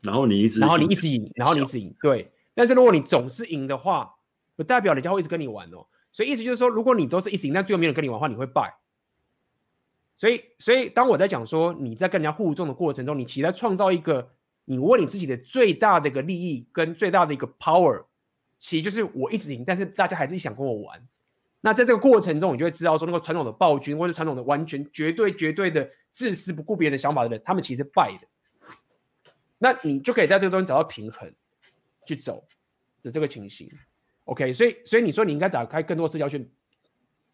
然后你一直，然后你一直赢，然后你一直赢，对。但是如果你总是赢的话，不代表人家会一直跟你玩哦。所以意思就是说，如果你都是一直赢，但最后没有人跟你玩的话，你会败。所以，所以当我在讲说你在跟人家互动的过程中，你其实在创造一个你为你自己的最大的一个利益跟最大的一个 power。其实就是我一直赢，但是大家还是想跟我玩。那在这个过程中，你就会知道说，那个传统的暴君或者传统的完全绝对绝对的自私不顾别人的想法的人，他们其实败的。那你就可以在这个中间找到平衡，去走的这个情形。OK，所以所以你说你应该打开更多社交圈，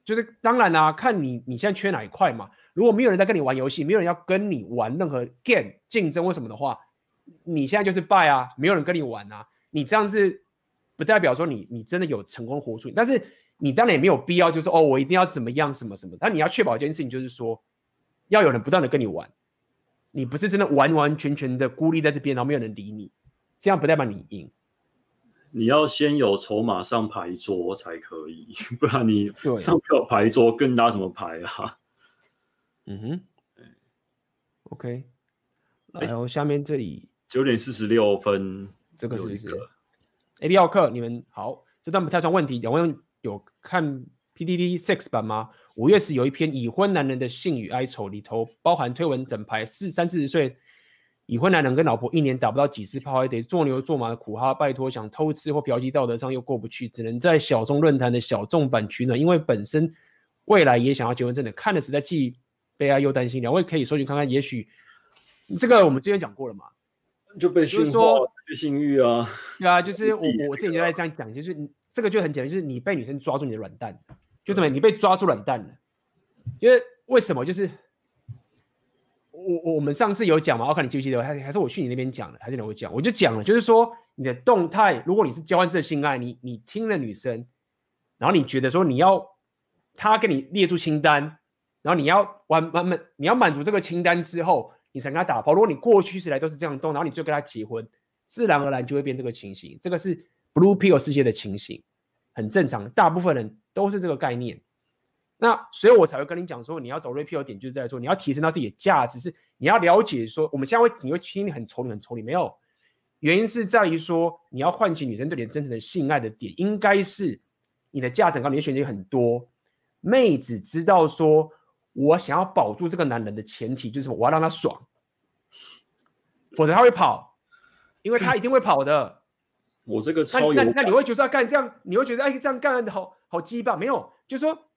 就是当然啦、啊，看你你现在缺哪一块嘛。如果没有人在跟你玩游戏，没有人要跟你玩任何 game 竞争或什么的话，你现在就是败啊，没有人跟你玩啊，你这样是。不代表说你你真的有成功活出，但是你当然也没有必要，就是说哦，我一定要怎么样什么什么。但你要确保一件事情，就是说要有人不断的跟你玩，你不是真的完完全全的孤立在这边，然后没有人理你，这样不代表你赢。你要先有筹码上牌桌才可以，不然你上不了牌桌，跟打什么牌啊？嗯哼，OK，然后下面这里九点四十六分，这个是一个。A B 奥克，你们好，这段不太算问题。两位有看 PDD Six 版吗？五月时有一篇已婚男人的性与哀愁，里头包含推文整排四三四十岁已婚男人跟老婆一年打不到几次炮，还得做牛做马的苦哈。拜托，想偷吃或嫖妓，道德上又过不去，只能在小众论坛的小众版取暖。因为本身未来也想要结婚，真的看的实在既悲哀又担心。两位可以搜寻看看，也许这个我们之前讲过了嘛。就被驯化，失去性欲啊！对啊，就是我我自己就在这样讲，就是你这个就很简单，就是你被女生抓住你的软蛋，就怎么你被抓住软蛋了？因为为什么？就是我我们上次有讲嘛，我看你记不记得？还还是我去你那边讲的，还是你会讲？我就讲了，就是说你的动态，如果你是交换式的性爱，你你听了女生，然后你觉得说你要她给你列出清单，然后你要完完满，你要满足这个清单之后。你才跟他打炮。如果你过去以来都是这样动，然后你就跟他结婚，自然而然就会变这个情形。这个是 Blue Pill 世界的情形，很正常。大部分人都是这个概念。那所以我才会跟你讲说，你要走 Red Pill 点就是在说，你要提升到自己的价值，是你要了解说，我们现在会你会听你很丑，你很丑，你没有。原因是在于说，你要唤起女生对你真诚的性爱的点，应该是你的价值高，你的选择很多。妹子知道说。我想要保住这个男人的前提就是我要让他爽，否则他会跑，因为他一定会跑的。我这个超那那，那你会觉得要干这样，你会觉得哎这样干好好鸡巴？没有，就是说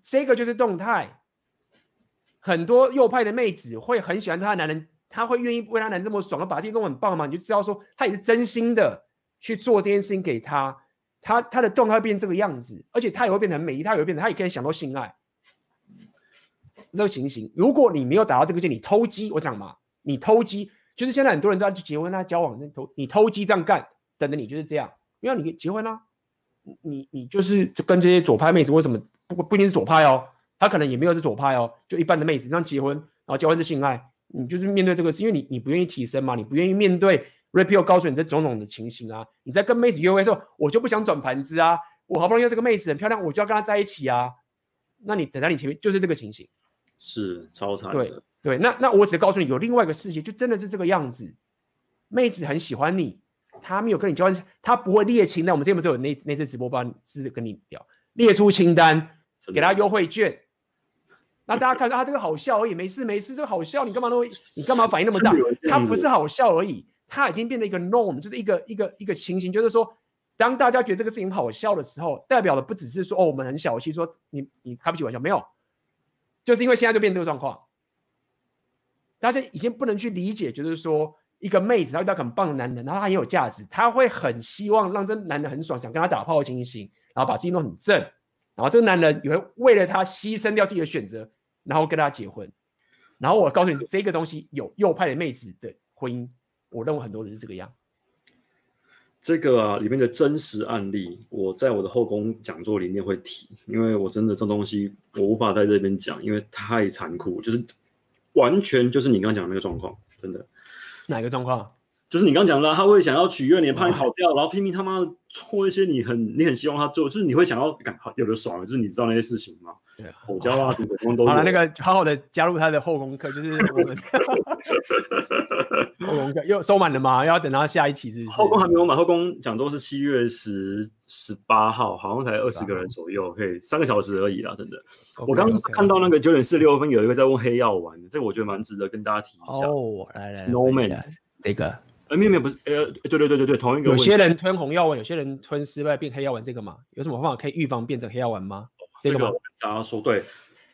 这个就是动态。很多右派的妹子会很喜欢她的男人，她会愿意为她男人这么爽，把自己弄很棒嘛？你就知道说她也是真心的去做这件事情给他，他他的动态会变这个样子，而且他也会变成美丽，他也会变得他也可以享受性爱。这个情形，如果你没有达到这个界，你偷鸡，我讲嘛，你偷鸡，就是现在很多人都要去结婚啊，交往，那偷你偷鸡这样干，等着你就是这样，因为你结婚啊，你你就是跟这些左派妹子，为什么不不一定是左派哦，他可能也没有是左派哦，就一般的妹子这样结婚，然后结婚是性爱，你就是面对这个事，因为你你不愿意提升嘛，你不愿意面对 Rapio 告诉你这种种的情形啊，你在跟妹子约会的时候，我就不想转盘子啊，我好不容易这个妹子很漂亮，我就要跟她在一起啊，那你等在你前面就是这个情形。是超惨，对对，那那我只告诉你，有另外一个世界，就真的是这个样子。妹子很喜欢你，她没有跟你交换，她不会列清单。我们这边不是有那那次直播帮是跟你聊，列出清单，给她优惠券。那大家看说啊，这个好笑而已，没事没事，这个好笑，你干嘛都你干嘛反应那么大？他不是好笑而已，他已经变成一个 norm，就是一个一个一个情形，就是说，当大家觉得这个事情好笑的时候，代表的不只是说哦，我们很小气，说你你开不起玩笑，没有，就是因为现在就变这个状况，大家已经不能去理解，就是说一个妹子她遇到很棒的男人，然后她很有价值，她会很希望让这男人很爽，想跟他打炮的情形，然后把自己弄很正，然后这个男人也会为了她牺牲掉自己的选择。然后跟她结婚，然后我告诉你，这个东西有右派的妹子的婚姻，我认为很多人是这个样。这个啊，里面的真实案例，我在我的后宫讲座里面会提，因为我真的这东西我无法在这边讲，因为太残酷，就是完全就是你刚刚讲的那个状况，真的。哪个状况？就是你刚刚讲的，他会想要取悦你，怕你跑掉，然后拼命他妈做一些你很你很希望他做，就是你会想要感有的爽，就是你知道那些事情吗？对，口交啊，什么什么都。好了，那个好好的加入他的后宫课，就是我们后宫课又收满了吗？要等到下一期是，是？后宫还没有满，后宫讲座是七月十十八号，好像才二十个人左右，可以三个小时而已啦，真的。Okay, 我刚刚看到那个九点四十六分有一个在问黑药丸，这个我觉得蛮值得跟大家提一下。哦，来来，Snowman 这个，呃，没有不是，呃，对对对对对，同一个。有些人吞红药丸，有些人吞失败变黑药丸，这个嘛，有什么方法可以预防变成黑药丸吗？这个我跟大家说，对，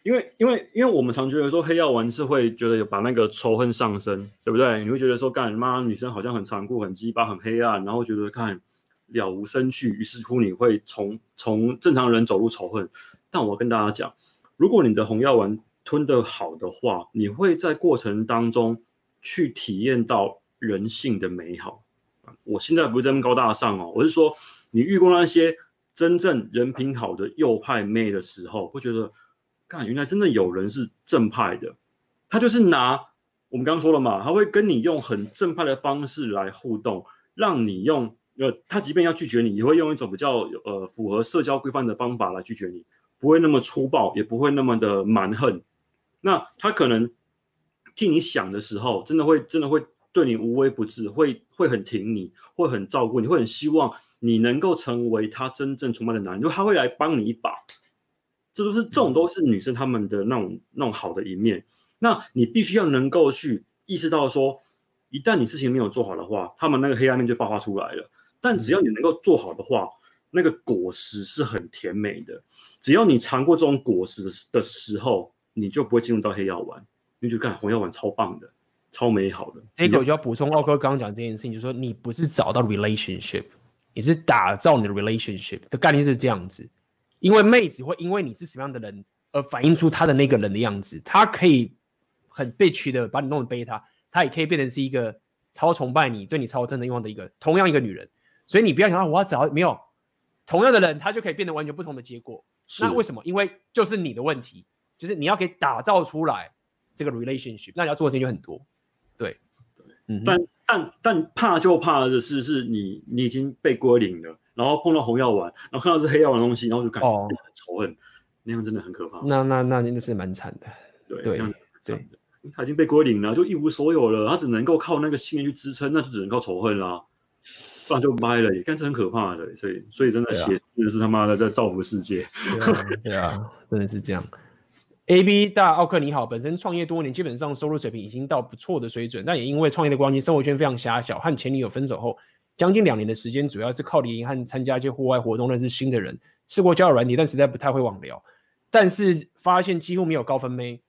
因为因为因为我们常觉得说黑药丸是会觉得有把那个仇恨上升，对不对？你会觉得说，干妈女生好像很残酷、很鸡巴、很黑暗，然后觉得看了无生趣，于是乎你会从从正常人走入仇恨。但我跟大家讲，如果你的红药丸吞得好的话，你会在过程当中去体验到人性的美好。我现在不是这么高大上哦，我是说你遇过那些。真正人品好的右派妹的时候，会觉得，看原来真的有人是正派的。他就是拿我们刚刚说了嘛，他会跟你用很正派的方式来互动，让你用呃，他即便要拒绝你，也会用一种比较呃符合社交规范的方法来拒绝你，不会那么粗暴，也不会那么的蛮横。那他可能替你想的时候，真的会真的会对你无微不至，会会很挺你，会很照顾你，会很希望。你能够成为他真正崇拜的男人，就他会来帮你一把，这都是这种都是女生她们的那种那种好的一面。那你必须要能够去意识到说，一旦你事情没有做好的话，他们那个黑暗面就爆发出来了。但只要你能够做好的话，那个果实是很甜美的。只要你尝过这种果实的时候，你就不会进入到黑药丸，你就看红药丸超棒的，超美好的。这个我就要补充奥哥刚刚讲这件事情，就是说你不是找到 relationship。你是打造你的 relationship 的概念是这样子，因为妹子会因为你是什么样的人而反映出她的那个人的样子，她可以很 bitch 的把你弄得贝塔，她也可以变成是一个超崇拜你、对你超真的欲望的一个同样一个女人，所以你不要想到我要找没有同样的人，她就可以变得完全不同的结果。那为什么？因为就是你的问题，就是你要给打造出来这个 relationship，那你要做的事情就很多，对。嗯，但但但怕就怕的是，是你你已经被归零了，然后碰到红药丸，然后看到是黑药丸的东西，然后就感觉很仇恨，那样真的很可怕。那那那真的是蛮惨的，对对对，他已经被归零了，就一无所有了，他只能够靠那个信念去支撑，那就只能靠仇恨啦，不然就掰了，也干是很可怕的，所以所以真的写真的是他妈的在造福世界，对啊，真的是这样。A B 大奥克你好，本身创业多年，基本上收入水平已经到不错的水准，但也因为创业的关系，生活圈非常狭小。和前女友分手后，将近两年的时间，主要是靠联谊和参加一些户外活动认识新的人，试过交友软体，但实在不太会网聊。但是发现几乎没有高分妹，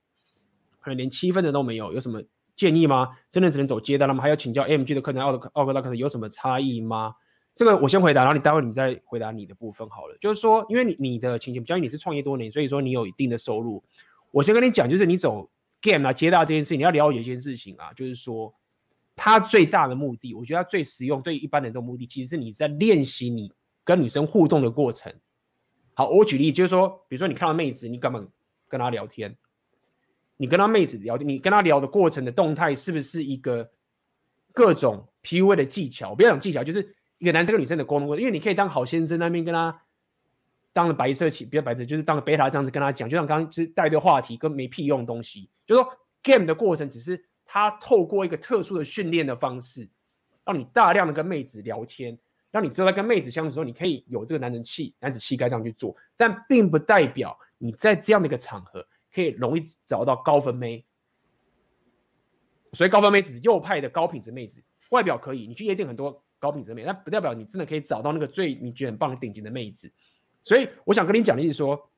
可能连七分的都没有。有什么建议吗？真的只能走接单了吗？还要请教 M G 的课程，奥克奥克大课程有什么差异吗？这个我先回答，然后你待会你再回答你的部分好了。就是说，因为你你的情形，比较你是创业多年，所以说你有一定的收入。我先跟你讲，就是你走 game 啊，接大这件事，你要了解一件事情啊，就是说，它最大的目的，我觉得它最实用，对一般人的目的，其实是你在练习你跟女生互动的过程。好，我举例，就是说，比如说你看到妹子，你根本跟她聊天，你跟她妹子聊天，你跟她聊的过程的动态，是不是一个各种 PUA 的技巧？不要讲技巧，就是一个男生跟女生的沟通过程，因为你可以当好先生那边跟他。当了白色起，比较白色，就是当了贝塔这样子跟他讲，就像刚刚就是带对话题跟没屁用的东西，就是说 game 的过程只是他透过一个特殊的训练的方式，让你大量的跟妹子聊天，让你知道在跟妹子相处的时候，你可以有这个男人气、男子气概这样去做，但并不代表你在这样的一个场合可以容易找到高分妹。所以高分妹子右派的高品质妹子，外表可以，你去夜店很多高品质妹，但不代表你真的可以找到那个最你觉得很棒的顶级的妹子。所以我想跟你讲的意思说，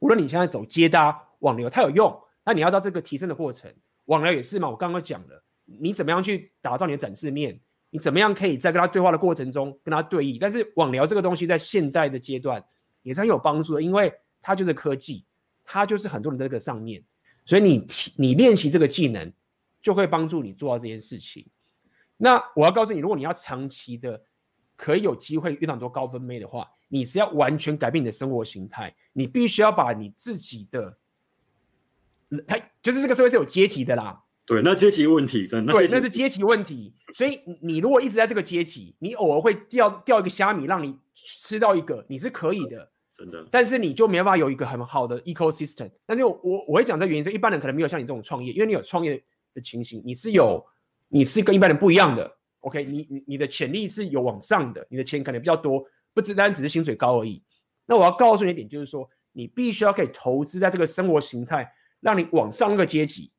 无论你现在走接搭、网聊，它有用，那你要知道这个提升的过程，网聊也是嘛。我刚刚讲了，你怎么样去打造你的展示面？你怎么样可以在跟他对话的过程中跟他对弈？但是网聊这个东西在现代的阶段也是很有帮助的，因为它就是科技，它就是很多人在这个上面，所以你你练习这个技能就会帮助你做到这件事情。那我要告诉你，如果你要长期的可以有机会遇到很多高分妹的话，你是要完全改变你的生活形态，你必须要把你自己的，他就是这个社会是有阶级的啦。对，那阶级问题真的，对，那是阶级问题。所以你如果一直在这个阶级，你偶尔会掉掉一个虾米，让你吃到一个，你是可以的，真的。但是你就没办法有一个很好的 ecosystem。但是我我，我会讲这原因，是一般人可能没有像你这种创业，因为你有创业的情形，你是有，你是跟一般人不一样的。OK，你你你的潜力是有往上的，你的钱可能比较多，不只单只是薪水高而已。那我要告诉你一点，就是说你必须要可以投资在这个生活形态，让你往上那个阶级。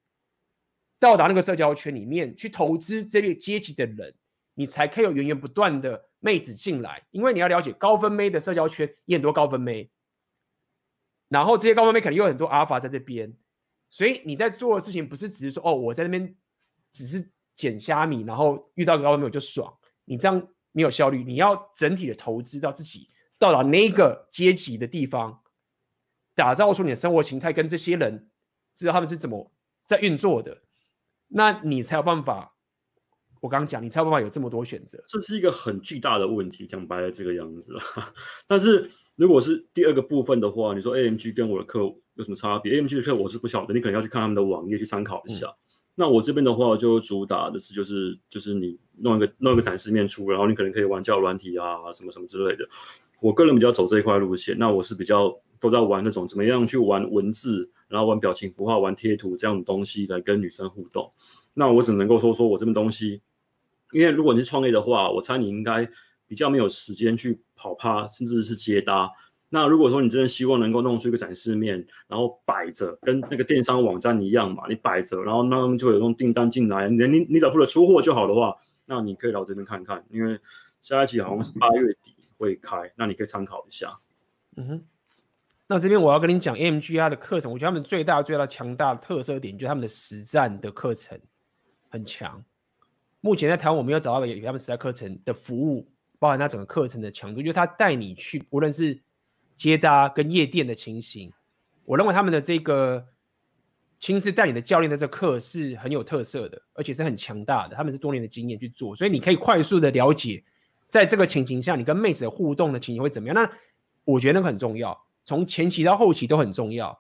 到达那个社交圈里面去投资这个阶级的人，你才可以有源源不断的妹子进来。因为你要了解高分妹的社交圈也很多高分妹，然后这些高分妹可能又有很多阿尔法在这边，所以你在做的事情不是只是说哦，我在那边只是捡虾米，然后遇到个高分妹我就爽，你这样没有效率。你要整体的投资到自己到达那个阶级的地方，打造出你的生活形态，跟这些人知道他们是怎么在运作的。那你才有办法，我刚刚讲，你才有办法有这么多选择。这是一个很巨大的问题，讲白了这个样子。但是如果是第二个部分的话，你说 AMG 跟我的课有什么差别？AMG 的课我是不晓得，你可能要去看他们的网页去参考一下。嗯、那我这边的话，就主打的是就是就是你弄一个弄一个展示面出，然后你可能可以玩叫软体啊什么什么之类的。我个人比较走这一块路线，那我是比较都在玩那种怎么样去玩文字。然后玩表情符号、玩贴图这样的东西来跟女生互动，那我只能够说说我这边东西，因为如果你是创业的话，我猜你应该比较没有时间去跑趴，甚至是接搭。那如果说你真的希望能够弄出一个展示面，然后摆着，跟那个电商网站一样嘛，你摆着，然后那么就有那种订单进来，你你你只要负责出货就好的话，那你可以来我这边看看，因为下一期好像是八月底会开，那你可以参考一下。嗯哼。那这边我要跟你讲，AMG 它的课程，我觉得他们最大最大强大的特色点就是他们的实战的课程很强。目前在台湾我没有找到有他们实战课程的服务，包含它整个课程的强度，就是他带你去，无论是接搭跟夜店的情形，我认为他们的这个亲自带你的教练的这课是很有特色的，而且是很强大的。他们是多年的经验去做，所以你可以快速的了解，在这个情形下，你跟妹子的互动的情形会怎么样。那我觉得那个很重要。从前期到后期都很重要，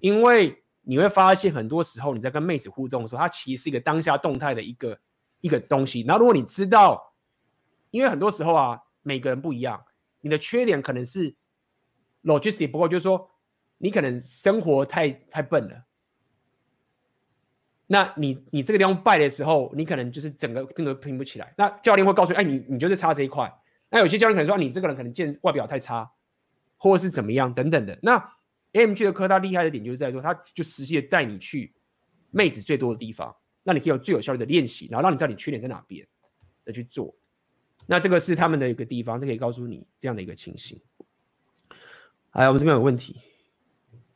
因为你会发现很多时候你在跟妹子互动的时候，它其实是一个当下动态的一个一个东西。然后如果你知道，因为很多时候啊，每个人不一样，你的缺点可能是 logistic，不过就是说你可能生活太太笨了。那你你这个地方败的时候，你可能就是整个拼都拼不起来。那教练会告诉你，哎，你你就是差这一块。那有些教练可能说，你这个人可能见外表太差。或者是怎么样等等的，那 AMG 的科它厉害的点就是在说，它就实际的带你去妹子最多的地方，那你可以有最有效率的练习，然后让你知道你缺点在哪边的去做。那这个是他们的一个地方，它可以告诉你这样的一个情形。哎，我们这边有问题，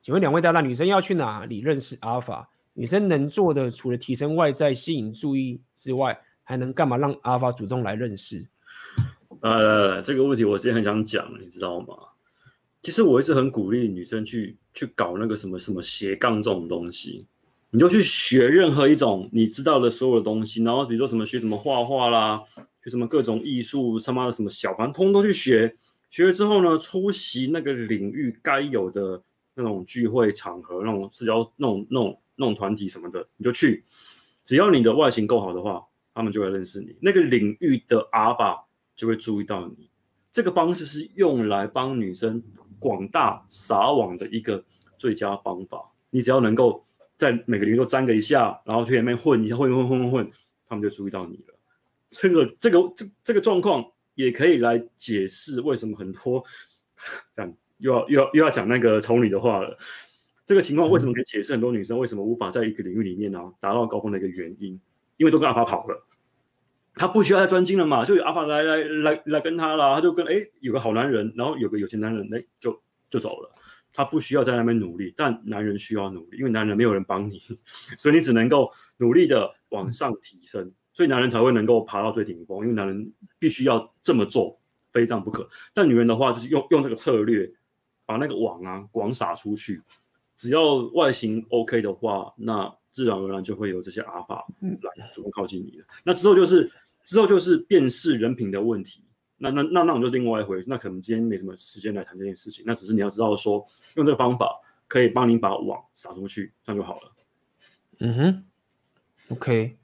请问两位大大，女生要去哪里认识阿尔法？女生能做的除了提升外在、吸引注意之外，还能干嘛让阿尔法主动来认识？呃，这个问题我之前很想讲，你知道吗？其实我一直很鼓励女生去去搞那个什么什么斜杠这种东西，你就去学任何一种你知道的所有的东西，然后比如说什么学什么画画啦，学什么各种艺术，他妈的什么小班，通通去学。学了之后呢，出席那个领域该有的那种聚会场合，那种社交、那种那种那种团体什么的，你就去。只要你的外形够好的话，他们就会认识你，那个领域的阿爸就会注意到你。这个方式是用来帮女生。广大撒网的一个最佳方法，你只要能够在每个领域都沾个一下，然后去里面混一下，混混混混混，他们就注意到你了。这个这个这这个状况也可以来解释为什么很多 这样又要又要又要讲那个丑女的话了。这个情况为什么可以解释很多女生为什么无法在一个领域里面呢、啊、达到高峰的一个原因？因为都跟阿法跑了，他不需要再专精了嘛，就有阿法来来来来跟他了，他就跟哎有个好男人，然后有个有钱男人，哎就就走了，他不需要在那边努力，但男人需要努力，因为男人没有人帮你，所以你只能够努力的往上提升，所以男人才会能够爬到最顶峰，因为男人必须要这么做，非这样不可。但女人的话就是用用这个策略，把那个网啊广撒出去。只要外形 OK 的话，那自然而然就会有这些阿法来主动靠近你了。嗯、那之后就是之后就是辨识人品的问题。那那那那种就另外一回事。那可能今天没什么时间来谈这件事情。那只是你要知道说，用这个方法可以帮你把网撒出去，这样就好了。嗯哼，OK。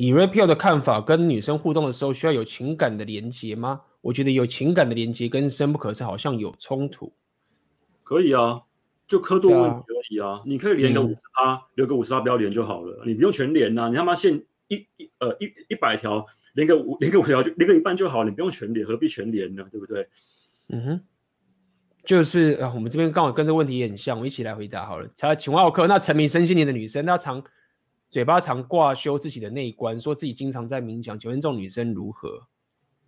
以 Rapio 的看法，跟女生互动的时候需要有情感的连接吗？我觉得有情感的连接跟深不可测好像有冲突。可以啊，就刻度问题而已啊。啊你可以连个五十八，留个五十八不要连就好了。你不用全连呐、啊，你他妈限一一呃一一百条，连个五连个五条就连个一半就好，你不用全连，何必全连呢？对不对？嗯哼，就是啊，我们这边刚好跟这个问题也很像，我们一起来回答好了。他请问奥克，那沉迷身心灵的女生，她常嘴巴常挂修自己的内观，说自己经常在冥想，请问这种女生如何？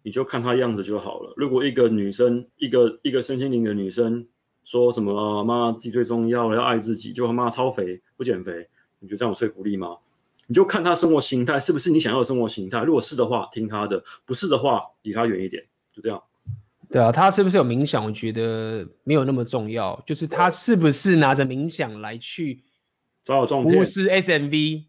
你就看她样子就好了。如果一个女生，一个一个身心灵的女生。说什么妈妈自己最重要了，要爱自己，就他妈超肥不减肥，你觉得这样有说服力吗？你就看她生活形态是不是你想要的生活形态，如果是的话，听她的；不是的话，离她远一点，就这样。对啊，她是不是有冥想？我觉得没有那么重要，就是她是不是拿着冥想来去找找状态，无视 SMV，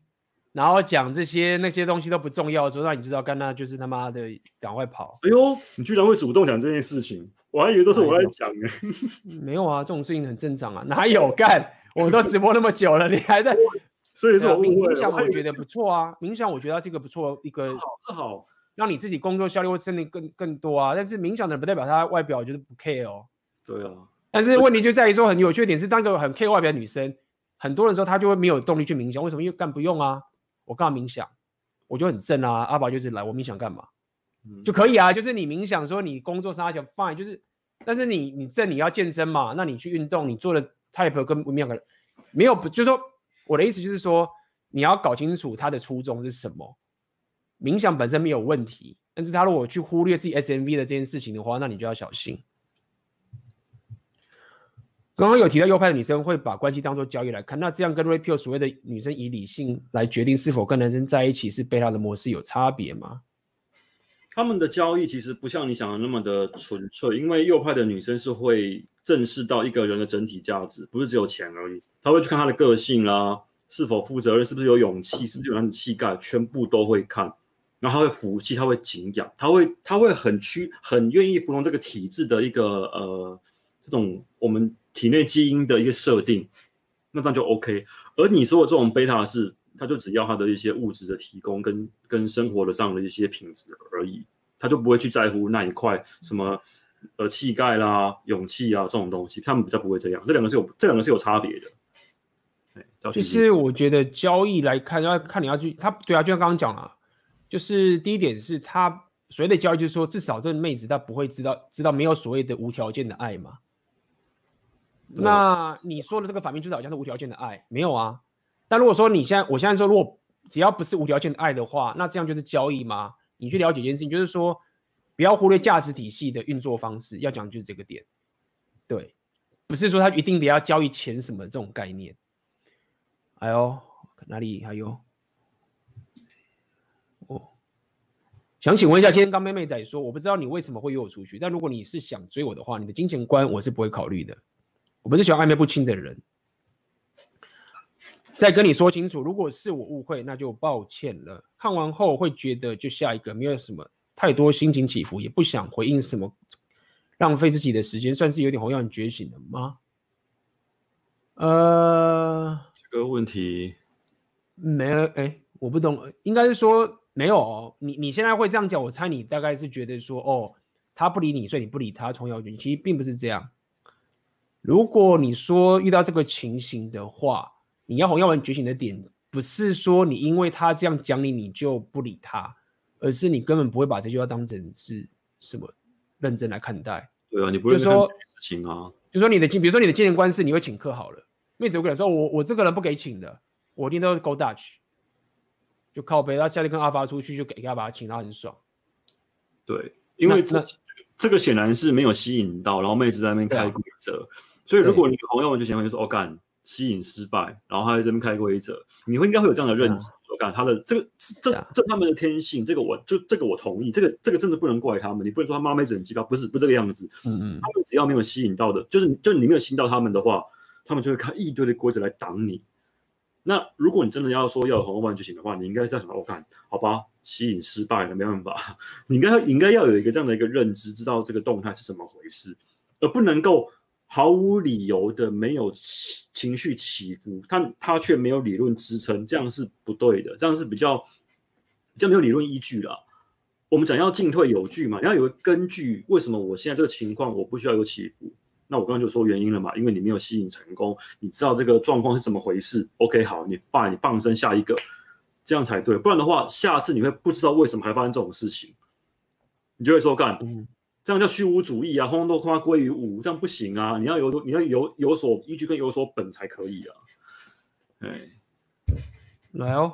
然后讲这些那些东西都不重要的时候，那你就知道干那就是他妈的赶快跑。哎呦，你居然会主动讲这件事情。我还以为都是我在讲呢，没有啊，这种事情很正常啊，哪有干？我都直播那么久了，你还在，所以是我误会了。冥想我觉得不错啊，冥想我觉得它是一个不错一个，是好是好，让你自己工作效率会升得更更多啊。但是冥想的不代表他外表就是不 care 哦。对啊，但是问题就在于说，很有趣的点是，当一个很 care 外表的女生，很多人说她就会没有动力去冥想，为什么？因为干不用啊，我干嘛冥想？我就很正啊，阿宝就是来，我冥想干嘛？就可以啊，就是你冥想说你工作上讲 fine，就是，但是你你正你要健身嘛，那你去运动，你做的 type 跟冥想可能没有，就是说我的意思就是说你要搞清楚他的初衷是什么。冥想本身没有问题，但是他如果去忽略自己 SMV 的这件事情的话，那你就要小心。刚刚有提到右派的女生会把关系当做交易来看，那这样跟 Rapio 所谓的女生以理性来决定是否跟男生在一起是贝塔的模式有差别吗？他们的交易其实不像你想的那么的纯粹，因为右派的女生是会正视到一个人的整体价值，不是只有钱而已。他会去看他的个性啦，是否负责任，是不是有勇气，是不是有男子气概，全部都会看。然后他会服气，他会敬仰，他会他会很屈，很愿意服从这个体制的一个呃这种我们体内基因的一个设定，那这样就 OK。而你说的这种贝塔是。他就只要他的一些物质的提供跟跟生活的上的一些品质而已，他就不会去在乎那一块什么呃气概啦、勇气啊这种东西，他们比较不会这样。这两个是有这两个是有差别的。其实我觉得交易来看要看你要去他对啊，就像刚刚讲了，就是第一点是他所谓的交易，就是说至少这个妹子她不会知道知道没有所谓的无条件的爱嘛。那你说的这个反面就是好像是无条件的爱，没有啊。那如果说你现在，我现在说，如果只要不是无条件的爱的话，那这样就是交易吗？你去了解一件事情，就是说，不要忽略价值体系的运作方式。要讲就是这个点，对，不是说他一定得要交易钱什么这种概念。哎呦，哪里还有？哦，想请问一下，今天刚妹妹仔说，我不知道你为什么会约我出去，但如果你是想追我的话，你的金钱观我是不会考虑的。我不是喜欢暧昧不清的人。再跟你说清楚，如果是我误会，那就抱歉了。看完后会觉得就下一个，没有什么太多心情起伏，也不想回应什么，浪费自己的时间，算是有点红药丸觉醒了吗？呃，这个问题没了，哎，我不懂，应该是说没有哦。你你现在会这样讲，我猜你大概是觉得说，哦，他不理你，所以你不理他，红药丸觉醒，其实并不是这样。如果你说遇到这个情形的话，你要红药丸觉醒的点，不是说你因为他这样讲你，你就不理他，而是你根本不会把这句话当成是什么认真来看待。对啊，你不会说事情啊，就说你的比如说你的金钱观是你会请客好了，妹子我跟你说，我我这个人不给请的，我一定都是 go Dutch，就靠北，他下次跟阿发出去就给他把他请，他很爽。对，因为这这个显然是没有吸引到，然后妹子在那边开规则，所以如果你朋友们就喜欢就说哦干。吸引失败，然后他在这边开规则，你会应该会有这样的认知。我感、啊、他的这个这这、他们的天性，这个我就这个我同意，这个这个真的不能怪他们，你不能说他妈妹子很奇葩，不是不是这个样子。嗯嗯，他们只要没有吸引到的，就是就是你没有吸引到他们的话，他们就会开一堆的规则来挡你。那如果你真的要说要有红万就行的话，你应该是要想到我看好吧，吸引失败了没办法，你应该应该要有一个这样的一个认知，知道这个动态是怎么回事，而不能够。毫无理由的没有情绪起伏，他他却没有理论支撑，这样是不对的，这样是比较比较没有理论依据了。我们讲要进退有据嘛，你要有个根据。为什么我现在这个情况我不需要有起伏？那我刚刚就说原因了嘛，因为你没有吸引成功，你知道这个状况是怎么回事。OK，好，你放你放生下一个，这样才对。不然的话，下次你会不知道为什么还发生这种事情，你就会说干。嗯这样叫虚无主义啊，通通都他妈归于无，这样不行啊！你要有，你要有有所依据跟有所本才可以啊。哎，来哦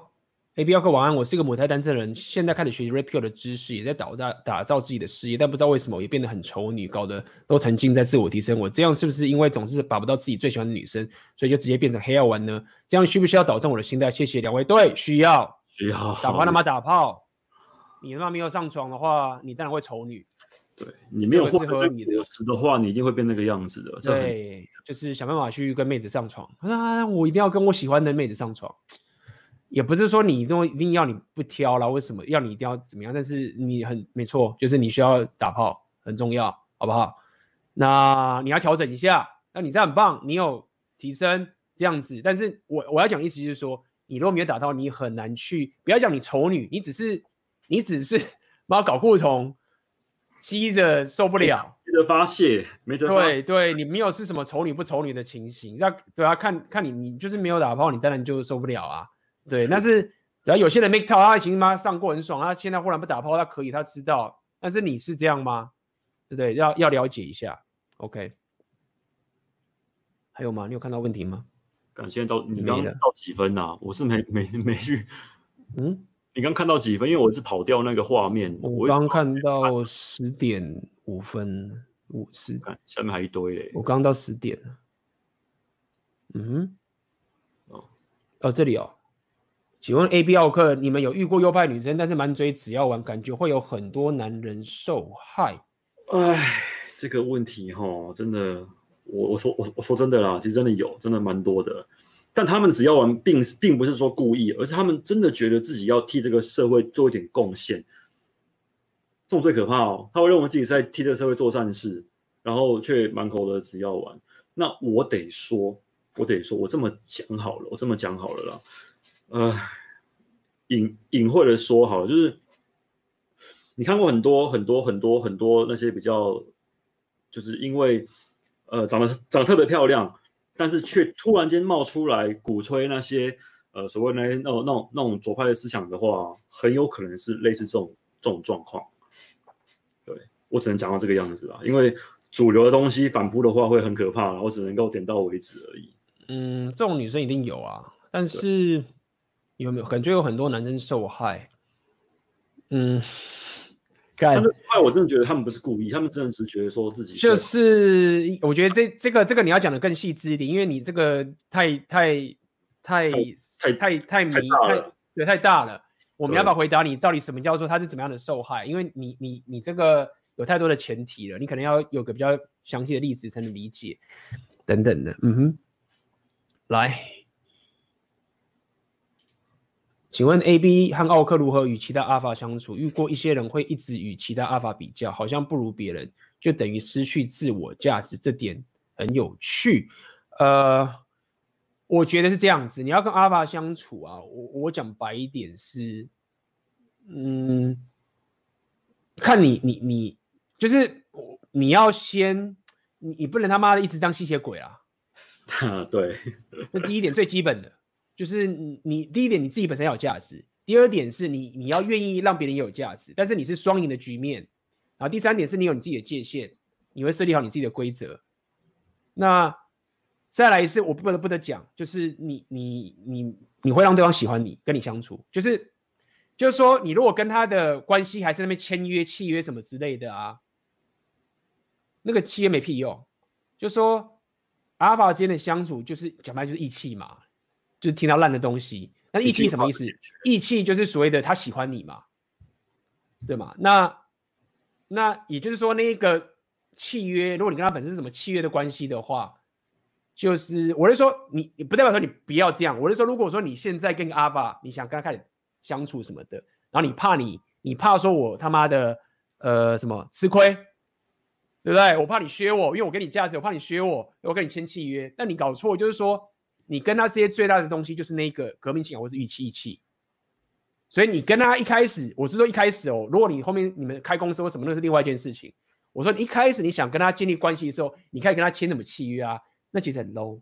，A B 奥克晚安，我是一个母胎单身人，现在开始学习 Pill 的知识，也在打打打造自己的事业，但不知道为什么也变得很丑女，搞得都沉浸在自我提升。我这样是不是因为总是把不到自己最喜欢的女生，所以就直接变成黑药丸呢？这样需不需要导正我的心态？谢谢两位。对，需要，需要。打完了吗？打炮。你他妈没有上床的话，你当然会丑女。对，你没有获得你的时的话，你一定会变那个样子的。对，就是想办法去跟妹子上床啊！我一定要跟我喜欢的妹子上床，也不是说你都一定要你不挑啦，为什么要你一定要怎么样？但是你很没错，就是你需要打炮很重要，好不好？那你要调整一下，那你这样很棒，你有提升这样子。但是我我要讲的意思就是说，你如果没有打到，你很难去。不要讲你丑女，你只是你只是 把搞不同。积着受不了，没得发泄，没得。对对，你没有是什么丑女不丑女的情形，要对啊，看看你你就是没有打炮，你当然就受不了啊。对，但是只要有些人 make 套，他已经妈上过很爽，他现在忽然不打炮，他可以，他知道。但是你是这样吗？对不对？要要了解一下。OK，还有吗？你有看到问题吗？感谢到你刚刚到几分呐、啊？我是没没没去，嗯。你刚看到几分？因为我是跑掉那个画面。我刚看到十点五分五十，下面还一堆嘞。我刚到十点。嗯，哦，哦，这里哦。请问 A B 奥克，你们有遇过右派女生，但是满嘴只要玩，感觉会有很多男人受害？哎，这个问题哈，真的，我我说我我说真的啦，其实真的有，真的蛮多的。但他们只要玩，并并不是说故意，而是他们真的觉得自己要替这个社会做一点贡献。这种最可怕哦，他会认为自己在替这个社会做善事，然后却满口的只要玩。那我得说，我得说，我这么讲好了，我这么讲好了啦。呃，隐隐晦的说好了，就是你看过很多很多很多很多那些比较，就是因为呃长得长得特别漂亮。但是却突然间冒出来鼓吹那些呃所谓那些那种那种那种左派的思想的话，很有可能是类似这种这种状况。对，我只能讲到这个样子吧，因为主流的东西反扑的话会很可怕，我只能够点到为止而已。嗯，这种女生一定有啊，但是有没有感觉有很多男生受害？嗯。但是后来我真的觉得他们不是故意，他们真的只是觉得说自己就是，我觉得这这个这个你要讲的更细致一点，因为你这个太太太太太太迷太对太大了。我们要不要回答你到底什么叫做他是怎么样的受害？因为你你你这个有太多的前提了，你可能要有个比较详细的例子才能理解等等的。嗯哼，来。请问 A B 和奥克如何与其他阿法相处？遇过一些人会一直与其他阿法比较，好像不如别人，就等于失去自我价值，这点很有趣。呃，我觉得是这样子。你要跟阿法相处啊，我我讲白一点是，嗯，看你你你，就是你要先，你你不能他妈的一直当吸血鬼啊。对，这第一点最基本的。就是你，你第一点你自己本身要有价值。第二点是你你要愿意让别人也有价值，但是你是双赢的局面。然后第三点是你有你自己的界限，你会设立好你自己的规则。那再来一次，我不得不得讲，就是你你你你会让对方喜欢你，跟你相处，就是就是说，你如果跟他的关系还是那边签约契约什么之类的啊，那个契约没屁用。就是说，阿尔法之间的相处，就是讲白就是义气嘛，就是听到烂的东西。那义气什么意思？义气就是所谓的他喜欢你嘛，对吗？那那也就是说，那个契约，如果你跟他本身是什么契约的关系的话，就是我是说你，你不代表说你不要这样。我是说，如果说你现在跟阿爸，你想跟他开始相处什么的，然后你怕你，你怕说我他妈的呃什么吃亏，对不对？我怕你削我，因为我跟你价值，我怕你削我，我跟你签契约。但你搞错，就是说。你跟他这些最大的东西就是那个革命情感或是义气义气，所以你跟他一开始，我是说一开始哦，如果你后面你们开公司或什么，那是另外一件事情。我说你一开始你想跟他建立关系的时候，你可以跟他签什么契约啊？那其实很 low。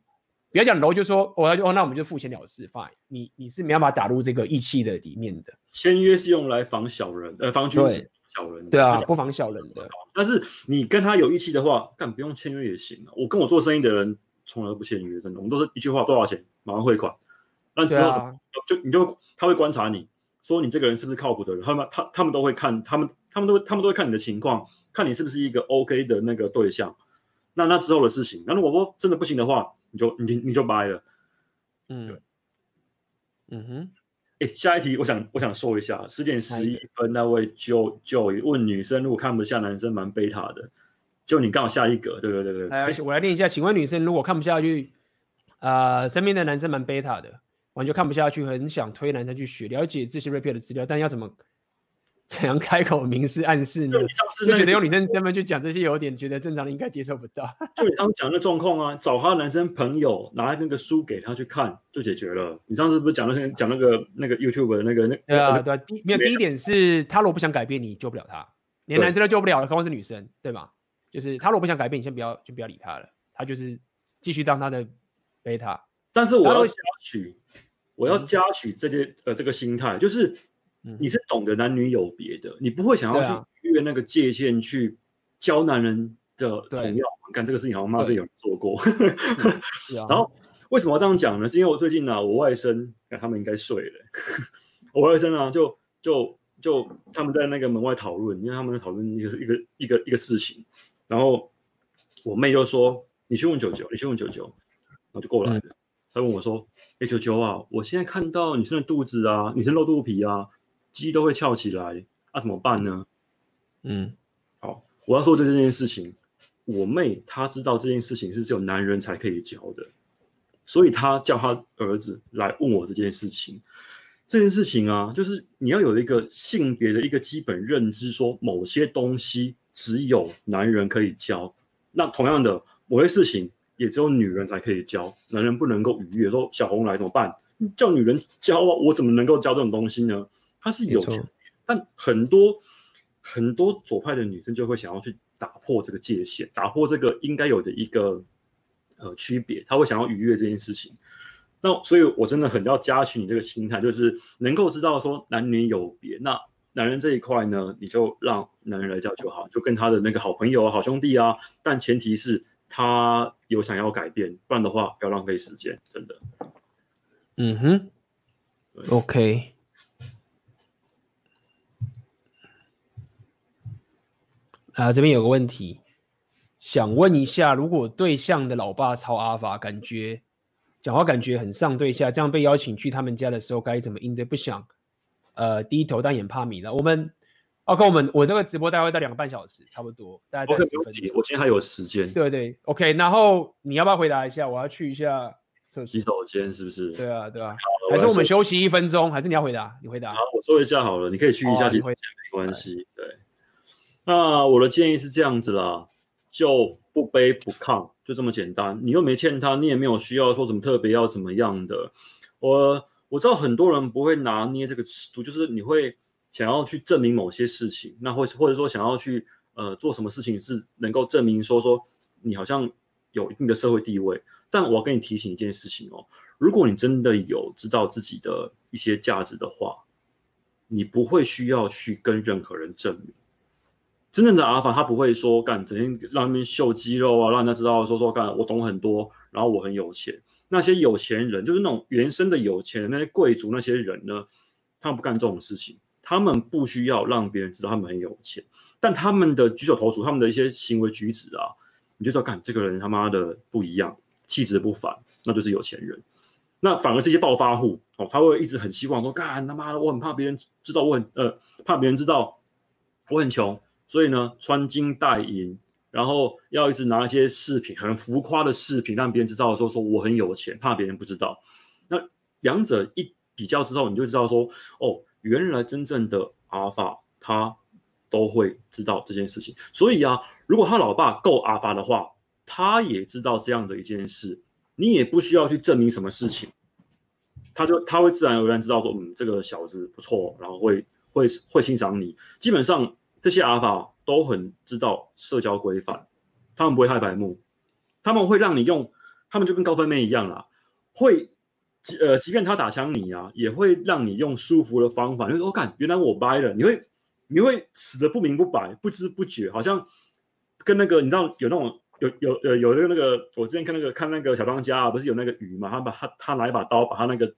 不要讲 low，就说我要哦，那我们就付钱了事，fine。你你是没办法打入这个义气的里面的。签约是用来防小人，呃，防君子小人。对啊，不防小人的。但是你跟他有义气的话，干不用签约也行啊。我跟我做生意的人。从来不签约，真的，我们都是一句话，多少钱，马上汇款。那之后什么，啊、就你就他会观察你，说你这个人是不是靠谱的人，他们他他们都会看，他们他们都他们都会看你的情况，看你是不是一个 OK 的那个对象。那那之后的事情，那如果说真的不行的话，你就你你就掰了。嗯，对，嗯哼，哎，下一题，我想我想说一下，十点十一分那位 Joe 问女生，如果看不下男生，蛮贝塔的。就你刚好下一格，对对对对。而且我来念一下，请问女生如果看不下去，呃，身边的男生蛮贝塔的，完全看不下去，很想推男生去学，了解这些 rapper 的资料，但要怎么怎样开口明示暗示呢？就觉得用女生身份去讲这些，有点觉得正常的应该接受不到。就你刚刚讲的状况啊，找他的男生朋友拿那个书给他去看，就解决了。你上次不是讲那些讲那个那个 YouTube 的那个那？对啊，对啊。第没有第一点是他如果不想改变，你救不了他，连男生都救不了，何况是女生，对吧？就是他如果不想改变，你先不要，就不要理他了。他就是继续当他的贝塔。但是我要加许，我要加许这些、嗯、呃这个心态，就是你是懂得男女有别的，你不会想要去越那个界限去教男人的朋友。干这个事情好像妈是有人做过。然后为什么要这样讲呢？是因为我最近呢、啊，我外甥，他们应该睡了。我外甥啊，就就就他们在那个门外讨论，因为他们在讨论一个一个一个一个事情。然后我妹就说：“你去问九九，你去问九九。”然后就过来了。她、嗯、问我说：“哎，九九啊，我现在看到女生的肚子啊，女生露肚皮啊，鸡都会翘起来，啊，怎么办呢？”嗯，好，我要说的这件事情，我妹她知道这件事情是只有男人才可以教的，所以她叫她儿子来问我这件事情。这件事情啊，就是你要有一个性别的一个基本认知，说某些东西。只有男人可以教，那同样的某些事情也只有女人才可以教，男人不能够逾越。说小红来怎么办？叫女人教啊，我怎么能够教这种东西呢？他是有权，但很多很多左派的女生就会想要去打破这个界限，打破这个应该有的一个呃区别，她会想要逾越这件事情。那所以，我真的很要嘉许你这个心态，就是能够知道说男女有别。那男人这一块呢，你就让男人来教就好，就跟他的那个好朋友啊、好兄弟啊，但前提是他有想要改变，不然的话不要浪费时间，真的。嗯哼，OK。啊，这边有个问题，想问一下，如果对象的老爸超阿法，感觉讲话感觉很上对下，这样被邀请去他们家的时候该怎么应对？不想。呃，低头但眼怕米了。我们，OK，我们我这个直播大概会到两个半小时，差不多，大概在十分钟。Okay, 我今天还有时间。对对，OK。然后你要不要回答一下？我要去一下厕所。洗手间是不是？对啊，对啊。还是我们休息一分钟？还是你要回答？你回答。好，我说一下好了，你可以去一下洗手间，没关系。对。那我的建议是这样子啦，就不卑不亢，就这么简单。你又没欠他，你也没有需要说什么特别要怎么样的。我。我知道很多人不会拿捏这个尺度，就是你会想要去证明某些事情，那或或者说想要去呃做什么事情是能够证明说说你好像有一定的社会地位。但我要跟你提醒一件事情哦，如果你真的有知道自己的一些价值的话，你不会需要去跟任何人证明。真正的阿尔法他不会说干整天让他们秀肌肉啊，让人家知道说说干我懂很多，然后我很有钱。那些有钱人就是那种原生的有钱人，那些贵族那些人呢，他们不干这种事情，他们不需要让别人知道他们很有钱，但他们的举手投足，他们的一些行为举止啊，你就知道干这个人他妈的不一样，气质不凡，那就是有钱人。那反而是一些暴发户哦，他会一直很希望说干他妈的，我很怕别人知道我很呃，怕别人知道我很穷。所以呢，穿金戴银，然后要一直拿一些饰品，很浮夸的饰品，让别人知道说说我很有钱，怕别人不知道。那两者一比较之后，你就知道说，哦，原来真正的阿尔法他都会知道这件事情。所以啊，如果他老爸够阿尔法的话，他也知道这样的一件事，你也不需要去证明什么事情，他就他会自然而然知道说，嗯，这个小子不错，然后会会会欣赏你，基本上。这些阿尔法都很知道社交规范，他们不会害白目，他们会让你用，他们就跟高分妹一样啦，会，呃，即便他打枪你啊，也会让你用舒服的方法，就是我看原来我掰了，你会你会死的不明不白，不知不觉，好像跟那个你知道有那种有有呃有那个那个，我之前看那个看那个小当家啊，不是有那个鱼嘛，他把他他拿一把刀把他那个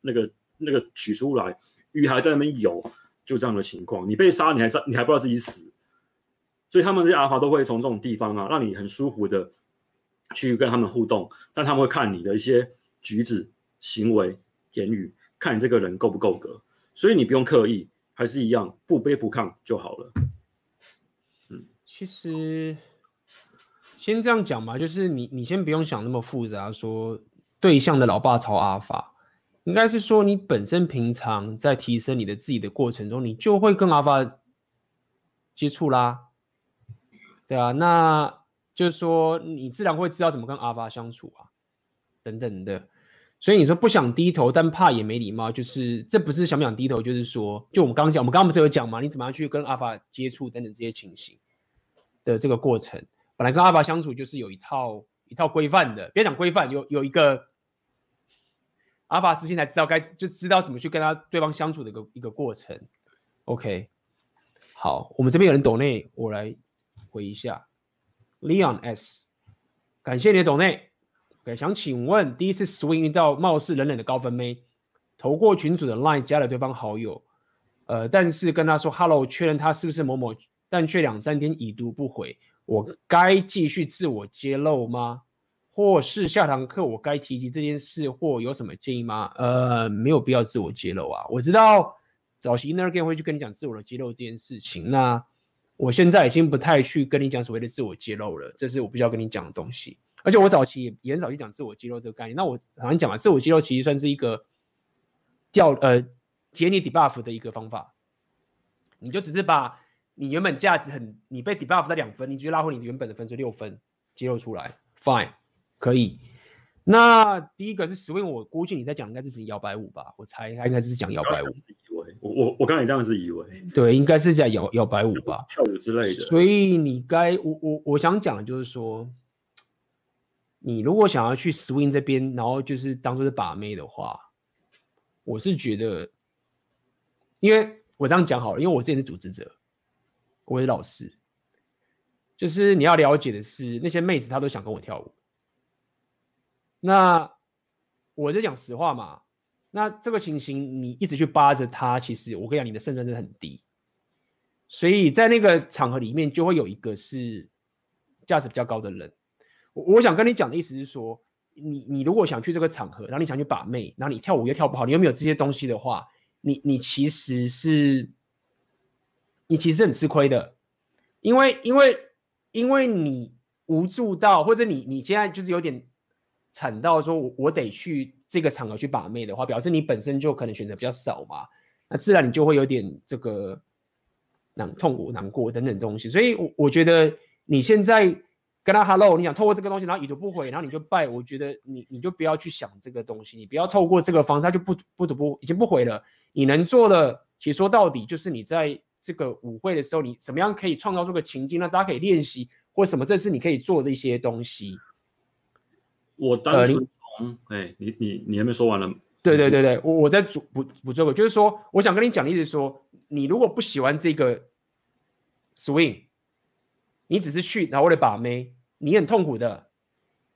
那个那个取出来，鱼还在那边游。就这样的情况，你被杀，你还在，你还不知道自己死，所以他们这些阿尔法都会从这种地方啊，让你很舒服的去跟他们互动，但他们会看你的一些举止、行为、言语，看你这个人够不够格，所以你不用刻意，还是一样不卑不亢就好了。嗯，其实先这样讲吧，就是你你先不用想那么复杂，说对象的老爸超阿尔法。应该是说，你本身平常在提升你的自己的过程中，你就会跟阿尔法接触啦，对啊，那就是说，你自然会知道怎么跟阿尔法相处啊，等等的。所以你说不想低头，但怕也没礼貌，就是这不是想不想低头，就是说，就我们刚刚讲，我们刚刚不是有讲吗？你怎么样去跟阿尔法接触等等这些情形的这个过程，本来跟阿尔法相处就是有一套一套规范的，别讲规范，有有一个。阿尔法时期才知道该就知道怎么去跟他对方相处的一个一个过程。OK，好，我们这边有人懂内，我来回一下。Leon S，感谢你的抖内。OK，想请问，第一次 swing 到貌似冷冷的高分妹，投过群组的 line 加了对方好友，呃，但是跟他说 hello 确认他是不是某某，但却两三天已读不回，我该继续自我揭露吗？或是下堂课我该提及这件事，或有什么建议吗？呃，没有必要自我揭露啊。我知道早期 Inner Game 会去跟你讲自我的揭露这件事情，那我现在已经不太去跟你讲所谓的自我揭露了，这是我必须要跟你讲的东西。而且我早期也很少去讲自我揭露这个概念。那我好像讲嘛，自我揭露其实算是一个掉呃解你 debuff 的一个方法，你就只是把你原本价值很你被 debuff 在两分，你直接拉回你原本的分数六分揭露出来，fine。可以，那第一个是 swing，我估计你在讲应该是摇摆舞吧，我猜他应该是讲摇摆舞。我我我刚才这样是以为，对，应该是在摇摇摆舞吧，跳舞之类的。所以你该我我我想讲的就是说，你如果想要去 swing 这边，然后就是当做是把妹的话，我是觉得，因为我这样讲好了，因为我之前是组织者，我是老师，就是你要了解的是，那些妹子她都想跟我跳舞。那我就讲实话嘛，那这个情形你一直去扒着他，其实我跟你讲，你的胜算真的很低。所以在那个场合里面，就会有一个是价值比较高的人。我我想跟你讲的意思是说，你你如果想去这个场合，然后你想去把妹，然后你跳舞又跳不好，你又没有这些东西的话，你你其实是，你其实很吃亏的，因为因为因为你无助到，或者你你现在就是有点。惨到说，我我得去这个场合去把妹的话，表示你本身就可能选择比较少嘛，那自然你就会有点这个难痛苦、难过等等东西。所以，我我觉得你现在跟他 hello，你想透过这个东西，然后已读不回，然后你就拜，我觉得你你就不要去想这个东西，你不要透过这个方式，他就不不读不已经不回了。你能做的，其实说到底就是你在这个舞会的时候，你怎么样可以创造出个情境，让大家可以练习，或什么，这是你可以做的一些东西。我单纯从，哎、呃，你你你还没说完呢，对对对对，我我在补补补这个，就是说，我想跟你讲的意思是说，你如果不喜欢这个 swing，你只是去然后为了把妹，你很痛苦的。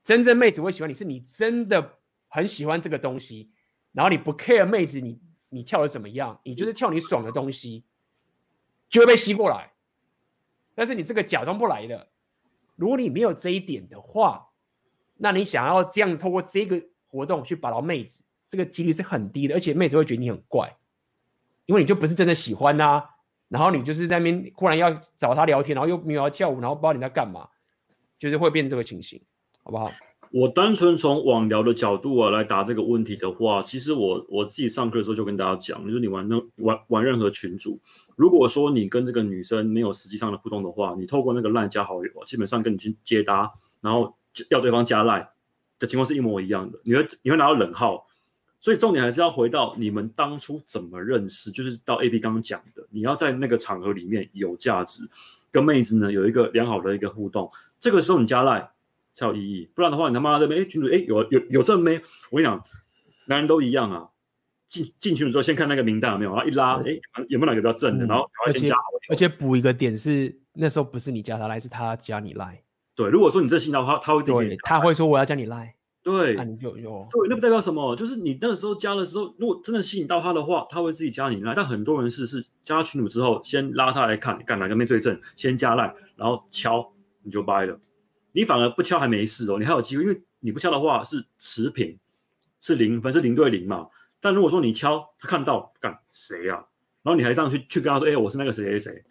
真正妹子会喜欢你是你真的很喜欢这个东西，然后你不 care 妹子你你跳的怎么样，你就是跳你爽的东西，就会被吸过来。但是你这个假装不来的，如果你没有这一点的话，那你想要这样透过这个活动去把到妹子，这个几率是很低的，而且妹子会觉得你很怪，因为你就不是真的喜欢啊，然后你就是在那边忽然要找他聊天，然后又没有要跳舞，然后不知道你在干嘛，就是会变这个情形。好不好？我单纯从网聊的角度啊来答这个问题的话，其实我我自己上课的时候就跟大家讲，就是你玩那玩玩任何群组，如果说你跟这个女生没有实际上的互动的话，你透过那个赖加好友，基本上跟你去接搭，然后要对方加赖的情况是一模一样的，你会你会拿到冷号。所以重点还是要回到你们当初怎么认识，就是到 AB 刚刚讲的，你要在那个场合里面有价值，跟妹子呢有一个良好的一个互动，这个时候你加赖。才有意义，不然的话，你他妈这边哎群主哎有有有这妹，我跟你讲，男人都一样啊。进进群的时候先看那个名单有没有，然后一拉哎有没有哪个比较正的，嗯、然后先加。而且补一个点是，那时候不是你加他来，是他加你来。对，如果说你这信到，他他会对，他会说我要加你来。对，那你就有。对，那不代表什么，就是你那个时候加的时候，如果真的吸引到他的话，他会自己加你来。但很多人是是加群主之后，先拉他来看，干哪个面对正，先加赖，然后敲你就掰了。你反而不敲还没事哦，你还有机会，因为你不敲的话是持平，是零分，是零对零嘛。但如果说你敲，他看到干谁呀、啊？然后你还这样去去跟他说，哎、欸，我是那个谁谁谁，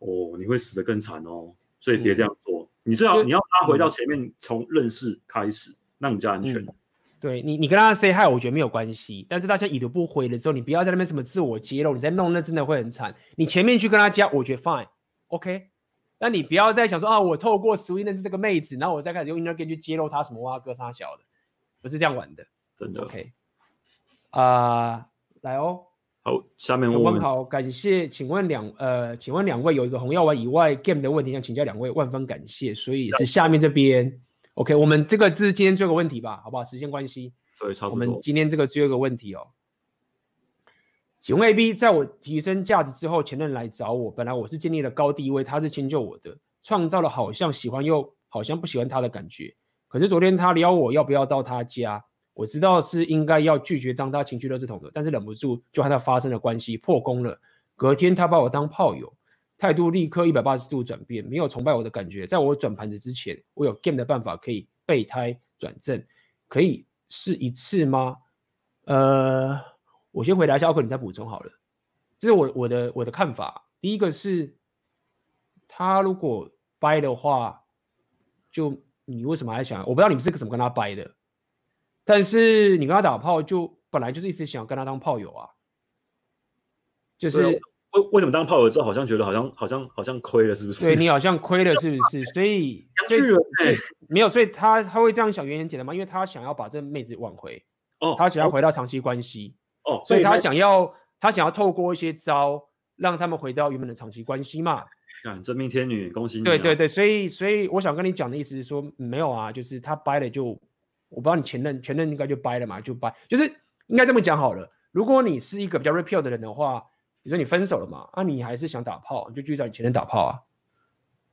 哦，你会死得更惨哦。所以别这样做，嗯、你最好你要拉回到前面，从认识开始，那你比较安全。嗯、对你，你跟他 say hi，我觉得没有关系。但是大家已读不回的时候，你不要在那边什么自我揭露，你再弄那真的会很惨。你前面去跟他加，我觉得 fine，OK。那你不要再想说啊，我透过 Swing 认识这个妹子，然后我再开始用 Inner Game 去揭露她什么哇哥啥小的，不是这样玩的，真的。OK，啊、呃，来哦，好，下面我，问好，感谢，请问两呃，请问两位有一个红药丸以外 Game 的问题想请教两位，万分感谢。所以是下面这边，OK，我们这个是今天最后一个问题吧，好不好？时间关系，对，差不多。我们今天这个最后一个问题哦。请问 AB，在我提升价值之后，前任来找我，本来我是建立了高地位，他是迁就我的，创造了好像喜欢又好像不喜欢他的感觉。可是昨天他撩我要不要到他家，我知道是应该要拒绝当他情绪垃圾桶的，但是忍不住就和他发生了关系，破功了。隔天他把我当炮友，态度立刻一百八十度转变，没有崇拜我的感觉。在我转盘子之前，我有 game 的办法可以备胎转正，可以试一次吗？呃。我先回答一下，奥克，你再补充好了。这是我我的我的看法。第一个是，他如果掰的话，就你为什么还想？我不知道你们是怎么跟他掰的，但是你跟他打炮，就本来就是一直想跟他当炮友啊。就是为为什么当炮友之后，好像觉得好像好像好像亏了，是不是？对，你好像 亏了，是不是？所以，所以没有，所以他他会这样想，原因很简单嘛，因为他想要把这妹子挽回，哦，他想要回到长期关系。哦，所以他想要，他想要透过一些招，让他们回到原本的长期关系嘛。看真命天女，恭喜你、啊。对对对，所以所以我想跟你讲的意思是说，没有啊，就是他掰了就，我不知道你前任前任应该就掰了嘛，就掰，就是应该这么讲好了。如果你是一个比较 repeal 的人的话，比如说你分手了嘛，啊，你还是想打炮，你就继续找你前任打炮啊，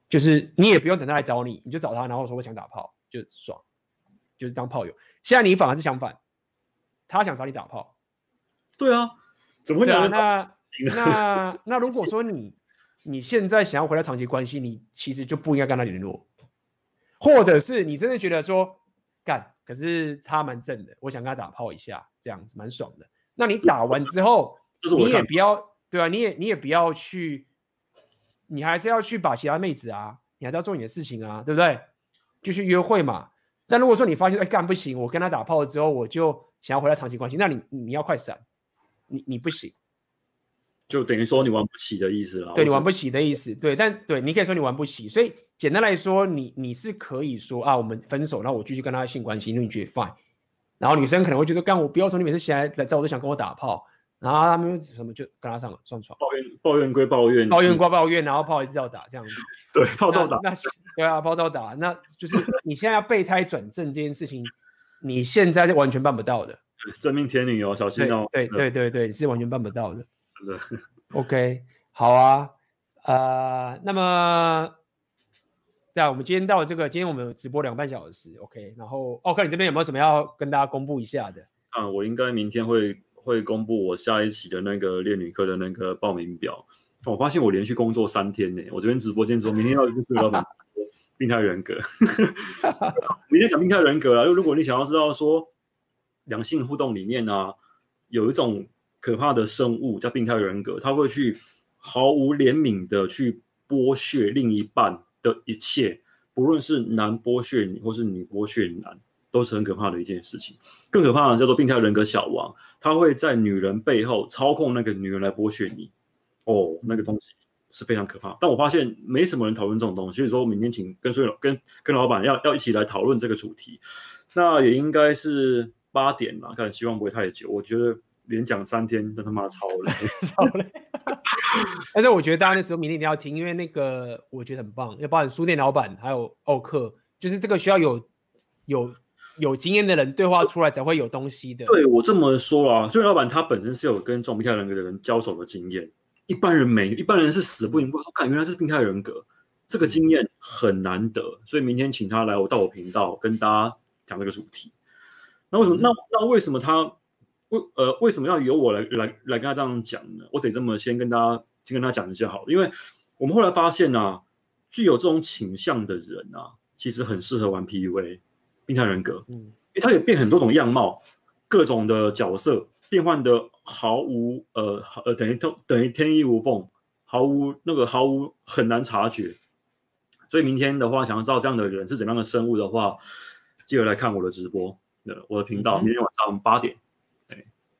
就是你也不用等他来找你，你就找他，然后说我想打炮，就爽，就是当炮友。现在你反而是相反，他想找你打炮。对啊，怎么会这样？那那那如果说你你现在想要回到长期关系，你其实就不应该跟他联络，或者是你真的觉得说干，可是他蛮正的，我想跟他打炮一下，这样子蛮爽的。那你打完之后，你也不要对啊，你也你也不要去，你还是要去把其他妹子啊，你还是要做你的事情啊，对不对？就去约会嘛。但如果说你发现哎干不行，我跟他打炮了之后，我就想要回到长期关系，那你你要快闪。你你不行，就等于说你玩不起的意思了。对，你玩不起的意思，对，但对，你可以说你玩不起。所以简单来说，你你是可以说啊，我们分手，然后我继续跟他性关系，因为你觉得 fine。然后女生可能会觉得，干我不要说你每次醒来来找我都想跟我打炮，然后他们什么就跟他上了上床。抱怨抱怨归抱怨，抱怨归抱怨，然后炮一直要打这样子。对，炮照打。那对啊，炮照打，那就是你现在要备胎转正这件事情，你现在是完全办不到的。真命天女哦，小心哦。对对对对，你是完全办不到的。真的。OK，好啊，呃，那么，对啊，我们今天到这个，今天我们直播两个半小时，OK，然后奥克，你这边有没有什么要跟大家公布一下的？啊，我应该明天会会公布我下一期的那个恋女课的那个报名表。我发现我连续工作三天呢，我这边直播间之后，明天要去老板病态人格，明天讲病态人格啊。就如果你想要知道说两性互动里面呢、啊，有一种可怕的生物叫病态人格，他会去毫无怜悯的去剥削另一半的一切，不论是男剥削你，或是女剥削男，都是很可怕的一件事情。更可怕的叫做病态人格小王，他会在女人背后操控那个女人来剥削你。哦，那个东西是非常可怕，但我发现没什么人讨论这种东西，所以说明天请跟所有跟跟老板要要一起来讨论这个主题，那也应该是八点嘛，看希望不会太久。我觉得连讲三天，真他妈超累，超累。但是我觉得大家那时候明天一定要听，因为那个我觉得很棒，要包含书店老板还有奥克，就是这个需要有有有经验的人对话出来才会有东西的。对我这么说啊，书店老板他本身是有跟这种病态人格的人交手的经验。一般人没，一般人是死不瞑目。我看原来是病态人格，这个经验很难得，所以明天请他来我到我频道跟大家讲这个主题。那为什么？那那为什么他为呃为什么要由我来来来跟他这样讲呢？我得这么先跟大家先跟他讲一下好了，因为我们后来发现啊，具有这种倾向的人啊，其实很适合玩 PUA，病态人格，嗯，因为他也变很多种样貌，各种的角色。变换的毫无呃呃等于等等于天衣无缝，毫无那个毫无很难察觉。所以明天的话，想要知道这样的人是怎样的生物的话，记得来看我的直播，我的频道，明天晚上八点。对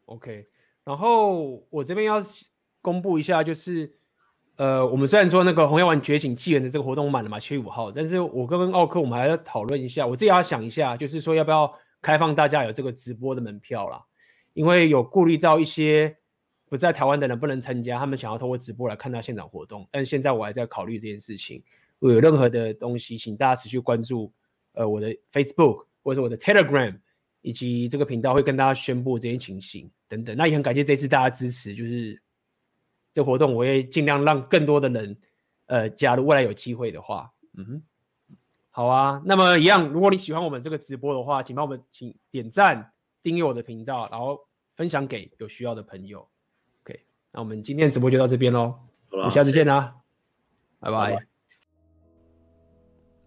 ，OK。然后我这边要公布一下，就是呃，我们虽然说那个红药丸觉醒纪元的这个活动满了嘛，七月五号，但是我跟奥克我们还要讨论一下，我自己要想一下，就是说要不要开放大家有这个直播的门票啦。因为有顾虑到一些不在台湾的人不能参加，他们想要透过直播来看到现场活动。但现在我还在考虑这件事情。如果有任何的东西，请大家持续关注，呃，我的 Facebook 或者我的 Telegram，以及这个频道会跟大家宣布这些情形等等。那也很感谢这次大家支持，就是这活动我会尽量让更多的人，呃，加入。未来有机会的话，嗯哼，好啊。那么一样，如果你喜欢我们这个直播的话，请帮我们请点赞、订阅我的频道，然后。分享给有需要的朋友。OK，那我们今天直播就到这边喽，我们下次见啦，拜拜。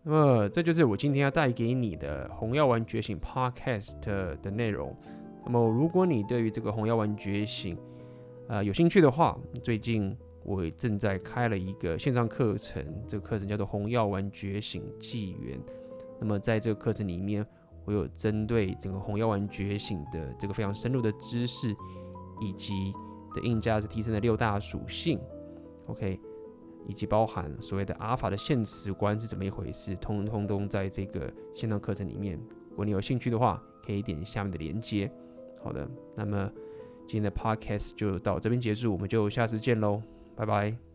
那么这就是我今天要带给你的《红药丸觉醒》Podcast 的内容。那么如果你对于这个《红药丸觉醒》呃有兴趣的话，最近我正在开了一个线上课程，这个课程叫做《红药丸觉醒纪元》。那么在这个课程里面，我有针对整个红药丸觉醒的这个非常深入的知识，以及的硬价值提升的六大属性，OK，以及包含所谓的阿尔法的现实观是怎么一回事，通通都在这个线上课程里面。如果你有兴趣的话，可以点下面的链接。好的，那么今天的 Podcast 就到这边结束，我们就下次见喽，拜拜。